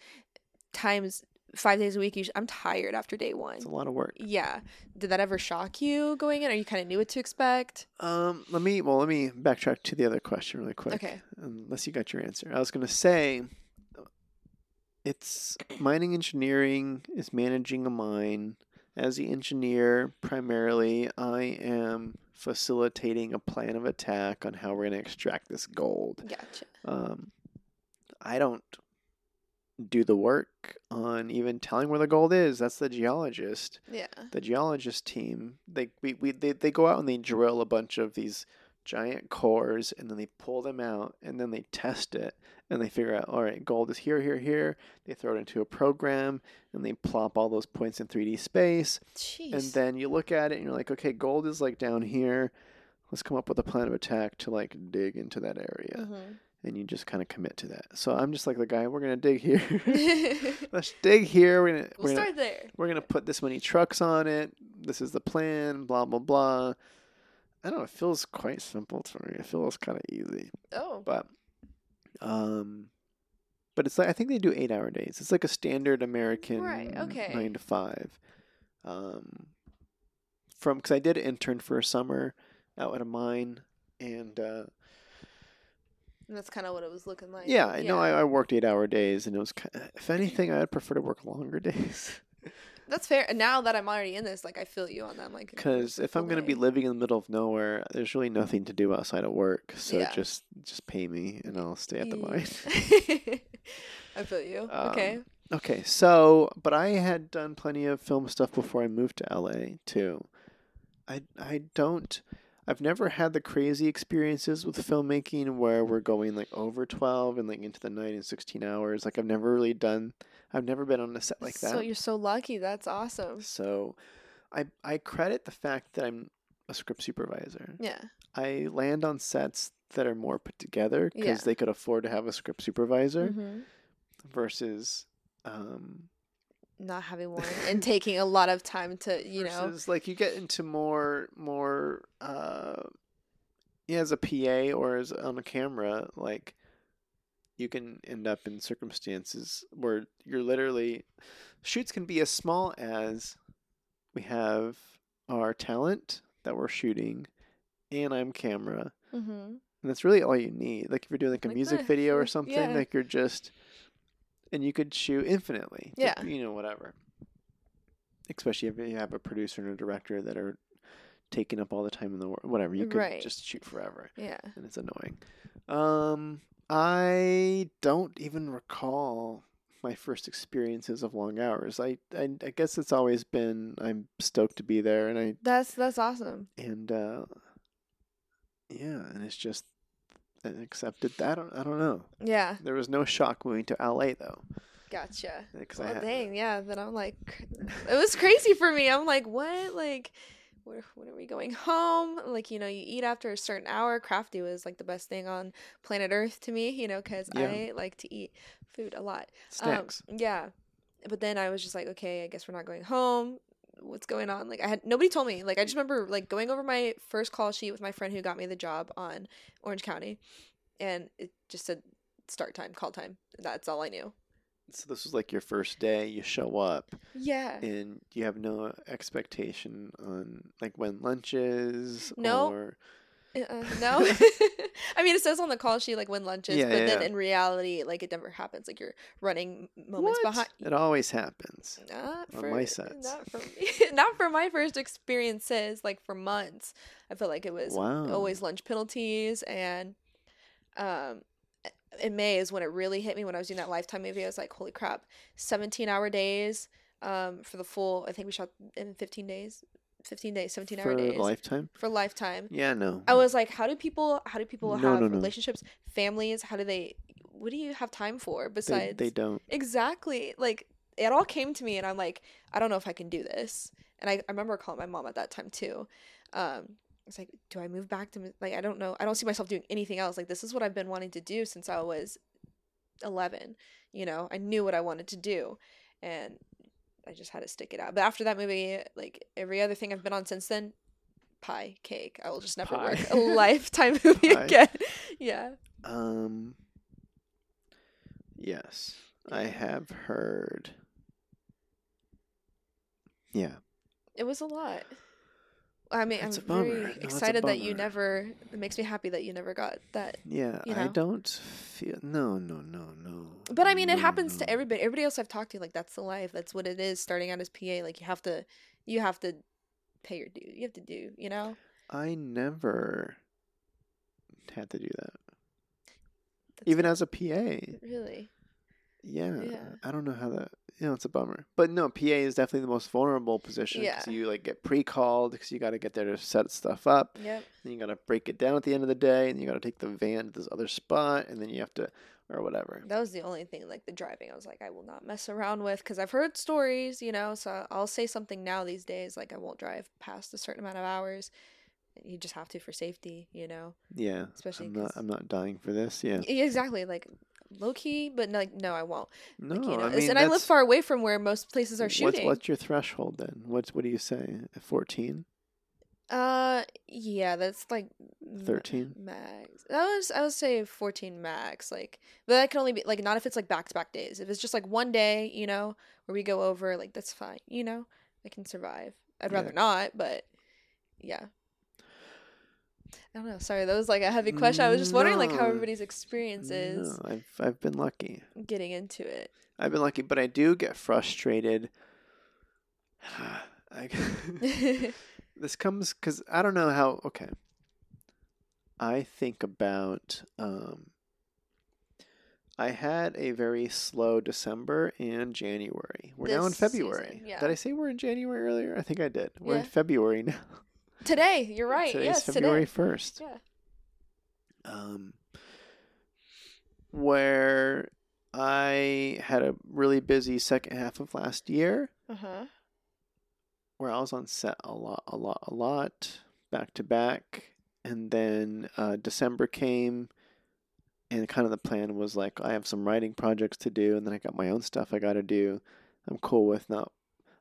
times five days a week. I'm tired after day one. It's a lot of work. Yeah, did that ever shock you going in, or you kind of knew what to expect? Um, let me well, let me backtrack to the other question really quick. Okay. Unless you got your answer, I was gonna say, it's mining engineering is managing a mine. As the engineer, primarily, I am facilitating a plan of attack on how we're gonna extract this gold. Gotcha. Um, I don't do the work on even telling where the gold is. That's the geologist Yeah. the geologist team they we, we they, they go out and they drill a bunch of these giant cores and then they pull them out and then they test it and they figure out all right gold is here here here they throw it into a program and they plop all those points in 3d space Jeez. and then you look at it and you're like okay gold is like down here let's come up with a plan of attack to like dig into that area Mhm. And you just kind of commit to that so i'm just like the guy we're gonna dig here let's dig here we're gonna we're gonna start there. we're gonna put this many trucks on it. This is the plan. Blah blah blah. I don't know. It feels quite simple to me. It feels kind of easy, Oh. but um, but it's like I think they do eight hour days. It's like a standard American Right, okay. nine to five. Um, from because I did intern for a summer out at a mine, and uh, And that's kind of what it was looking like. yeah, I know I, I worked eight hour days, and it was kind if anything, I'd prefer to work longer days. That's fair. And now that I'm already in this, like I feel you on that. I'm like, Because if I'm gonna be living in the middle of nowhere, there's really nothing to do outside of work. So Yeah. just just pay me, and I'll stay at the mine. I feel you. okay. Um, Okay, so but I had done plenty of film stuff before I moved to LA too. I I don't I've never had the crazy experiences with filmmaking where we're going like over 12 and like into the night and 16 hours. Like I've never really done I've never been on a set like that. So you're so lucky. That's awesome. So I I credit the fact that I'm a script supervisor. Yeah. I land on sets that are more put together because Yeah. they could afford to have a script supervisor hmm versus um Not having one and taking a lot of time to, you know. versus like you get into more more uh yeah, as a PA or as on a camera like you can end up in circumstances where you're literally shoots can be as small as we have our talent that we're shooting and I'm camera hmm and that's really all you need like if you're doing like a Like music video or something yeah. like you're just and you could shoot infinitely Yeah. you know whatever especially if you have a producer and a director that are taking up all the time in the world whatever you could Right. just shoot forever Yeah. and it's annoying um i don't even recall my first experiences of long hours I, I i guess it's always been i'm stoked to be there and i That's that's awesome. and uh yeah and it's just I accepted that i don't, I don't know Yeah. there was no shock moving to la though Gotcha. Well, had dang, yeah. Then I'm like, it was crazy for me. I'm like, what? Like, where, when are we going home? Like, you know, you eat after a certain hour. Crafty was like the best thing on planet Earth to me, you know, because Yeah. I like to eat food a lot. snacks Um, yeah. But then I was just like, okay, I guess we're not going home. What's going on? Like, I had nobody told me. Like, I just remember like going over my first call sheet with my friend who got me the job on Orange County, and it just said start time, call time. That's all I knew. so this was like your first day you show up Yeah. and you have no expectation on like when lunch is No. or Uh, no. I mean, it says on the call sheet like when lunch is, Yeah, but yeah, then yeah. in reality, like it never happens. Like you're running moments What? behind. it always happens Not on for my sets. Not for me. not for my first experiences. Like for months, I felt like it was wow always lunch penalties and um in May is when it really hit me when I was doing that lifetime movie. I was like, holy crap, 17 hour days um for the full I think we shot in 15 days. 15 days, 17 hour days. for days lifetime for lifetime. yeah no I was like, how do people how do people No, have no, no. relationships, families? How do they what do you have time for besides they don't Exactly. Like it all came to me and I'm like, I don't know if I can do this. And I, I remember calling my mom at that time too. Um it's like, do I move back to like I don't know. I don't see myself doing anything else. Like this is what I've been wanting to do since I was 11. You know, I knew what I wanted to do and I just had to stick it out. But after that movie, like every other thing I've been on since then, pie, cake. I will just never Pie. work a lifetime movie again. Yeah. um yes i have heard yeah It was a lot. I mean, I'm very No, excited that you never. It makes me happy that you never got that. yeah You i don't feel no no no no But I mean, it happens no. to everybody. Everybody else I've talked to, like that's the life. That's what it is. Starting out as PA, like you have to, you have to pay your due. You have to do. You know. i never had to do that That's even not- as a pa really. Yeah, Yeah. I don't know how that. You know, it's a bummer. But no, PA is definitely the most vulnerable position because Yeah. you like get pre-called because you got to get there to set stuff up. Yep. Then you got to break it down at the end of the day, and you got to take the van to this other spot, and then you have to or whatever. That was the only thing, like the driving. I was like, I will not mess around with because I've heard stories, you know. So I'll say something now these days, like I won't drive past a certain amount of hours. You just have to for safety, you know. Yeah, Especially I'm not. I'm not dying for this. Yeah, exactly. Like low key, but like no, I won't. no. Like, you know, I mean, and I live far away from where most places are shooting. what's your threshold then? What's what do you say? Fourteen? Uh, yeah, that's like 13? max. That was I would say fourteen max. Like, but that can only be like not if it's like back to back days. If it's just like one day, you know, where we go over, like that's fine. You know, I can survive. I'd Yeah. rather not, but yeah. I don't know. Sorry, that was like a heavy question. I was just wondering like how everybody's experience is No, I've I've been lucky. getting into it. I've been lucky, but I do get frustrated I, this comes because I don't know how. Okay, I think about. Um, I had a very slow December and January. We're now in February. season, yeah. Did I say we're in January earlier? I think I did. We're in February now. Today, you're right. Today's yes, February today. first. Yeah. um, where I had a really busy second half of last year, Uh huh. where I was on set a lot, a lot, a lot, back to back, and then uh, December came, and kind of the plan was like I have some writing projects to do, and then I got my own stuff I got to do. I'm cool with not.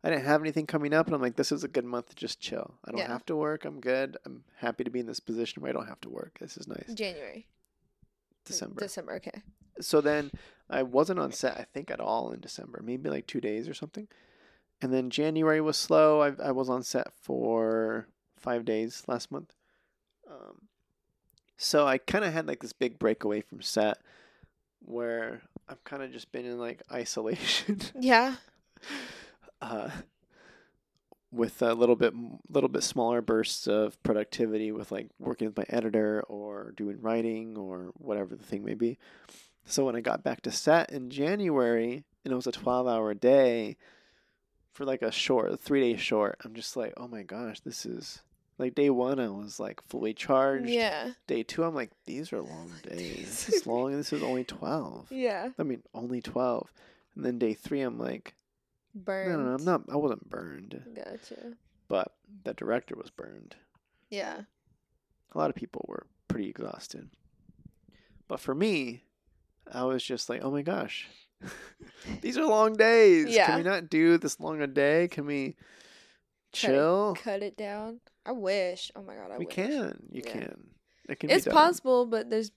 I didn't have anything coming up, and I'm like, this is a good month to just chill. I don't Yeah. have to work. I'm good. I'm happy to be in this position where I don't have to work. This is nice. January. December. December. Okay. so then I wasn't on set, I think, at all in December, maybe like two days or something. And then January was slow. I, I was on set for five days last month. Um, so I kind of had like this big breakaway from set where I've kind of just been in like isolation. Yeah. uh, with a little bit little bit smaller bursts of productivity with like working with my editor or doing writing or whatever the thing may be. So when I got back to set in January and it was a 12 hour day for like a short, 3 day short, I'm just like, "Oh my gosh, this is like day 1 I was like fully charged. Yeah. Day 2 I'm like, these are long days. This is long and this is only 12. Yeah. I mean, only 12. And then day 3 I'm like, Burned. no, no, no, I'm not. I wasn't burned, Gotcha. but the director was burned. Yeah. A lot of people were pretty exhausted. But for me, I was just like, oh my gosh, these are long days. Yeah. Can we not do this long a day? Can we Cut it- chill? Cut it down. I wish. Oh my god, I we wish. can. You Yeah. can. It can It's possible, but there's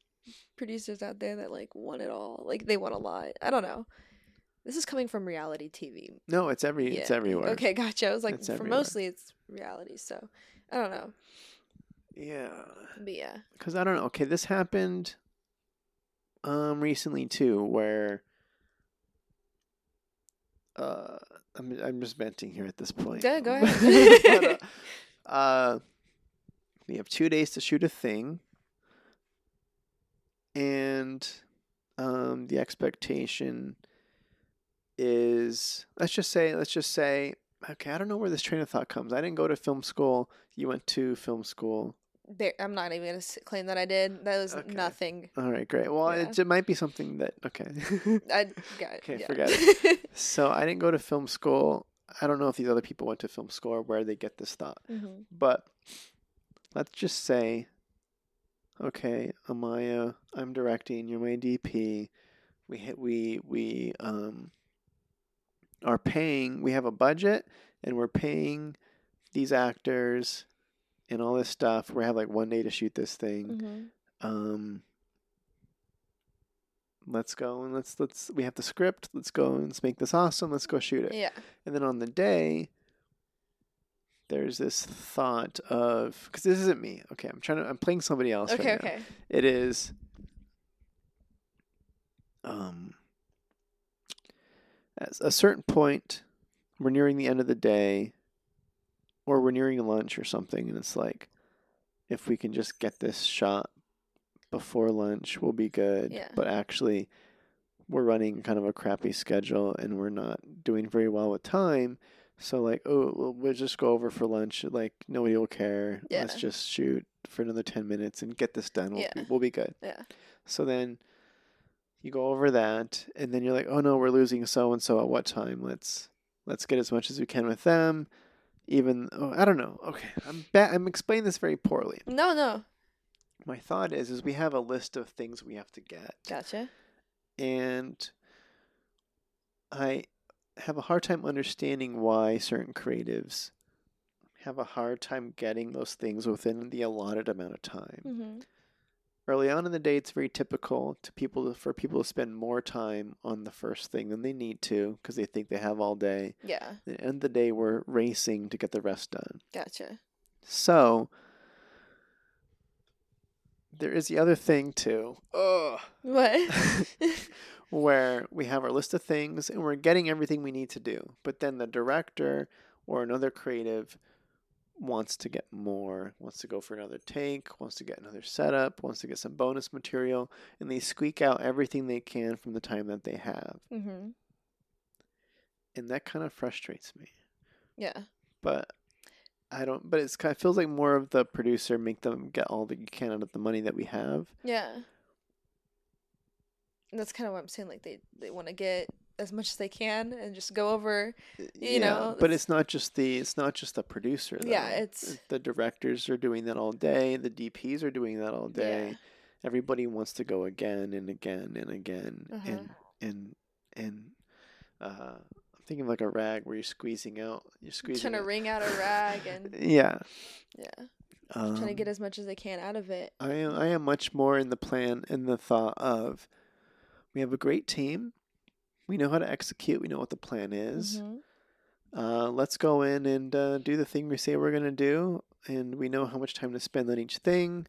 producers out there that like want it all. Like they want a lot. I don't know. This is coming from reality TV. No, it's every. It's everywhere. Okay, gotcha. I was like, It's for everywhere. mostly it's reality, so I don't know. Yeah. But yeah. because I don't know. Okay, this happened um recently too, where uh I'm I'm just venting here at this point. Yeah, go ahead. But, uh, uh, we have two days to shoot a thing, and um the expectation is let's just say let's just say okay I don't know where this train of thought comes. I didn't go to film school. You went to film school. There, I'm not even gonna claim that I did. That was Okay. nothing. All right, great. Well, Yeah. it, it might be something that okay. I got. Okay, yeah. forget so I didn't go to film school. I don't know if these other people went to film school or where they get this thought. hmm But let's just say, okay, Amaya, I'm directing. You're my DP. We hit. We we um are paying. We have a budget, and we're paying these actors and all this stuff. We have like one day to shoot this thing hmm um let's go and let's let's we have the script let's go and let's make this awesome let's go shoot it Yeah. and then on the day there's this thought of because this isn't me okay i'm trying to i'm playing somebody else Okay. right now. Okay. it is um at a certain point we're nearing the end of the day or we're nearing lunch or something and it's like if we can just get this shot before lunch we'll be good. Yeah. but actually we're running kind of a crappy schedule and we're not doing very well with time. So like oh well, we'll just go over for lunch. Like nobody will care. Let's just shoot for another 10 minutes and get this done. We'll, Yeah. be, we'll be good. Yeah. so then you go over that, and then you're like, "Oh no, we're losing so and so at what time? Let's let's get as much as we can with them." Even oh, I don't know. Okay, I'm ba- I'm explaining this very poorly. No. No. My thought is, is we have a list of things we have to get, Gotcha. and I have a hard time understanding why certain creatives have a hard time getting those things within the allotted amount of time. hmm early on in the day it's very typical to people for people to spend more time on the first thing than they need to because they think they have all day Yeah. at the end of the day we're racing to get the rest done Gotcha. so there is the other thing too Ugh. What? where we have our list of things and we're getting everything we need to do but then the director or another creative wants to get more, wants to go for another take, wants to get another setup, wants to get some bonus material, and they squeak out everything they can from the time that they have. Mm-hmm. And that kind of frustrates me. Yeah. But I don't but it's kind of feels like more of the producer make them get all that you can out of the money that we have. Yeah. And that's kind of what I'm saying. Like they they want to get as much as they can and just go over. You know, but it's- it's not just the it's not just the producer. Though. Yeah, it's- the directors are doing that all day. The DPs are doing that all day. Yeah. Everybody wants to go again and again and again Uh-huh. and and and uh, I'm thinking like a rag where you're squeezing out. You're squeezing. Trying to out- wring out a rag and Yeah. yeah, Um, trying to get as much as they can out of it. I am I am much more in the plan in the thought of we have a great team. We know how to execute. We know what the plan is. Mhm. Uh, let's go in and uh, do the thing we say we're gonna do, and we know how much time to spend on each thing.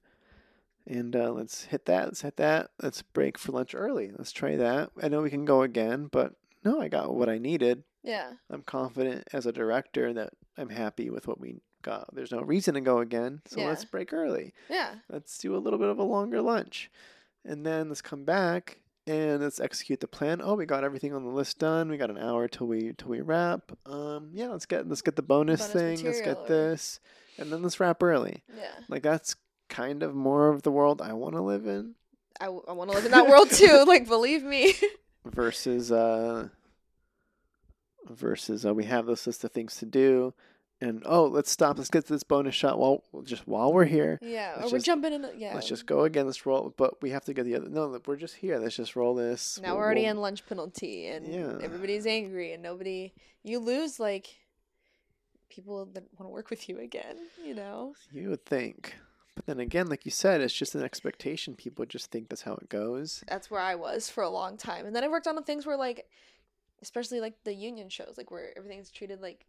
And uh, let's hit that. Let's hit that. Let's break for lunch early. Let's try that. I know we can go again, but no, I got what I needed. Yeah. I'm confident as a director that I'm happy with what we got. There's no reason to go again, so Yeah. let's break early Yeah. let's do a little bit of a longer lunch and then let's come back and let's execute the plan. Oh we got everything on the list done. We got an hour till we till we wrap. Um yeah let's get let's get the bonus, Bonus thing. Let's get or- this and then let's wrap early. Yeah. like that's kind of more of the world i want to live in. I, w- I want to live in that world too. Like, believe me. versus uh versus uh, we have this list of things to do and oh let's stop let's get to this bonus shot while just while we're here yeah. Or we're just- jumping in. Yeah. Let's just go again. Let's roll. But we have to get the other. No, we're just here. Let's just roll this. Now We'll- we're already we'll- in lunch penalty, and Yeah. everybody's angry, and nobody. You lose like people that want to work with you again. You know. You would think, but then again, like you said, it's just an expectation. People just think that's how it goes. that's where I was for a long time. And then I worked on the things where like especially like the union shows, like where everything's treated like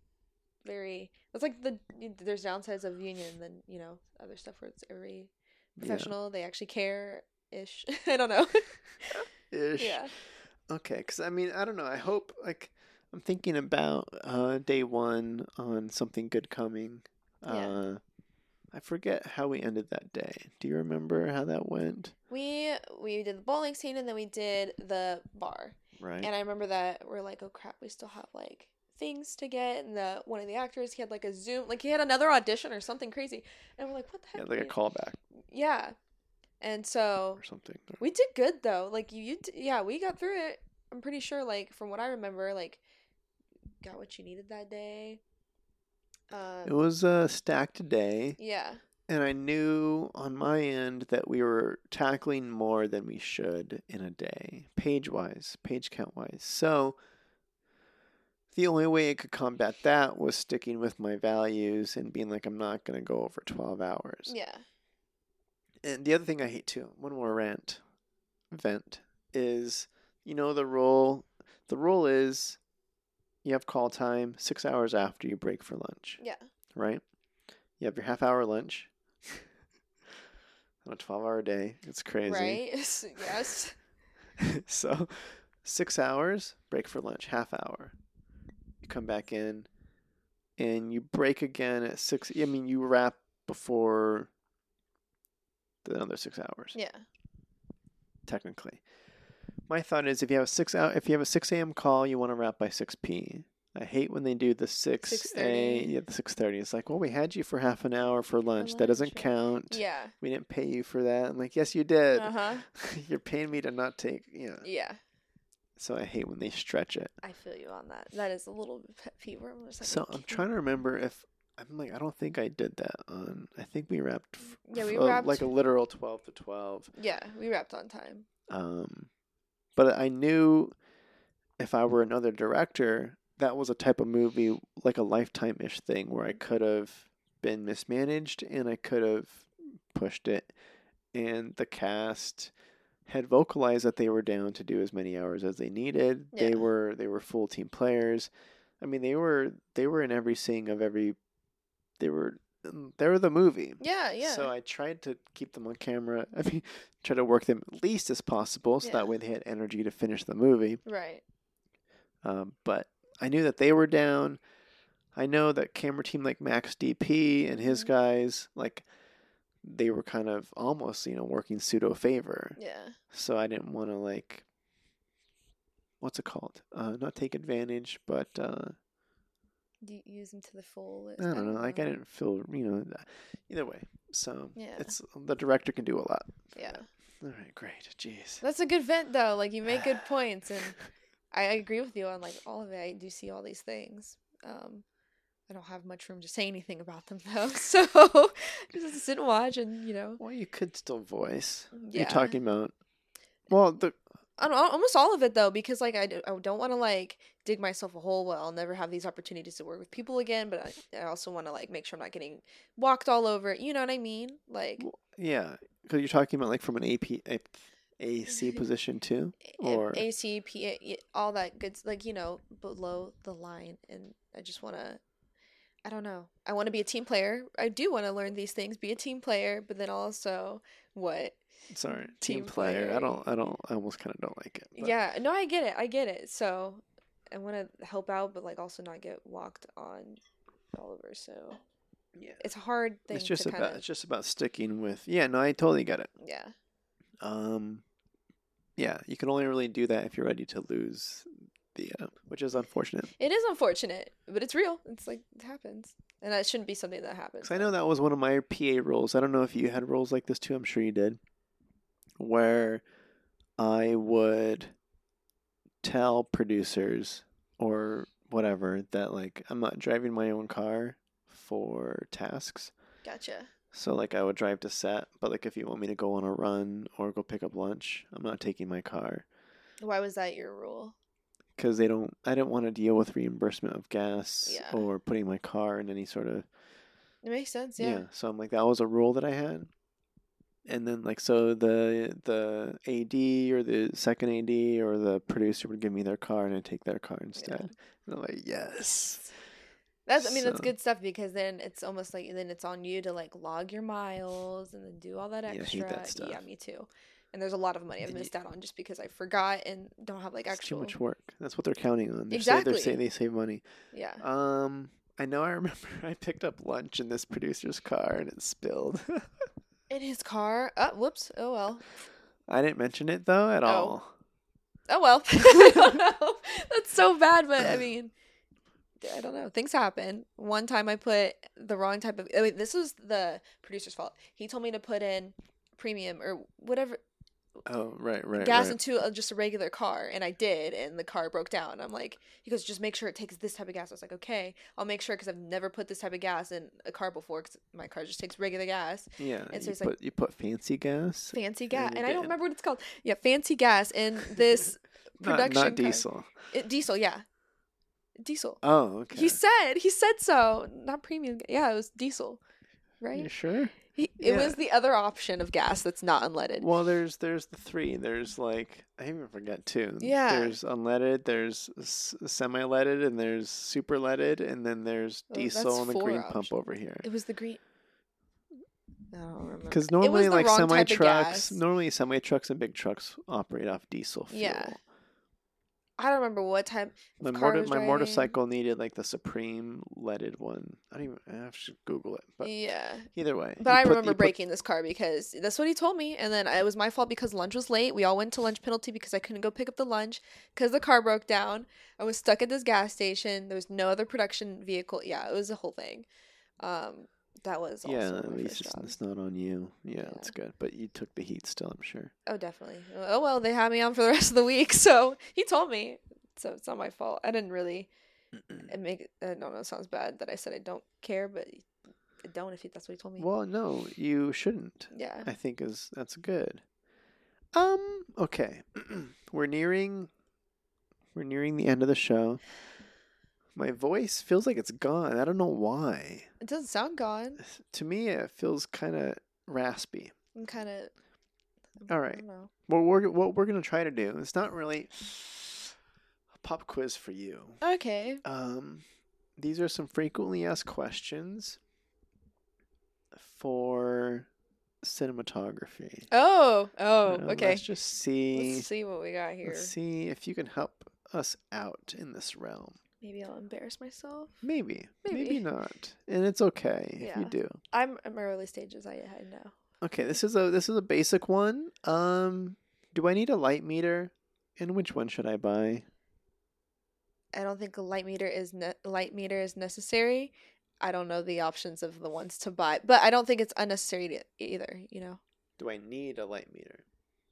very that's like the there's downsides of union than, you know, other stuff where it's very Yeah. professional, they actually care ish. I don't know. Ish. yeah. Okay, because I mean, I don't know. I hope like I'm thinking about uh, day one on something good coming. Yeah. Uh, I forget how we ended that day. Do you remember how that went? We we did the bowling scene and then we did the bar. Right. And I remember that we're like, oh crap, we still have like things to get. And the one of the actors, he had like a Zoom, like he had another audition or something crazy. And we're like, what the yeah, heck? like a callback Yeah. And so or something. we did good though. Like you, you yeah, we got through it. I'm pretty sure. Like from what I remember, like got what you needed that day. It Um, was a stacked day. yeah. And I knew on my end that we were tackling more than we should in a day, page wise, page count wise. So the only way I could combat that was sticking with my values and being like, I'm not going to go over 12 hours. Yeah. And the other thing I hate too, one more rant, vent, is you know, the rule, the rule is you have call time six hours after you break for lunch Yeah. right? You have your half hour lunch on a 12 hour day. It's crazy. Right. yes. so, six hours, break for lunch, half hour. You come back in and you break again at six. I mean, you wrap before the another six hours, Yeah. technically. My thought is if you have a six out, if you have a six a.m. call, you want to wrap by six p. I hate when they do the six a. 6:30. Yeah, the six thirty. It's like, well, we had you for half an hour for lunch. That doesn't count. Yeah. We didn't pay you for that. I'm like, yes, you did. Uh huh. You're paying me to not take. Yeah. Yeah. So I hate when they stretch it. I feel you on that. That is a little bit pet peeve. Where I'm just like, So I'm trying to remember if I'm like, I don't think I did that on. I think we wrapped. f- Yeah, we uh, wrapped- like a literal twelve to twelve. Yeah, we wrapped on time. Um, but I knew if I were another director, that was a type of movie like a lifetime ish thing where I could have been mismanaged and I could have pushed it, and the cast had vocalized that they were down to do as many hours as they needed. They were they were full team players. I mean, they were they were in every scene of every. They were they were the movie. Yeah, yeah. So I tried to keep them on camera. I mean, try to work them at least as possible, so Yeah. that way they had energy to finish the movie. right. Um, but I knew that they were down. I know that camera team like Max DP and his Mhm. guys like they were kind of almost you know working pseudo favor. Yeah. So I didn't want to like what's it called? Uh, not take advantage, but uh, You use them to the fullest. I don't know. Like I didn't feel you know th- either way. So Yeah. it's the director can do a lot. Yeah. All right, great. Jeez. That's a good vent though. Like you make good points and I agree with you on like all of it. I do see all these things. Um I don't have much room to say anything about them though. So just sit and watch and you know. Well, you could still voice. Yeah. You're talking about. Well, the I don't, almost all of it though because like I, do, I don't want to like dig myself a hole well i'll never have these opportunities to work with people again but i, I also want to like make sure i'm not getting walked all over you know what i mean like Well, yeah, because you're talking about like from an AP a, AC mm-hmm. position too, or ac pa all that good like you know below the line and i just want to i don't know i want to be a team player i do want to learn these things be a team player but then also what sorry, team, team player. I don't. I don't. I almost kind of don't like it. but- Yeah, no, I get it. I get it. So I want to help out, but like also not get walked on all over. So Yeah. it's a hard thing It's just to about. kind of It's just about sticking with. Yeah. No, I totally get it. yeah. Um, yeah, you can only really do that if you're ready to lose the, uh, which is unfortunate. It is unfortunate, but it's real. It's like it happens, and that shouldn't be something that happens. Because I know that was one of my PA roles. I don't know if you had roles like this too. I'm sure you did, where I would tell producers or whatever that like I'm not driving my own car for tasks. Gotcha. So like I would drive to set, but like if you want me to go on a run or go pick up lunch, I'm not taking my car Why was that your rule? Because they don't. I didn't want to deal with reimbursement of gas Yeah. or putting my car in any sort of It makes sense. yeah. Yeah. So I'm like that was a rule that I had, and then like so the the AD or the second AD or the producer would give me their car and I'd take their car instead. And I'm like yes. That's I mean that's good stuff because then it's almost like then it's on you to like log your miles and then do all that Yeah, I hate extra. that stuff. Yeah, me too. And there's a lot of money I've missed out on just because I forgot and don't have like It's too much work. That's what they're counting on. They're say, they're Exactly. saying they save money. Yeah. Um, I know. I remember I picked up lunch in this producer's car and it spilled. In his car. Oh, whoops. Oh well. I didn't mention it though at Oh. all. Oh well. I don't know. That's so bad, but I mean, I don't know. Things happen. One time I put the wrong type of. I mean, this was the producer's fault. He told me to put in premium or whatever Oh, right, right, gas right. into a, just a regular car, and I did, and the car broke down. I'm like, he goes, just make sure it takes this type of gas. I was like, okay, I'll make sure because I've never put this type of gas in a car before because my car just takes regular gas, yeah, and so you he's like- you put fancy gas. fancy gas, you and I don't remember what it's called. Yeah, fancy gas in this Not, production not car. diesel. It, diesel, yeah. Diesel. Oh, okay. He said he said so. Not premium. Yeah, it was diesel. Right? You sure? It Yeah. was the other option of gas that's not unleaded. Well, there's there's the three. There's like I even forget two. Yeah. There's unleaded. There's semi-leaded, and there's super leaded, and then there's Oh, diesel and the green pump over here. It was the green. I. Because normally, like semi trucks, normally semi trucks and big trucks operate off diesel fuel. Yeah. I don't remember what type. My, motor, my driving. motorcycle needed like the Supreme leaded one. I don't even. I have to Google it, but yeah. either way. But I put- remember you put- breaking this car because that's what he told me. And then it was my fault because lunch was late. We all went to lunch penalty because I couldn't go pick up the lunch because the car broke down. I was stuck at this gas station. There was no other production vehicle. Yeah, it was a whole thing. Um, that was also Yeah, at least it's, it's not on you. Yeah, Yeah. that's good. But you took the heat still, I'm sure. Oh, definitely. Oh well, they had me on for the rest of the week, so he told me. So it's not my fault. I didn't really it make. I don't know. It sounds bad that I said I don't care, but I don't. If he, that's what he told me. Well, no, you shouldn't. yeah. I think is that's good. Um. Okay, we're nearing. We're nearing the end of the show. My voice feels like it's gone. I don't know why. It doesn't sound gone. To me, it feels kind of raspy. I'm kind of. All right. Well, we're what we're gonna try to do. It's not really a pop quiz for you. Okay. Um, these are some frequently asked questions for cinematography. Oh. Oh. Uh, okay. Let's just see. Let's see what we got here. Let's see if you can help us out in this realm. Maybe I'll embarrass myself. Maybe. Maybe, Maybe. not. And it's okay if you do. I'm in my early stages. I I know. Okay, this is a this is a basic one. Um do I need a light meter? And which one should I buy? I don't think a light meter is ne- light meter is necessary. I don't know the options of the ones to buy, but I don't think it's unnecessary to, either. You know. Do I need a light meter?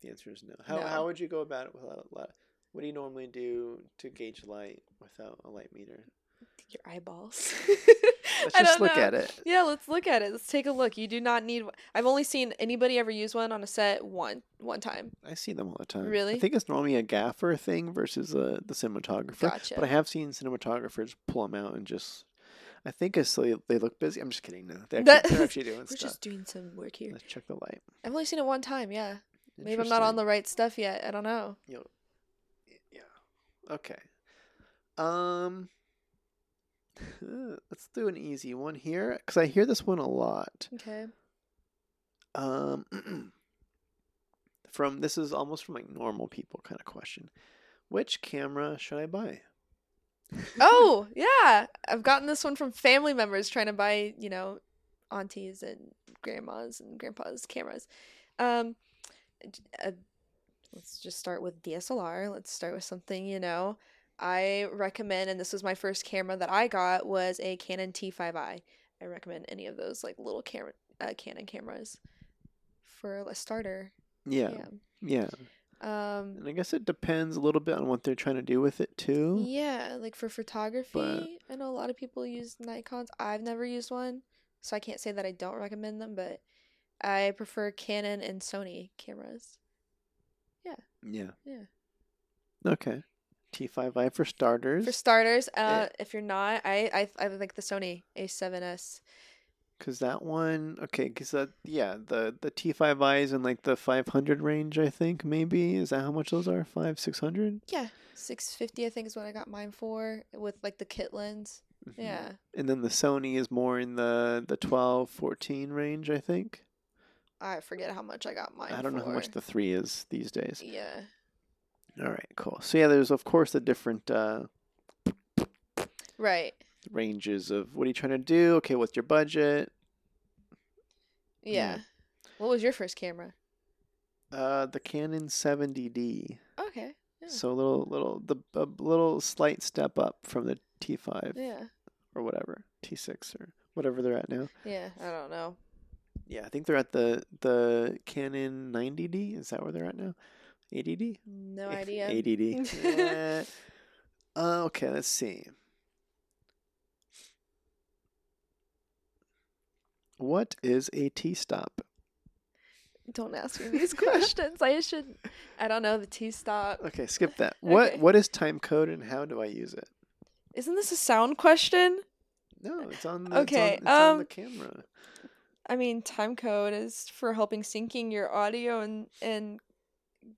The answer is no. How No. how would you go about it without a light? What do you normally do to gauge light without a light meter? Your eyeballs. Let's I just don't look know. at it. Yeah, let's look at it. Let's take a look. You do not need. I've only seen anybody ever use one on a set one one time. I see them all the time. Really? I think it's normally a gaffer thing versus the cinematographer. Gotcha. But I have seen cinematographers pull them out and just. I think it's so they, look busy. I'm just kidding. No, they actually, they're actually doing stuff. We're stuff. just doing some work here. Let's check the light. I've only seen it one time. Yeah, maybe I'm not on the right stuff yet. I don't know. You'll. Okay. Um. Let's do an easy one here because I hear this one a lot. Okay. Um. from this is almost from like normal people kind of question. Which camera should I buy? Oh yeah, I've gotten this one from family members trying to buy, you know, aunties and grandmas and grandpas cameras. Um, uh, let's just start with DSLR. Let's start with something you know. I recommend, and this was my first camera that I got was a Canon T5i. I recommend any of those like little camera, uh, Canon cameras for a starter. Yeah. Yeah. Um, And I guess it depends a little bit on what they're trying to do with it too. Yeah, like for photography, I know a lot of people use Nikons. I've never used one, so I can't say that I don't recommend them, but I prefer Canon and Sony cameras. Yeah. Yeah. Okay. T5i for starters. For starters, uh, Eh. if you're not, I I I like the Sony A7S. Cause that one, okay, cause that, yeah, the the T5i is in like the 500 range, I think. Maybe is that how much those are? Five, six hundred? Yeah, 650 I think is what I got mine for with like the kit lens. Mm-hmm. Yeah. And then the Sony is more in the the 12, 14 range, I think. I forget how much I got mine I don't know how much the three is these days. Yeah. All right, cool. So yeah, there's of course the different uh, Right. ranges of what are you trying to do? Okay, what's your budget? Yeah. Yeah. What was your first camera? Uh, the Canon 70D. Okay. Yeah. So a little little the a little slight step up from the T5 Yeah. or whatever T6 or whatever they're at now. Yeah, I don't know. Yeah, I think they're at the the Canon 90D. Is that where they're at now? 80D? No idea. 80D. Yeah. Uh, okay, let's see. What is a T-stop? Don't ask me these questions. I should. I don't know the T stop. Okay, skip that. What Okay. what is time code and how do I use it? Isn't this a sound question? No, it's on the, Okay, it's on, it's on the um, camera. I mean, time code is for helping syncing your audio and and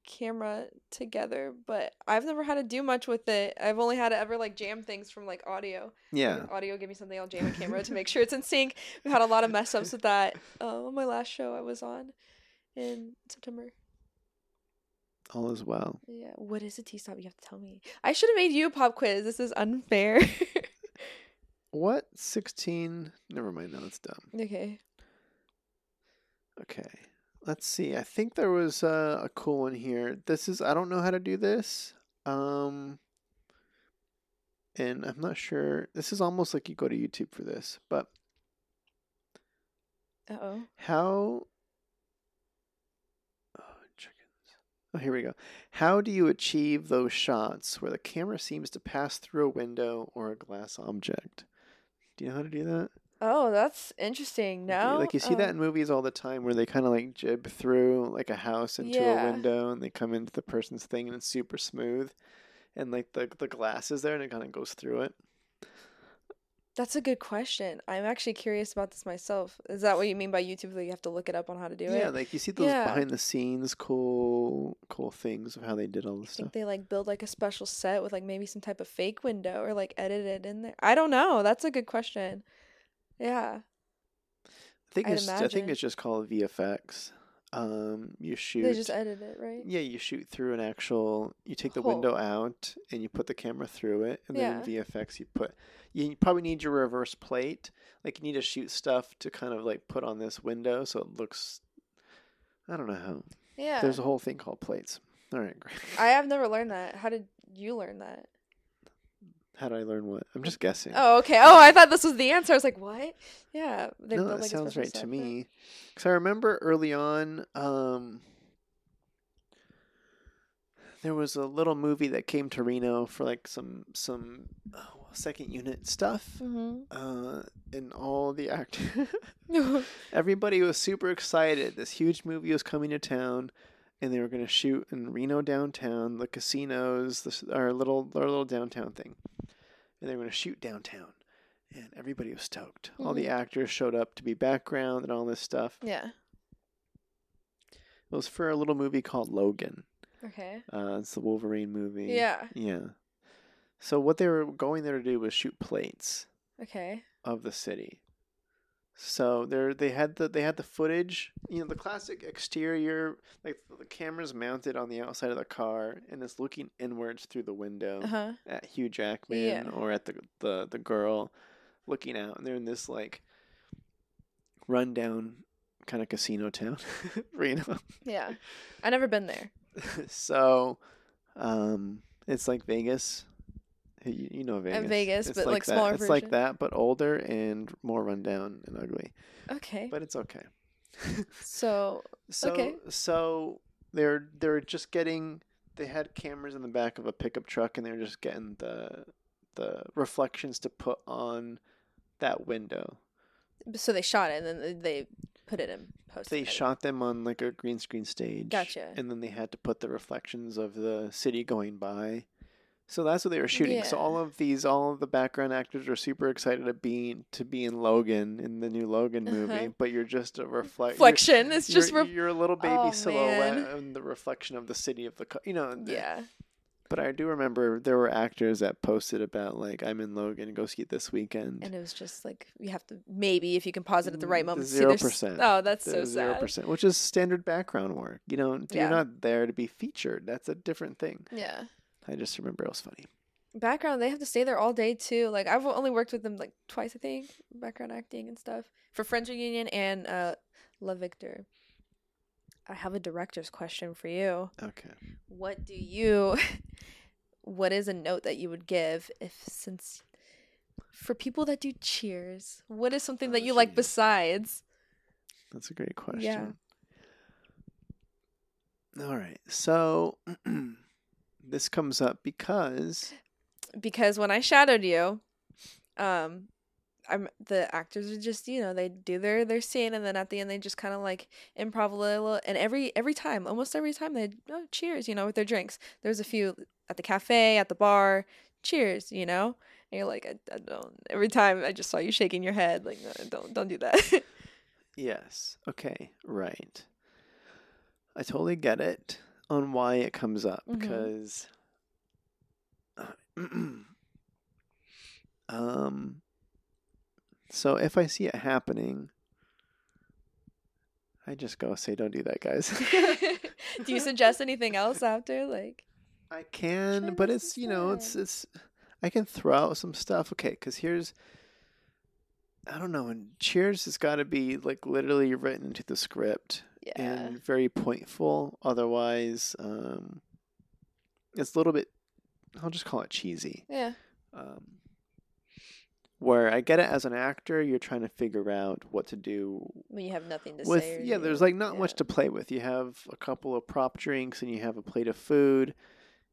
camera together, but I've never had to do much with it. I've only had to ever like jam things from like audio. Yeah. Like, audio, give me something, I'll jam a camera to make sure it's in sync. We had a lot of mess ups with that. Uh, on my last show I was on in September. All is well. Yeah. What is a T stop? You have to tell me. I should have made you a pop quiz. This is unfair. What 16? Never mind. No, it's dumb. okay. Okay. Let's see. I think there was uh, a cool one here. This is I don't know how to do this. Um and I'm not sure. This is almost like you go to YouTube for this, but Uh oh. how Oh, chickens. Oh, here we go. How do you achieve those shots where the camera seems to pass through a window or a glass object? Do you know how to do that? Oh, that's interesting. No. Like you see that Um, in movies all the time where they kind of like jib through like a house into Yeah. a window and they come into the person's thing and it's super smooth. And like the the glass is there and it kind of goes through it. That's a good question. I'm actually curious about this myself. Is that what you mean by YouTube? That you have to look it up on how to do yeah, it? Yeah, like you see those Yeah. behind the scenes cool cool things of how they did all this I stuff. think they like build like a special set with like maybe some type of fake window or like edit it in there. I don't know. That's a good question. Yeah. I think I'd it's I think it's just called VFX. Um, you shoot. They just edit it, right? Yeah, you shoot through an actual. You take the Hole. window out and you put the camera through it, and then in VFX you put. You probably need your reverse plate. Like you need to shoot stuff to kind of like put on this window so it looks. I don't know how. Yeah. There's a whole thing called plates. All right, great. I have never learned that. How did you learn that? How did I learn what? I'm just guessing. Oh, okay. Oh, I thought this was the answer. I was like, what? Yeah. They no, that like, sounds right to set for it. me. Because I remember early on, um, there was a little movie that came to Reno for like some some oh, second unit stuff, Mhm. uh, and all the actors, everybody was super excited. This huge movie was coming to town. And they were going to shoot in Reno downtown, the casinos, the, our little our little downtown thing, and they were going to shoot downtown, and everybody was stoked. All the Mhm. actors showed up to be background and all this stuff. yeah. It was for a little movie called Logan. Okay. Uh, it's the Wolverine movie. Yeah. Yeah. So what they were going there to do was shoot plates Okay. of the city. So there they had the they had the footage, you know, the classic exterior, like the cameras mounted on the outside of the car and it's looking inwards through the window Uh huh. at Hugh Jackman Yeah. or at the the the girl looking out, and they're in this like rundown kind of casino town, Reno. Yeah. I never been there. so, um, it's like Vegas. You, you know Vegas. Vegas, It's but, like, that. smaller It's like that, but older and more rundown and ugly. Okay. But it's okay. so So Okay. so they're they're just getting they had cameras in the back of a pickup truck and they're just getting the the reflections to put on that window. so they shot it and then they put it in post. They shot them on like a green screen stage. Gotcha. And then they had to put the reflections of the city going by. So that's what they were shooting. So all of these, all of the background actors are super excited to be to be in Logan in the new Logan movie, Uh-huh. but you're just a reflect. reflection. It's just you're, re- you're a little baby Oh, silhouette man. and the reflection of the city of the, co- you know. yeah. But I do remember there were actors that posted about like I'm in Logan, go see it this weekend. And it was just like you have to maybe if you can pause it at the right Mm, moment. zero percent. Oh, that's so zero sad. percent, which is standard background work. You know, Yeah. you're not there to be featured. That's a different thing. Yeah. I just remember it was funny. Background, they have to stay there all day too. Like I've only worked with them like twice, I think, background acting and stuff for Friends Reunion and uh, La Victor. I have a director's question for you. Okay. What do you? what is a note that you would give if since for people that do Cheers? What is something that Oh, you like besides? That's a great question. yeah All right. So this comes up because because when I shadowed you, um, I'm the actors are just you know they do their their scene and then at the end they just kind of like improv a little and every every time almost every time they oh cheers you know with their drinks. There's a few at the cafe at the bar cheers you know and you're like I, I don't every time I just saw you shaking your head like no, don't don't do that. yes. Okay. Right. I totally get it on why it comes up Mhm. because um so if I see it happening I just go say don't do that guys. do you suggest anything else after like? I can, but it's you know it's it's I can throw out some stuff. Okay, because here's I don't know. And Cheers has got to be like literally written into the script Yeah. and very pointful. Otherwise, um, it's a little bit. I'll just call it cheesy. Yeah. Um, where I get it as an actor, you're trying to figure out what to do When you have nothing to with say. yeah there's like not much to play with you have a couple of prop drinks and you have a plate of food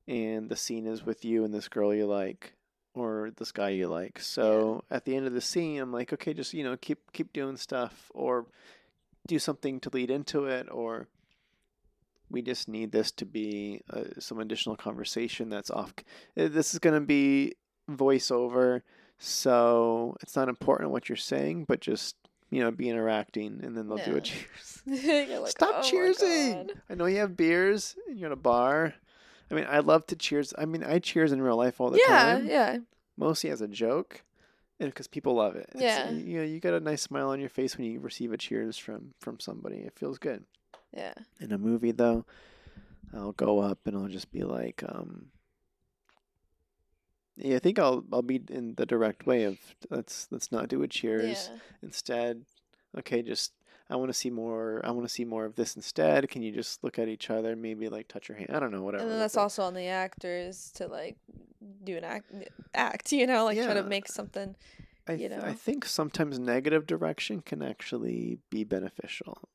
and the scene is with you and this girl you like or this guy you like so at the end of the scene i'm like okay just you know keep keep doing stuff or do something to lead into it or we just need this to be uh, some additional conversation that's off uh, this is going to be voiceover so it's not important what you're saying but just you know be interacting and then they'll do Yeah. a cheers like, Stop "Oh cheersing. I know you have beers and you're at a bar. I mean, I love to cheers. I mean, I cheers in real life all the time. Yeah, time, yeah. mostly as a joke, and because people love it. It's- Yeah. you know, you get a nice smile on your face when you receive a cheers from from somebody. It feels good. Yeah. In a movie, though, I'll go up and I'll just be like, um, yeah, I think I'll I'll be in the direct way of let's let's not do a cheers. Yeah. Instead, okay, just I want to see more. I want to see more of this instead. Can you just look at each other, maybe like touch your hand? I don't know, whatever. And then that's also on the actors to like do an act, act you know, like try to make something. I, you th- I think sometimes negative direction can actually be beneficial,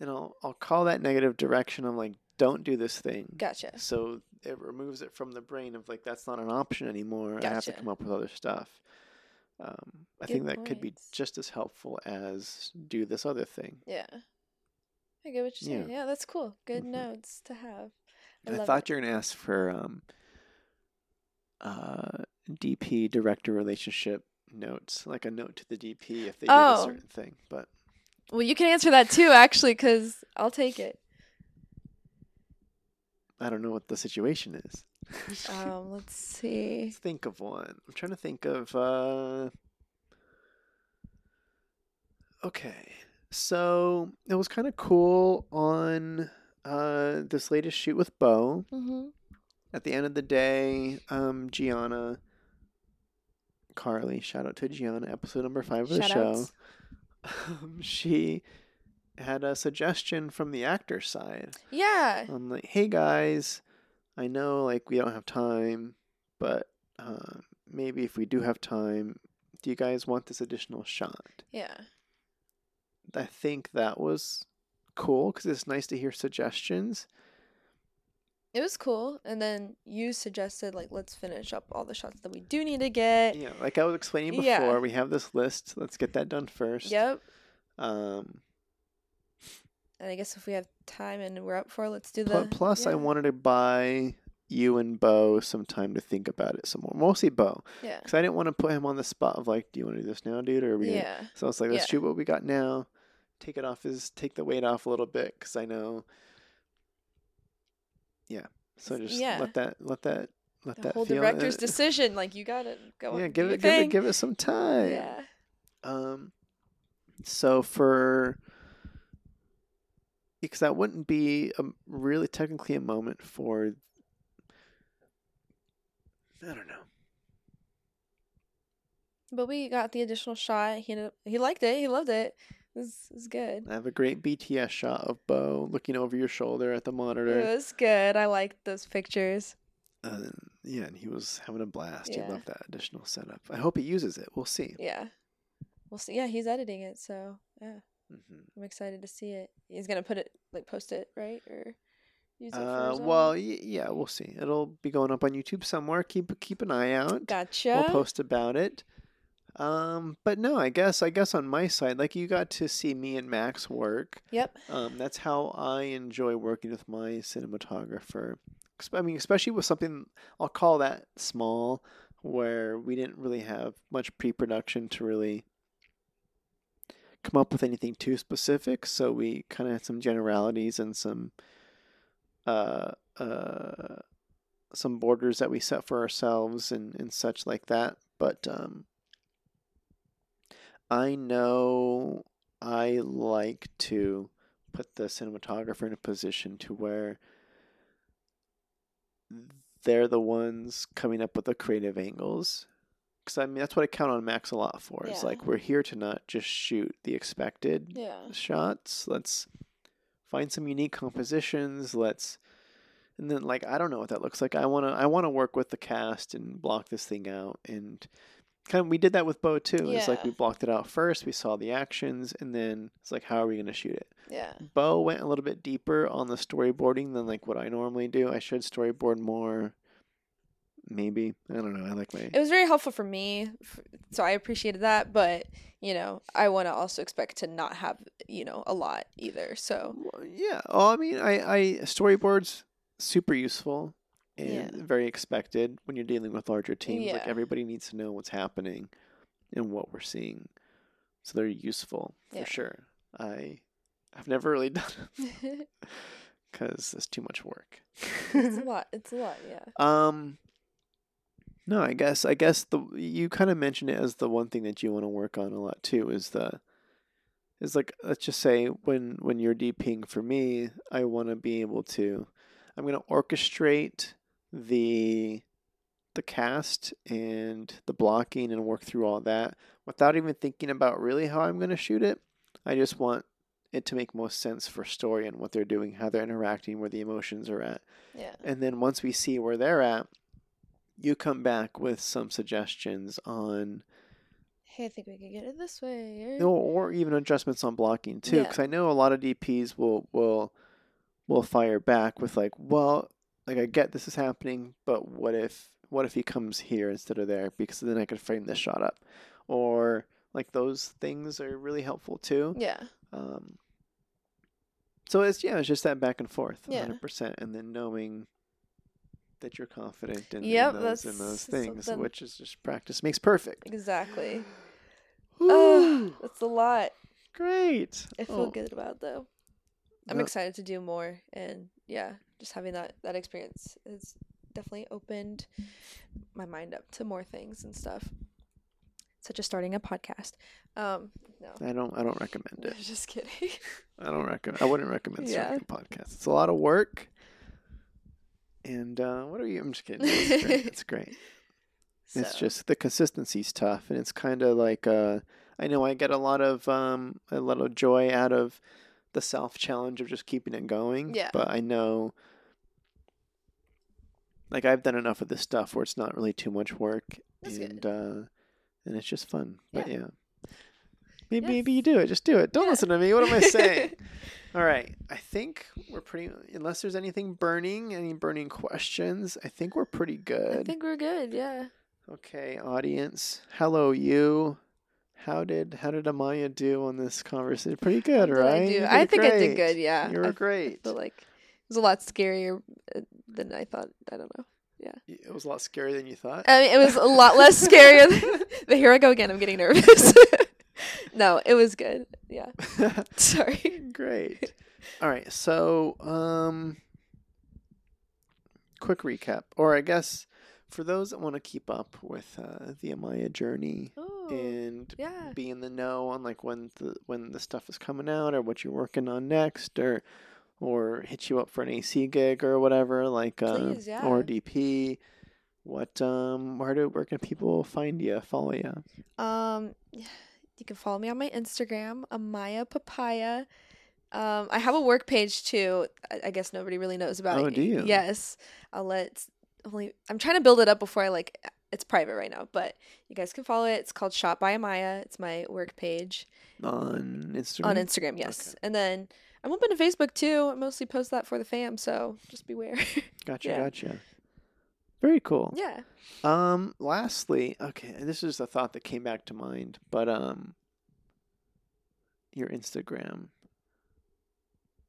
and I'll I'll call that negative direction. I'm like, don't do this thing. Gotcha. So it removes it from the brain of like that's not an option anymore. I have to come up with other stuff. Um, I Good think that could be points. just as helpful as do this other thing. Yeah. I get what you're saying. Yeah. Yeah, that's cool. Good Mhm. notes to have. I love thought you were gonna ask for um, uh, DP director relationship notes, like a note to the DP if they did a Oh. certain thing. But Well, you can answer that too, actually, because I'll take it. I don't know what the situation is. Um, let's see. Let's think of one. I'm trying to think of. Uh... Okay, so it was kind of cool on uh, this latest shoot with Bo. Mm-hmm. At the end of the day, um, Gianna, Carly, shout out to Gianna, episode number five of the Shout show. Um, she had a suggestion from the actor side. Yeah. I'm like, hey guys, I know like we don't have time, but uh, maybe if we do have time, do you guys want this additional shot? Yeah. I think that was cool because it's nice to hear suggestions. It was cool. And then you suggested, like, let's finish up all the shots that we do need to get. Yeah, like I was explaining before, Yeah. we have this list. Let's get that done first. Yep. Um, And I guess if we have time and we're up for it, let's do the. plus, I wanted to buy you and Bo some time to think about it some more. Mostly Bo, Yeah. because I didn't want to put him on the spot of like, do you want to do this now, dude, or are we? gonna Yeah. So it's like, let's Yeah. shoot what we got now. Take it off his, take the weight off a little bit, because I know. Yeah. So just Yeah. let that, let that, let The that whole director's uh, decision. Like, you gotta go. Yeah, give it, give it, give it some time. Yeah. Um. So for. Because that wouldn't be a, really technically a moment for. I don't know. But we got the additional shot. He up, he liked it. He loved it. It was, it was good. I have a great BTS shot of Bo looking over your shoulder at the monitor. It was good. I liked those pictures. Uh, yeah, and he was having a blast. He loved that additional setup. I hope he uses it. We'll see. Yeah. We'll see. Yeah, he's editing it, so yeah, hmm I'm excited to see it. He's gonna put it like post it right or use it for Uh, well, y- yeah, we'll see. It'll be going up on YouTube somewhere. Keep keep an eye out. gotcha. We'll post about it. Um, but no, I guess I guess on my side, like you got to see me and Max work. Yep. Um, that's how I enjoy working with my cinematographer. I mean, especially with something I'll call that small, where we didn't really have much pre-production to really come up with anything too specific. So we kind of had some generalities and some uh uh some borders that we set for ourselves and and such like that. But um, I know I like to put the cinematographer in a position to where they're the ones coming up with the creative angles. I mean, that's what I count on Max a lot for. Is Yeah. like we're here to not just shoot the expected Yeah. shots. Let's find some unique compositions. Let's and then like I don't know what that looks like. I wanna I wanna work with the cast and block this thing out and kind of we did that with Bo too. It's like we blocked it out first, we saw the actions, and then it's like how are we gonna shoot it? Yeah. Bo went a little bit deeper on the storyboarding than like what I normally do. I should storyboard more. Maybe I don't know. I like my It was very helpful for me, so I appreciated that. But you know, I want to also expect to not have you know a lot either. So yeah. Oh, I mean, I, I storyboards super useful and Yeah. very expected when you're dealing with larger teams. Like everybody needs to know what's happening and what we're seeing, so they're useful for Yeah. sure. I I've never really done because it's too much work. It's a lot. It's a lot. Yeah. um. No, I guess I guess the you kind of mentioned it as the one thing that you want to work on a lot too is the is like let's just say when when you're DPing for me, I want to be able to I'm going to orchestrate the the cast and the blocking and work through all that without even thinking about really how I'm going to shoot it. I just want it to make most sense for story and what they're doing, how they're interacting, where the emotions are at. Yeah. And then once we see where they're at, you come back with some suggestions on Hey, I think we could get it this way. Or... no, or even adjustments on blocking too. Yeah. Because I know a lot of DPs will will will fire back with like, well, like I get this is happening, but what if what if he comes here instead of there? Because then I could frame this shot up, or like those things are really helpful too. Yeah. Um, so it's yeah, it's just that back and forth, Yeah. hundred percent, and then knowing that you're confident in, in those in those things, something- which is just practice makes perfect. Exactly. Woo! That's a lot. Great. I feel Oh, good about though. I'm excited to do more and yeah, just having that that experience has definitely opened my mind up to more things and stuff. Such as starting a podcast. Um no. I don't. I don't recommend it. Just kidding. I don't recommend. I wouldn't recommend Yeah. starting a podcast. It's a lot of work. And uh, what are you? I'm just kidding. It's great. It's great. It's just the consistency's tough, and it's kind of like uh, I know I get a lot of um, a lot of joy out of the self challenge of just keeping it going. Yeah. But I know, like I've done enough of this stuff where it's not really too much work, That's good. and uh, and it's just fun. But Yeah. Maybe, Yes. maybe you do it. Just do it. Don't Yeah. listen to me. What am I saying? All right. I think we're pretty. Unless there's anything burning, any burning questions, I think we're pretty good. I think we're good, yeah. Okay, audience. Hello, you. How did how did Amaya do on this conversation? Pretty good, right? I, do? I think I did good, yeah. You I were f- great. I feel like it was a lot scarier uh, than I thought. I don't know. Yeah, it was a lot scarier than you thought. I mean, it was a lot less scarier. Than, but here I go again. I'm getting nervous. No, it was good. Yeah. Sorry. Great. All right. So, um, quick recap, or I guess for those that want to keep up with uh, the Amaya journey Oh, and yeah. be in the know on like when the when the stuff is coming out or what you're working on next or or hit you up for an AC gig or whatever like uh, Please, yeah. or DP what um where do where can people find you follow you Um, you can follow me on my Instagram, Amaya Papaya. Um, I have a work page too. I, I guess nobody really knows about Oh, it. do you? Yes. I'll let only. I'm trying to build it up before I like. It's private right now, but you guys can follow it. It's called Shot by Amaya. It's my work page on Instagram on Instagram. Yes, and then I'm open to Facebook too. I mostly post that for the fam, so just beware. gotcha yeah. gotcha very cool yeah. Um, lastly, okay, this is a thought that came back to mind, but um, your Instagram.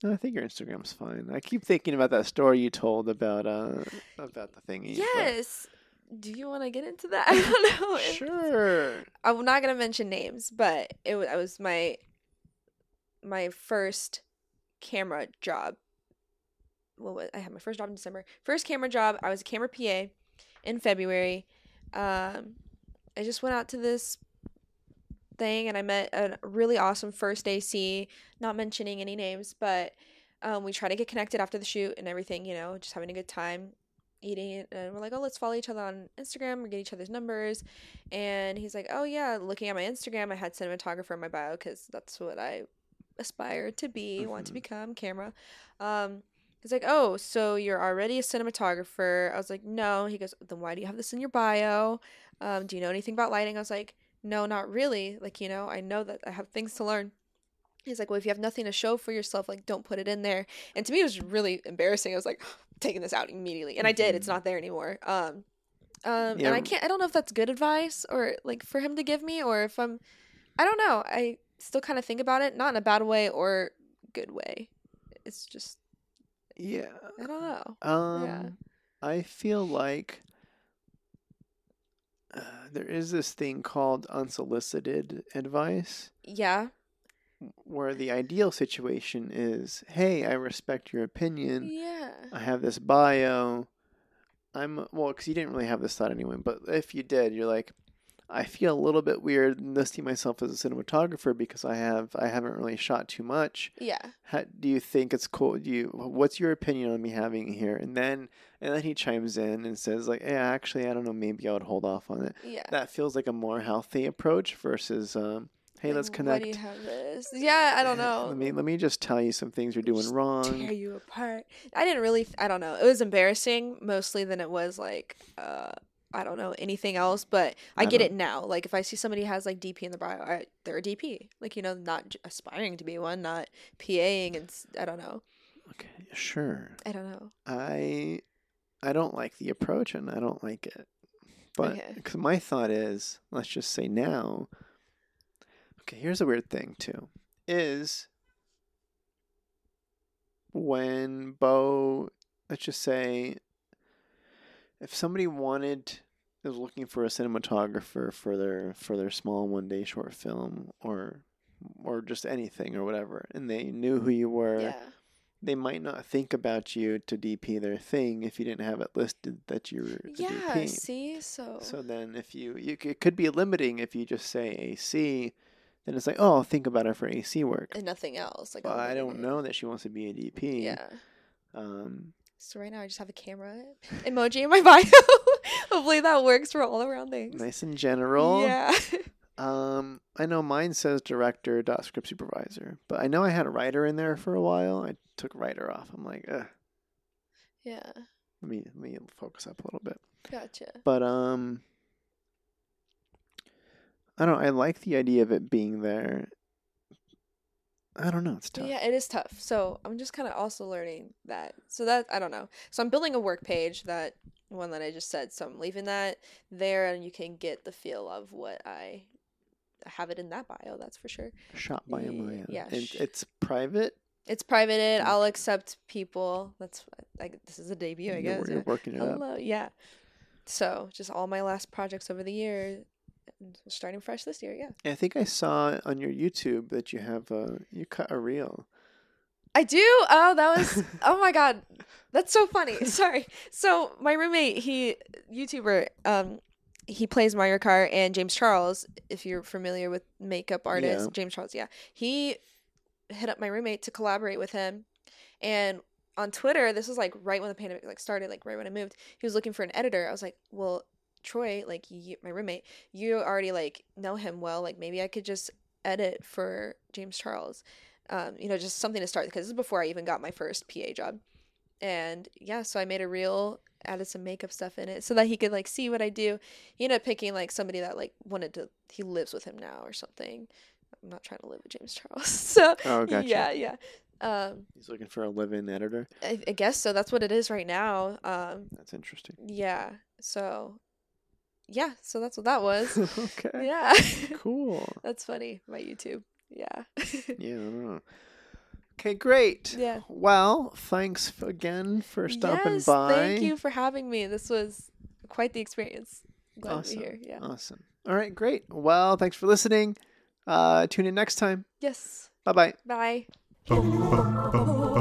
No, I think your Instagram's fine. I keep thinking about that story you told about uh about the thingy. but- Yes. Do you want to get into that? I don't know. Sure. I'm not gonna mention names, but it was, I was my my first camera job. What was I had my first job in December. First camera job. I was a camera PA in February. Um, I just went out to this thing and I met a really awesome first AC. Not mentioning any names, but um, we tried to get connected after the shoot and everything. You know, just having a good time eating it and we're like oh let's follow each other on instagram or get each other's numbers and he's like, "Oh yeah, looking at my Instagram, I had cinematographer in my bio because that's what I aspire to be, want to Mhm. become camera." Um, he's like, "Oh, so you're already a cinematographer?" I was like, "No." He goes, "Then why do you have this in your bio? Um, do you know anything about lighting?" I was like, "No, not really. Like, you know, I know that I have things to learn." He's like, "Well, if you have nothing to show for yourself, like, don't put it in there." And to me, it was really embarrassing. I was like, taking this out immediately, and I did. It's Mhm. not there anymore. Um, um, Yeah. and I can't. I don't know if that's good advice or like for him to give me, or if I'm. I don't know. I still kind of think about it, not in a bad way or good way. It's just Yeah. I don't know. Um, I feel like uh, there is this thing called unsolicited advice. Yeah. where the ideal situation is, hey, I respect your opinion. Yeah. I have this bio. I'm well, because you didn't really have this thought anyway. But if you did, you're like, I feel a little bit weird listing myself as a cinematographer because I have I haven't really shot too much. Yeah. How, do you think it's cool? Do you what's your opinion on me having here? And then and then he chimes in and says like, "Yeah, actually, I don't know. Maybe I would hold off on it." Yeah. That feels like a more healthy approach versus, um, "Hey, let's connect." Why do you have this? Yeah, I don't know. Let me let me just tell you some things you're doing Just wrong. tear you apart. I didn't really. I don't know. It was embarrassing mostly than it was like. uh I don't know anything else, but I, I get it now. Like if I see somebody has like DP in the bio, I, they're a DP. Like you know, not aspiring to be one, not PAing, and I don't know. Okay, sure. I don't know. I I don't like the approach and I don't like it. But Okay. my thought is, let's just say now. Okay, here's a weird thing too. Is when Bo, let's just say, if somebody wanted is looking for a cinematographer for their for their small one day short film or or just anything or whatever, and they knew who you were Yeah. they might not think about you to DP their thing if you didn't have it listed that you were Yeah. DP. See, so. So then, if you, you it could be limiting if you just say AC, then it's like, oh, I'll think about it for AC work. and nothing else. Like But I don't know that she wants to be a DP. Yeah. Um, So right now I just have a camera emoji in my bio. Hopefully that works for all around things. nice and general. Yeah. Um, I know mine says director dot script supervisor, but I know I had a writer in there for a while. I took writer off. I'm like, Ugh, yeah. let me let me focus up a little bit. Gotcha. But um I don't I like the idea of it being there. I don't know, it's tough. yeah, it is tough. So I'm just kind of also learning that. So that I don't know. So I'm building a work page that one that I just said. So I'm leaving that there, and you can get the feel of what I I have it in that bio. That's for sure. Shot by Amaya. yeah, And sh- it's private. It's privated. Mm. I'll accept people. That's like this is a debut, I You're, guess. you're yeah. working it up. Hello, yeah. So just all my last projects over the year, and starting fresh this year. Yeah, I think I saw on your YouTube that you have uh you cut a reel. I do. Oh, that was. oh my god, that's so funny. Sorry. So my roommate, he YouTuber, um, he plays Mario Kart, and James Charles, if you're familiar with makeup artist Yeah. James Charles, yeah, he hit up my roommate to collaborate with him, and on Twitter, this was like right when the pandemic like started, like right when I moved. He was looking for an editor. I was like, well, Troy, like you, my roommate, you already like know him well. Like maybe I could just edit for James Charles. Um, you know, just something to start because this is before I even got my first PA job. And yeah, so I made a reel, added some makeup stuff in it so that he could like see what I do. He ended up picking like somebody that like wanted to he lives with him now or something. I'm not trying to live with James Charles. So Oh, gotcha. yeah, yeah. Um, He's looking for a live-in editor. I, I guess so. That's what it is right now. Um, That's interesting. yeah. So, yeah. So that's what that was. okay. yeah. Cool. that's funny. My YouTube. Yeah. Yeah, I don't know. Okay, great. yeah. Well, thanks again for stopping yes, by. Thank you for having me. This was quite the experience. Glad Awesome. to be here. Yeah. Awesome. All right, great. Well, thanks for listening. Uh, tune in next time. Yes. Bye bye bye.